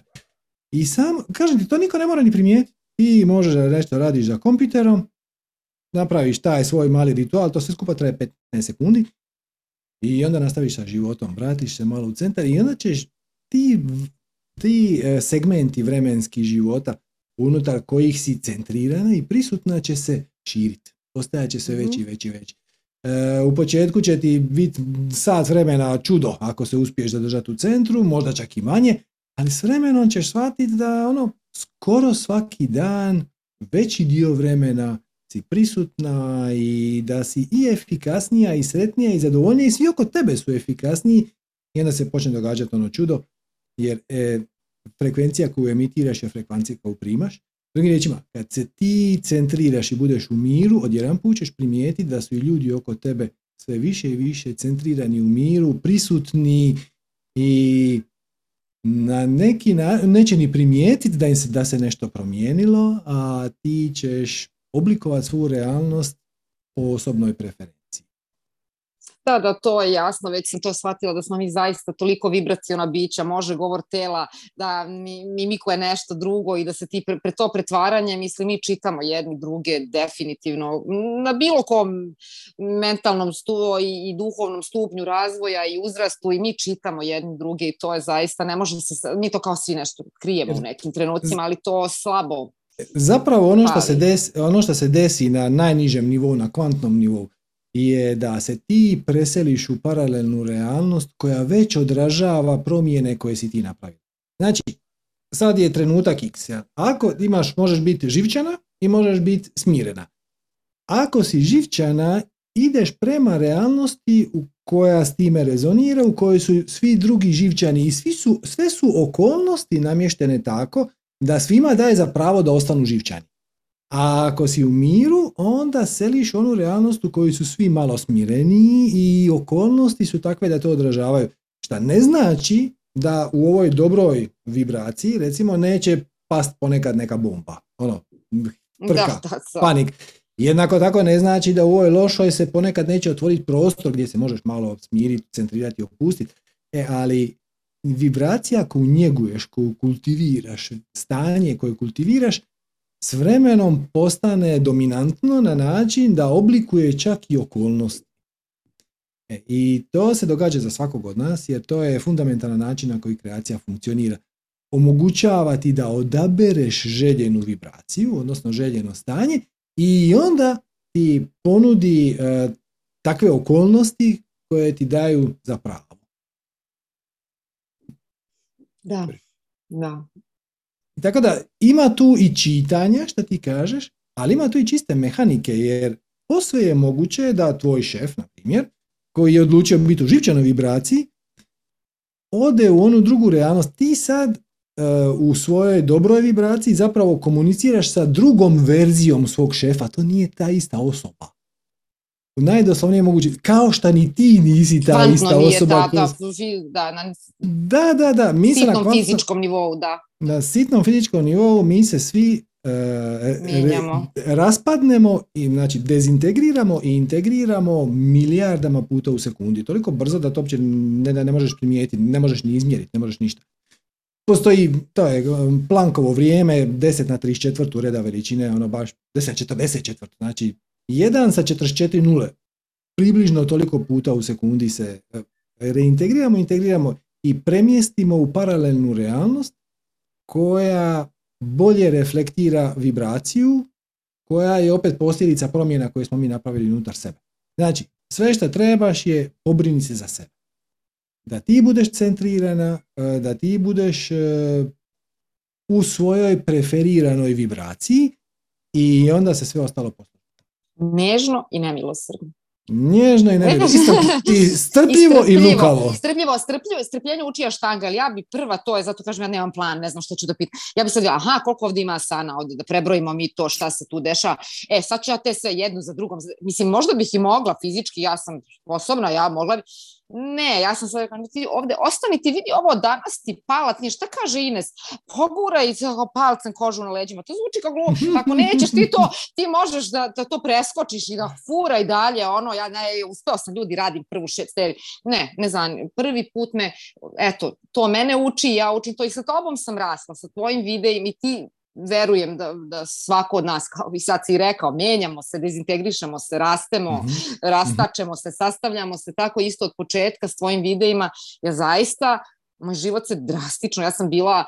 I sam, kažem ti, to niko ne mora ni primijetiti. Ti možeš da nešto radiš za kompjuterom, napraviš taj svoj mali ritual, to sve skupa traje 15 sekundi i onda nastaviš sa životom, vratiš se malo u centar i onda ćeš ti, ti e, segmenti vremenski života unutar kojih si centrirana i prisutna će se širiti. Postajat će sve veći, veći, veći. E, u početku će ti biti sat vremena čudo ako se uspiješ zadržati u centru, možda čak i manje, ali s vremenom ćeš shvatiti da ono skoro svaki dan veći dio vremena si prisutna i da si i efikasnija i sretnija i zadovoljnija i svi oko tebe su efikasniji i onda se počne događati ono čudo jer e, frekvencija koju emitiraš je frekvencija koju primaš Drugim riječima, kad se ti centriraš i budeš u miru, odjedan put ćeš primijetiti da su i ljudi oko tebe sve više i više centrirani u miru, prisutni i na neki način neće ni primijetiti da, im se, da se nešto promijenilo, a ti ćeš oblikovati svu realnost po osobnoj preferenciji. Da, da, to je jasno, već sam to shvatila da smo mi zaista toliko vibracijona bića, može govor tela, da mi, mimiko je nešto drugo i da se ti pre, pre to pretvaranje, mislim, mi čitamo jedni druge definitivno na bilo kom mentalnom stu, i, i duhovnom stupnju razvoja i uzrastu i mi čitamo jedni druge i to je zaista, ne može se, mi to kao svi nešto krijemo u nekim trenucima, ali to slabo Zapravo ono što, se desi, ono što se desi na najnižem nivou, na kvantnom nivou, je da se ti preseliš u paralelnu realnost koja već odražava promjene koje si ti napravio. Znači, sad je trenutak x. Ako imaš, možeš biti živčana i možeš biti smirena. Ako si živčana, ideš prema realnosti u koja s time rezonira, u kojoj su svi drugi živčani i svi su, sve su okolnosti namještene tako da svima daje za pravo da ostanu živčani. A ako si u miru, onda seliš onu realnost u kojoj su svi malo smireniji i okolnosti su takve da to odražavaju. Šta ne znači da u ovoj dobroj vibraciji, recimo, neće past ponekad neka bomba. Ono, prka, panik. Jednako tako ne znači da u ovoj lošoj se ponekad neće otvoriti prostor gdje se možeš malo smiriti, centrirati, opustiti. E, ali vibracija koju njeguješ, koju kultiviraš, stanje koje kultiviraš, s vremenom postane dominantno na način da oblikuje čak i okolnost. E, I to se događa za svakog od nas jer to je fundamentalan način na koji kreacija funkcionira. Omogućava ti da odabereš željenu vibraciju, odnosno željeno stanje i onda ti ponudi e, takve okolnosti koje ti daju za pravo. Da, da. Tako da ima tu i čitanja što ti kažeš, ali ima tu i čiste mehanike jer posve je moguće da tvoj šef, na primjer, koji je odlučio biti u živčanoj vibraciji, ode u onu drugu realnost. Ti sad uh, u svojoj dobroj vibraciji zapravo komuniciraš sa drugom verzijom svog šefa. To nije ta ista osoba. Najdoslovnije moguće, kao što ni ti nisi ta Kvantno ista nije osoba. ta, koja- da, da, na Da, da, da. Mi se na fizičkom nivou, da. Na sitnom fizičkom nivou mi se svi e, raspadnemo i znači dezintegriramo i integriramo milijardama puta u sekundi. Toliko brzo da to uopće ne, ne možeš primijetiti, ne možeš ni izmjeriti, ne možeš ništa. Postoji, to je um, Plankovo vrijeme, 10 na 34 reda veličine, ono baš 10 44, znači 1 sa 44 nule. Približno toliko puta u sekundi se e, reintegriramo, integriramo i premjestimo u paralelnu realnost koja bolje reflektira vibraciju, koja je opet posljedica promjena koje smo mi napravili unutar sebe. Znači, sve što trebaš je pobrini se za sebe. Da ti budeš centrirana, e, da ti budeš e, u svojoj preferiranoj vibraciji i onda se sve ostalo posluša. Nežno i nemilosrdno. Nježno i ne Ne. i strpljivo i lukavo. Strpljivo, strpljivo, strpljenje uči štanga, ali ja bi prva to je, zato kažem ja nemam plan, ne znam što ću da pitam. Ja bi sad, vidjela, aha, koliko ovdje ima sana, ovdje da prebrojimo mi to šta se tu dešava. E, sad ću ja te sve jednu za drugom. Mislim, možda bih i mogla fizički, ja sam sposobna, ja mogla bi. Ne, ja sam sad rekla, ti ovde, ostani ti, vidi ovo danas ti palac, nije, šta kaže Ines? Poguraj palcem kožu na leđima, to zvuči kao glupo, ako nećeš ti to, ti možeš da, da to preskočiš i da furaj dalje, ono, ja ne, uspeo sam ljudi, radim prvu šest ne, ne znam, prvi put me, eto, to mene uči, ja učim to i sa tobom sam rasla, sa tvojim videima i ti verujem da, da svako od nas, kao i sad si rekao, menjamo se, dezintegrišemo se, rastemo, Mhm. rastačemo se, sastavljamo se, tako isto od početka s tvojim videima, ja zaista, moj život se drastično, ja sam bila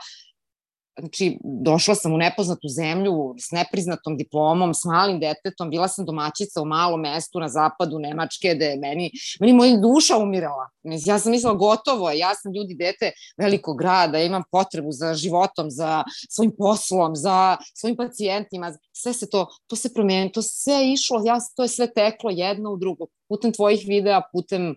Znači, došla sam u nepoznatu zemlju s nepriznatom diplomom, s malim detetom, bila sam domaćica u malom mestu na zapadu Nemačke, da je meni, meni moja duša umirala. Ja sam mislila, gotovo ja sam ljudi dete velikog grada, ja imam potrebu za životom, za svojim poslom, za svojim pacijentima, sve se to, to se promijenilo, to sve išlo, ja, to je sve teklo jedno u drugo, putem tvojih videa, putem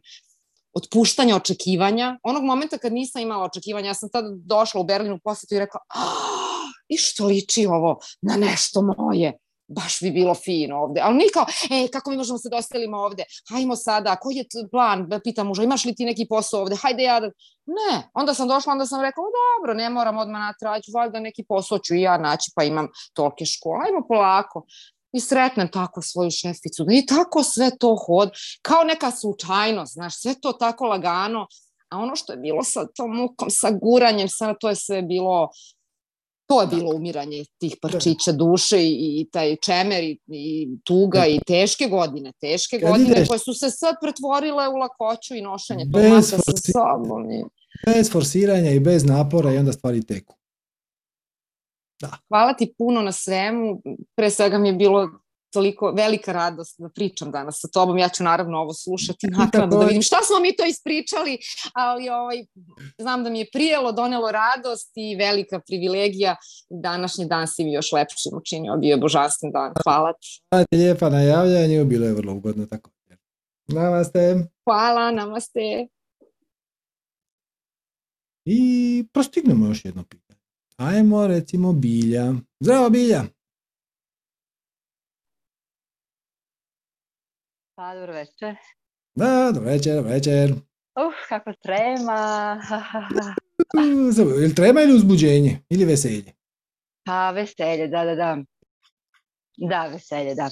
otpuštanja očekivanja. Onog momenta kad nisam imala očekivanja, ja sam tada došla u Berlinu posjetu i rekla, "Ah, i što liči ovo na nešto moje, baš bi bilo fino ovde. Ali nije kao, e, kako mi možemo se doselimo ovde? Hajmo sada, koji je plan? Pitam muža, imaš li ti neki posao ovde? Hajde ja. Ne, onda sam došla, onda sam rekla, "O, dobro, ne moram odmah natraći, valjda neki posao ću i ja naći, pa imam tolke škole, ajmo polako. I sretnem tako svoju šeficu, i tako sve to hod, kao neka slučajnost, znaš, sve to tako lagano, a ono što je bilo sa tom mukom, sa guranjem, sa, to je sve bilo, to je bilo umiranje tih parčića duše i, i taj čemer i, i tuga i teške godine, teške Kad godine ideš- koje su se sad pretvorile u lakoću i nošenje Bez tomata sa sobom. I... Bez forsiranja i bez napora i onda stvari teku. Hvala ti puno na svemu, pre svega mi je bilo toliko velika radost da pričam danas sa tobom. Ja ću naravno ovo slušati naknadno da vidim šta smo mi to ispričali, ali ovaj, znam da mi je prijelo, donelo radost i velika privilegija. Današnji dan si mi još lepšim učinio, bio je božanstven dan. Hvala ti. Hvala ti lijepa na javljanju, bilo je vrlo ugodno također. Namaste. Hvala, namaste. I prostignemo još jedno pitanje. Ajmo recimo bilja. Zdravo bilja! Pa, dobro večer. Da, dobro večer, dobro večer. Uf, kako trema. Ili trema ili uzbuđenje? Ili veselje? Pa, veselje, da, da, da. Da, veselje, da.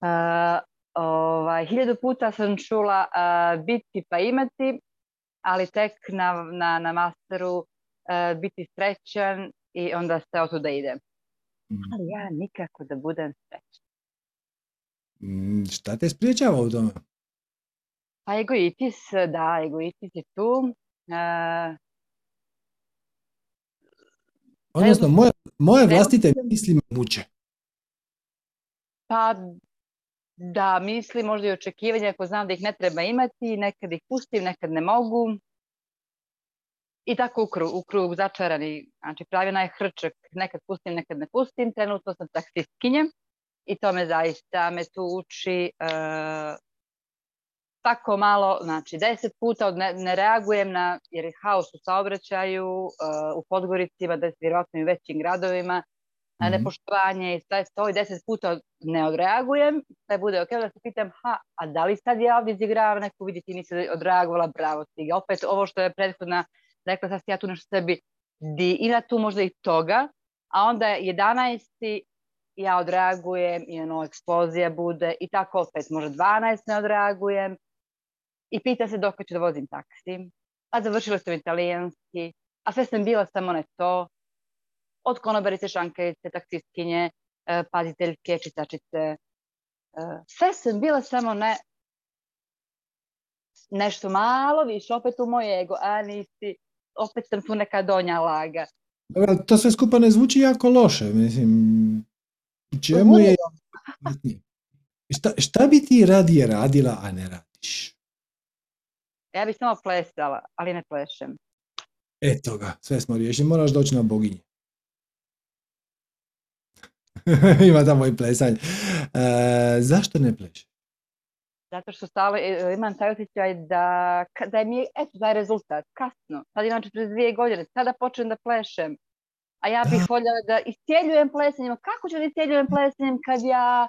Uh, ovaj, hiljadu puta sam čula uh, biti pa imati, ali tek na, na, na masteru biti srećan i onda se od tuda ide. Mm. Ali ja nikako da budem srećan. Mm, Šta te spriječava u tome? Pa egoitis, da, egoitis je tu. Uh, Odnosno, moje, moje vlastite misli me muče. Pa da, misli, možda i očekivanja ako znam da ih ne treba imati, nekad ih pustim, nekad ne mogu. I tako u krug, u krug začarani, znači pravi onaj hrčak, nekad pustim, nekad ne pustim, trenutno sam taksistkinja i to me zaista me tu uči e, tako malo, znači deset puta od ne, ne reagujem na, jer je haos u saobraćaju, e, u Podgoricima, da je vjerojatno i u većim gradovima, na Mhm. nepoštovanje i sve stoji, deset puta ne odreagujem, sve bude ok, da se pitam, ha, a da li sad ja ovdje izigravam neku, vidi ti nisi odreagovala, bravo ti. Opet ovo što je prethodna rekla, sad si ja tu nešto sebi di, ima tu možda i toga, a onda je 11. ja odreagujem i ono eksplozija bude i tako opet možda 12 ne odreagujem i pita se dok ću da vozim taksi, a završila sam italijanski, a sve sam bila samo ne to, od konobarice, šankerice, taksistkinje, e, paziteljke, čistačice. E, Sve sam bila samo ne nešto malo više, opet u moj ego, a nisi, opet sam tu neka donja laga. To sve skupa ne zvuči jako loše, mislim, čemu je... Šta, šta bi ti radije radila, a ne radiš? Ja bih samo plesala, ali ne plešem. Eto ga, sve smo riješili, moraš doći na boginje. Ima tamo i plesanje. E, zašto ne pleš? Zato što stalo e, imam taj osjećaj da, da je mi eto, da je rezultat, kasno. Sad imam 42 godine, sada počnem da plešem. A ja bih voljela da iscijeljujem plesanjem. Kako ću da iscijeljujem plesanjem kad ja...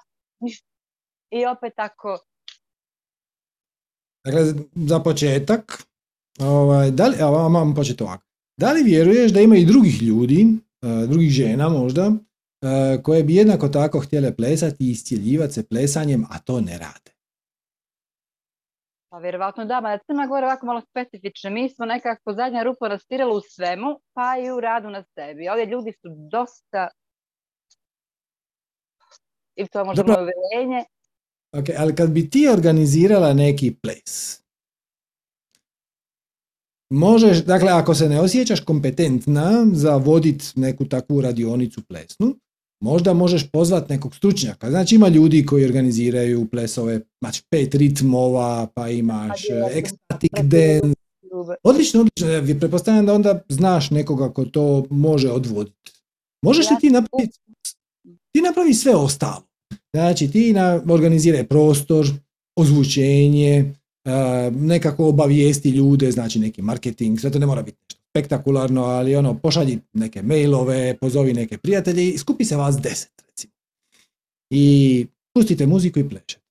I opet tako, Dakle, za početak, ovaj, da li, evo, vam početi ovako. Da li vjeruješ da ima i drugih ljudi, e, drugih žena možda, e, koje bi jednako tako htjele plesati i iscijeljivati se plesanjem, a to ne rade? Pa vjerovatno da, ma Crna Gora ovako malo specifična. Mi smo nekako zadnja rupa rastirala u svemu, pa i u radu na sebi. Ovdje ljudi su dosta i to je možda Dobro. moje uvjerenje. Ok, ali kad bi ti organizirala neki ples, možeš, dakle, ako se ne osjećaš kompetentna za vodit neku takvu radionicu plesnu, možda možeš pozvat nekog stručnjaka. Znači ima ljudi koji organiziraju plesove, znači pet ritmova, pa imaš eh, ecstatic dance. Odlično, odlično. Ja Pretpostavljam da onda znaš nekoga ko to može odvoditi. Možeš li ti napraviti? Ti napravi sve ostalo. Znači ti na, organiziraj prostor, ozvučenje, a, nekako obavijesti ljude, znači neki marketing, sve to ne mora biti spektakularno, ali ono, pošalji neke mailove, pozovi neke prijatelje i skupi se vas deset, recimo. I pustite muziku i plešete.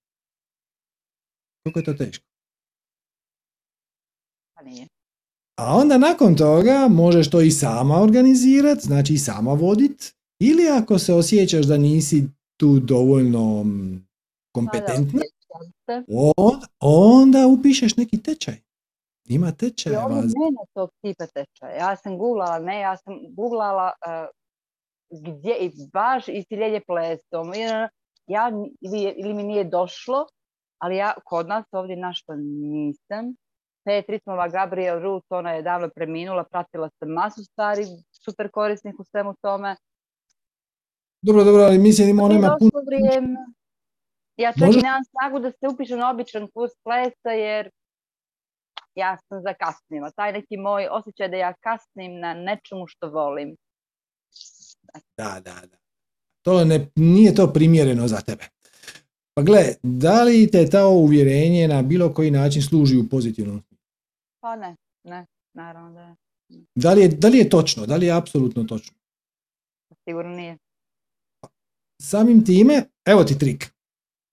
Koliko je to teško? Pa nije. A onda nakon toga možeš to i sama organizirati, znači i sama vodit, ili ako se osjećaš da nisi tu dovoljno mm, kompetentna, se. on- onda upišeš neki tečaj. Ima I tečajeva. ovo nema tog tipa tečaja. Ja sam googlala, ne, ja sam googlala uh, gdje i baš istiljenje plesom. I, Ja, ili, ili mi nije došlo, ali ja kod nas ovdje našla nisam. Pet ritmova Gabriel Ruth, ona je davno preminula, pratila sam masu stvari, super korisnih u svemu tome. Dobro, dobro, ali mislim ima puno... vrijeme. Ja čak Može- i nemam snagu da se upišem na običan kurs plesa jer ja sam zakasnila. Taj neki moj osjećaj da ja kasnim na nečemu što volim. Da, da, da. To ne, nije to primjereno za tebe. Pa gle, da li te ta uvjerenje na bilo koji način služi u pozitivnom Pa ne, ne, naravno da. Da li je, da li je točno? Da li je apsolutno točno? Sigurno nije. Samim time, evo ti trik.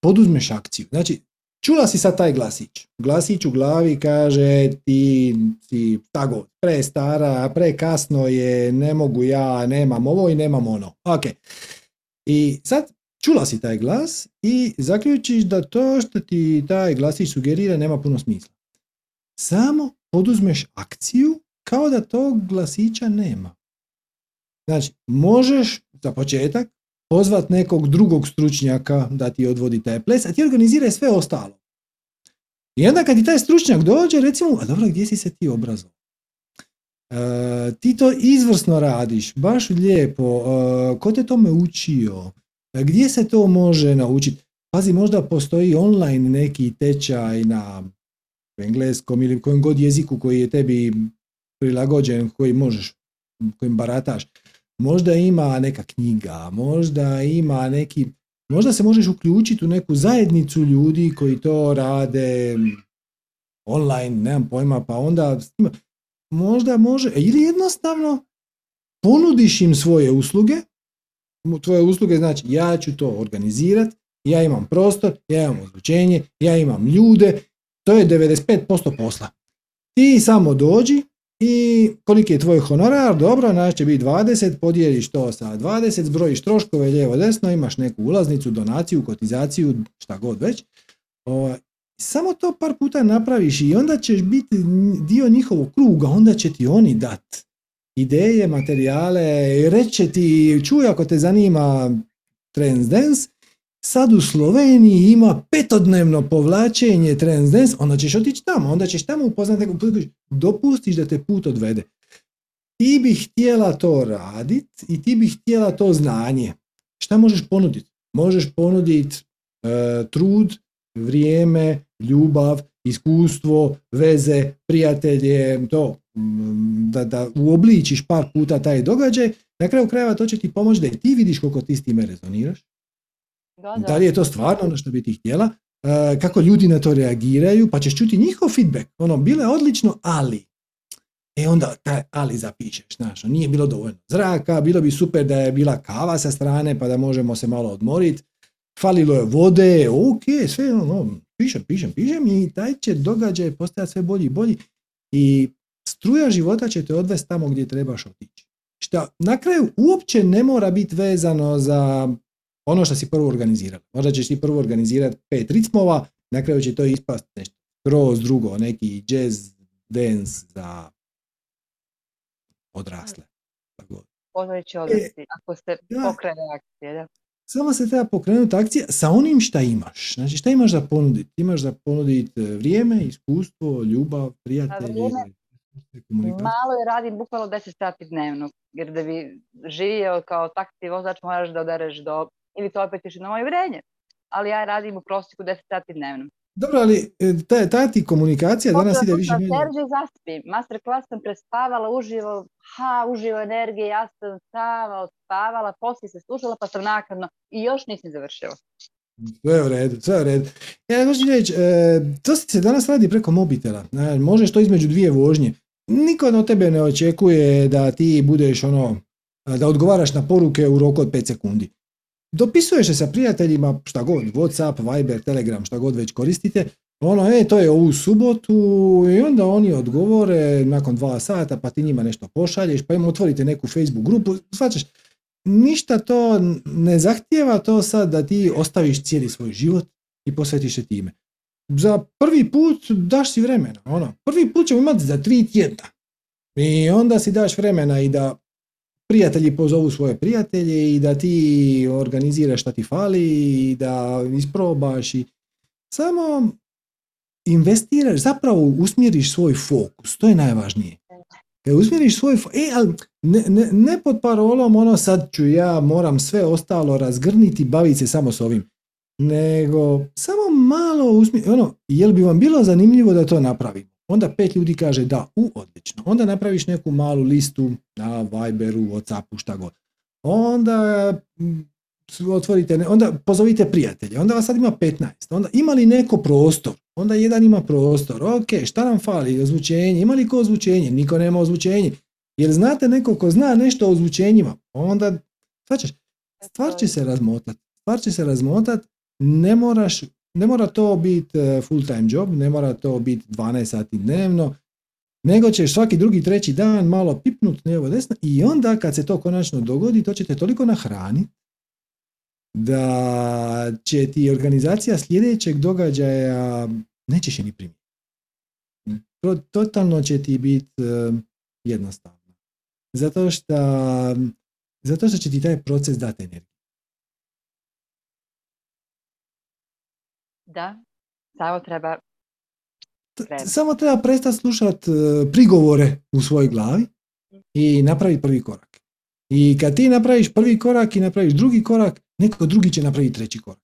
Poduzmeš akciju. Znači, čula si sad taj glasić. Glasić u glavi kaže ti si tako pre stara, pre kasno je, ne mogu ja, nemam ovo i nemam ono. Ok. I sad čula si taj glas i zaključiš da to što ti taj glasić sugerira nema puno smisla. Samo poduzmeš akciju kao da tog glasića nema. Znači, možeš za početak pozvat nekog drugog stručnjaka da ti odvodi taj ples, a ti organiziraj sve ostalo. I onda kad ti taj stručnjak dođe, recimo, a dobro, gdje si se ti obrazovao? E, ti to izvrsno radiš, baš lijepo, e, ko te tome učio, e, gdje se to može naučiti? Pazi, možda postoji online neki tečaj na engleskom ili kojem god jeziku koji je tebi prilagođen, koji možeš, kojim barataš. Možda ima neka knjiga, možda ima neki, možda se možeš uključiti u neku zajednicu ljudi koji to rade online, nemam pojma, pa onda možda može, ili jednostavno ponudiš im svoje usluge, tvoje usluge znači ja ću to organizirati, ja imam prostor, ja imam ozvučenje, ja imam ljude, to je 95% posla. Ti samo dođi, i koliki je tvoj honorar, dobro, naš će biti 20, podijeliš to sa 20, zbrojiš troškove lijevo desno, imaš neku ulaznicu, donaciju, kotizaciju, šta god već. O, samo to par puta napraviš i onda ćeš biti dio njihovog kruga, onda će ti oni dat ideje, materijale, reće ti, čuj ako te zanima Trends Dance, sad u Sloveniji ima petodnevno povlačenje Transdance, onda ćeš otići tamo, onda ćeš tamo upoznati nekog dopustiš da te put odvede. Ti bi htjela to radit i ti bi htjela to znanje. Šta možeš ponuditi? Možeš ponuditi e, trud, vrijeme, ljubav, iskustvo, veze, prijatelje, to, da, da uobličiš par puta taj događaj, na kraju krajeva to će ti pomoći da i ti vidiš koliko ti s time rezoniraš, da, li je to stvarno ono što bi ti htjela, e, kako ljudi na to reagiraju, pa ćeš čuti njihov feedback. Ono, bilo je odlično, ali. E onda taj ali zapišeš, znaš, ono, nije bilo dovoljno zraka, bilo bi super da je bila kava sa strane pa da možemo se malo odmoriti, falilo je vode, ok, sve ono, pišem, pišem, pišem i taj će događaj postajati sve bolji i bolji i struja života će te odvesti tamo gdje trebaš otići. Šta na kraju uopće ne mora biti vezano za ono što si prvo organizirao. Možda ćeš ti prvo organizirati pet ritmova, na kraju će to ispast nešto kroz drugo, neki jazz dance za odrasle. Možda će odvesti, ako se pokrene akcije, da? Samo se treba pokrenuti akcija sa onim šta imaš. Znači šta imaš za ponuditi? Imaš za ponuditi e, vrijeme, iskustvo, ljubav, prijatelje. Malo je radim bukvalno 10 sati dnevno, jer da bi živio kao taksi vozač moraš da odereš do ili to opet još na moje vrenje. Ali ja radim u prosjeku 10 sati dnevno. Dobro, ali e, ta, ta ti komunikacija danas ide više. Serđe zaspim. Master sam prespavala uživo, ha, uživo energije, ja sam spavala, poslije se slušala pa sam nakadno i još nisam završila. Sve u redu, sve u redu. Ja hoću reći, e, to se danas radi preko mobitela. E, možeš to između dvije vožnje. Niko od tebe ne očekuje da ti budeš ono, da odgovaraš na poruke u roku od 5 sekundi dopisuješ se sa prijateljima, šta god, Whatsapp, Viber, Telegram, šta god već koristite, ono, e, to je ovu subotu i onda oni odgovore nakon dva sata, pa ti njima nešto pošalješ, pa im otvorite neku Facebook grupu, svačaš, ništa to ne zahtijeva to sad da ti ostaviš cijeli svoj život i posvetiš se time. Za prvi put daš si vremena, ono, prvi put ćemo imati za tri tjedna. I onda si daš vremena i da prijatelji pozovu svoje prijatelje i da ti organiziraš šta ti fali i da isprobaš i samo investiraš, zapravo usmjeriš svoj fokus, to je najvažnije. Kad usmjeriš svoj fokus, e, ali ne, ne, ne pod parolom ono sad ću ja moram sve ostalo razgrniti baviti se samo s ovim, nego samo malo usmjeriti, ono, jel bi vam bilo zanimljivo da to napravimo? Onda pet ljudi kaže da, u, odlično. Onda napraviš neku malu listu na Viberu, Whatsappu, šta god. Onda mm, otvorite, onda pozovite prijatelje, onda vas sad ima 15, onda ima li neko prostor, onda jedan ima prostor, ok, šta nam fali, ozvučenje, ima li ko ozvučenje, niko nema ozvučenje, jer znate neko ko zna nešto o ozvučenjima, onda, stvar će se razmotat, stvar će se razmotat, ne moraš ne mora to biti e, full time job, ne mora to biti 12 sati dnevno, nego ćeš svaki drugi, treći dan malo pipnut lijevo desno i onda kad se to konačno dogodi, to će te toliko nahraniti da će ti organizacija sljedećeg događaja nećeš je ni primiti. To, totalno će ti biti uh, jednostavno. Zato što, zato što će ti taj proces dati energiju. Da, samo treba samo treba prestati slušati e, prigovore u svojoj glavi i napraviti prvi korak. I kad ti napraviš prvi korak i napraviš drugi korak, neko drugi će napraviti treći korak.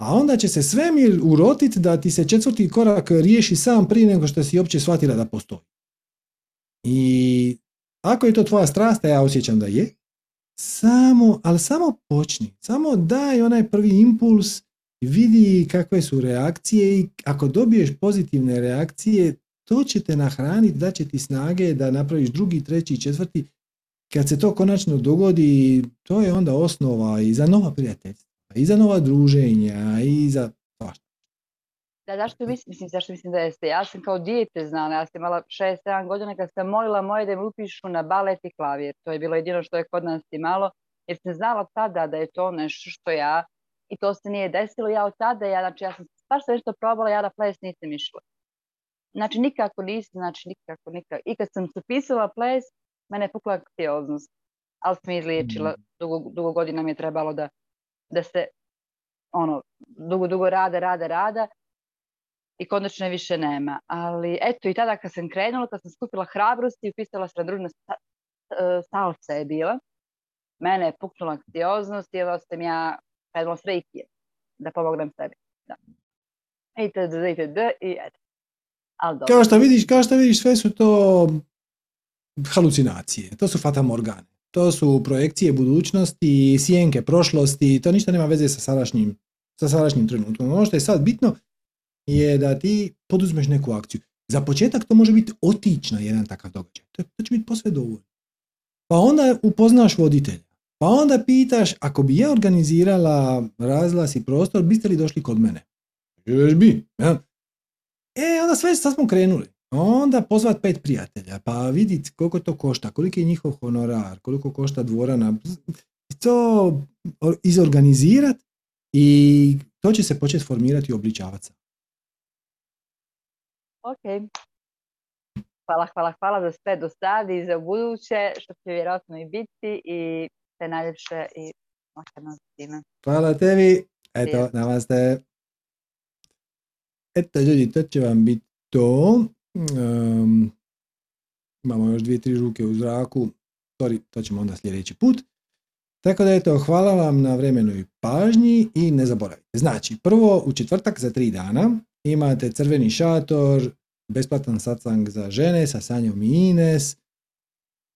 A onda će se svemir urotiti da ti se četvrti korak riješi sam prije nego što si uopće shvatila da postoji. I ako je to tvoja strast, a ja osjećam da je, samo, ali samo počni, samo daj onaj prvi impuls vidi kakve su reakcije i ako dobiješ pozitivne reakcije, to će te nahraniti, da će ti snage da napraviš drugi, treći, četvrti. Kad se to konačno dogodi, to je onda osnova i za nova prijateljstva, i za nova druženja, i za svašta. Da, zašto mislim, zašto mislim da jeste? Ja sam kao dijete znala, ja sam imala 6-7 godina kad sam molila moje da me upišu na balet i klavir. To je bilo jedino što je kod nas imalo, jer sam znala tada da je to nešto što ja i to se nije desilo. Ja od tada, ja, znači, ja sam baš nešto probala, ja na ples nisam išla. Znači, nikako nisam, znači, nikako, nikako. I kad sam se pisala ples, mene je pukla aktioznost. Ali sam izliječila, mm. dugo, dugo godina mi je trebalo da, da se, ono, dugo, dugo rada, rada, rada i konačno više nema. Ali eto i tada kad sam krenula, kad sam skupila hrabrost i upisala sam družna salsa je bila, mene je puknula aktioznost i evo sam ja krenula s reikije, da pomognem sebi. Da. Itd, itd, i eto. Kao što vidiš, kao što vidiš, sve su to halucinacije, to su fatamorgane. To su projekcije budućnosti, sjenke prošlosti, to ništa nema veze sa sadašnjim, sa sadašnjim trenutkom. Ono što je sad bitno je da ti poduzmeš neku akciju. Za početak to može biti otići na jedan takav događaj. To, to će biti posve dovoljno. Pa onda upoznaš voditelja. Pa onda pitaš, ako bi ja organizirala razglas i prostor, biste li došli kod mene? Još bi. Ja. E, onda sve, sad smo krenuli. Onda pozvat pet prijatelja, pa vidjeti koliko to košta, koliki je njihov honorar, koliko košta dvorana, to izorganizirat i to će se početi formirati i obličavati. Ok. Hvala, hvala, hvala za sve do sada i za buduće, što će vjerojatno i biti i sve najljepše i možemo time. Hvala tebi. Eto, namaste. Eto, ljudi, to će vam biti to. Um, imamo još dvije, tri ruke u zraku. Sorry, to ćemo onda sljedeći put. Tako da eto, hvala vam na vremenoj pažnji i ne zaboravite. Znači, prvo u četvrtak za tri dana imate crveni šator, besplatan satsang za žene sa Sanjom i Ines.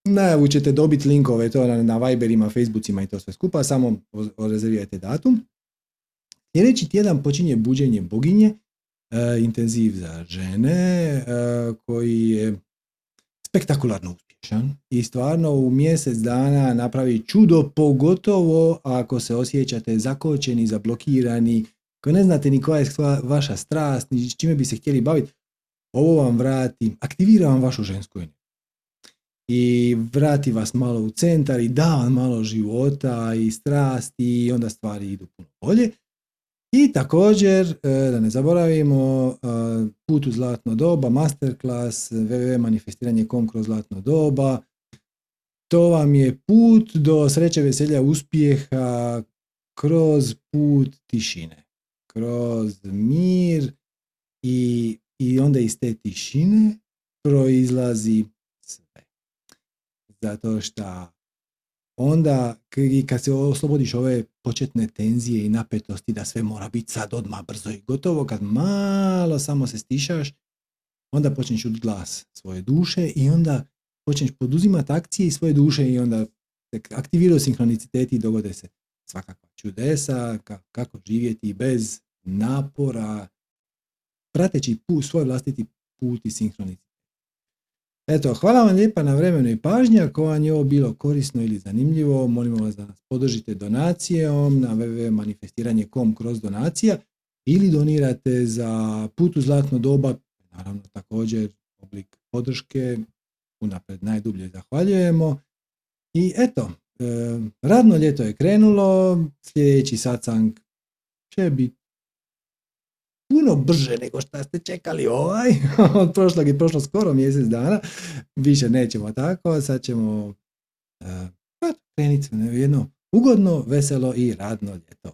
Najavu ćete dobiti linkove to na, Viberima, Facebookima i to sve skupa, samo rezervirajte datum. Sljedeći tjedan počinje buđenje boginje, e, intenziv za žene, e, koji je spektakularno uspješan i stvarno u mjesec dana napravi čudo, pogotovo ako se osjećate zakočeni, zablokirani, ako ne znate ni koja je vaša strast, ni čime bi se htjeli baviti, ovo vam vrati, aktivira vam vašu žensku energiju. I vrati vas malo u centar i da vam malo života i strasti i onda stvari idu puno bolje. I također, e, da ne zaboravimo, e, put u zlatno doba, masterclass, www.manifestiranje.com kroz zlatno doba. To vam je put do sreće, veselja, uspjeha kroz put tišine, kroz mir i i onda iz te tišine proizlazi. Zato što onda kad se oslobodiš ove početne tenzije i napetosti da sve mora biti sad odmah brzo i gotovo, kad malo samo se stišaš, onda počneš čuti glas svoje duše i onda počneš poduzimati akcije iz svoje duše i onda se aktiviraju sinhroniciteti i dogode se svakakva čudesa, kako živjeti bez napora, prateći put, svoj vlastiti put i. Eto, hvala vam lijepa na vremenu i pažnji. Ako vam je ovo bilo korisno ili zanimljivo, molimo vas da nas podržite donacijom na www.manifestiranje.com kroz donacija. ili donirate za put u zlatno doba, naravno također oblik podrške, unapred najdublje zahvaljujemo. I eto, e, radno ljeto je krenulo, sljedeći satsang će biti puno brže nego što ste čekali ovaj, od prošlog i prošlo skoro mjesec dana, više nećemo tako, sad ćemo uh, krenuti jedno ugodno, veselo i radno ljeto.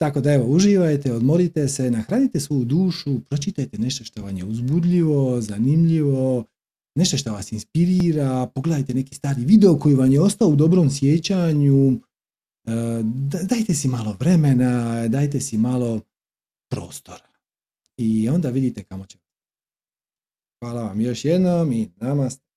Tako da evo, uživajte, odmorite se, nahranite svoju dušu, pročitajte nešto što vam je uzbudljivo, zanimljivo, nešto što vas inspirira, pogledajte neki stari video koji vam je ostao u dobrom sjećanju, e, dajte si malo vremena, dajte si malo prostora. I onda vidite kamo će. Hvala vam još jednom i namaste.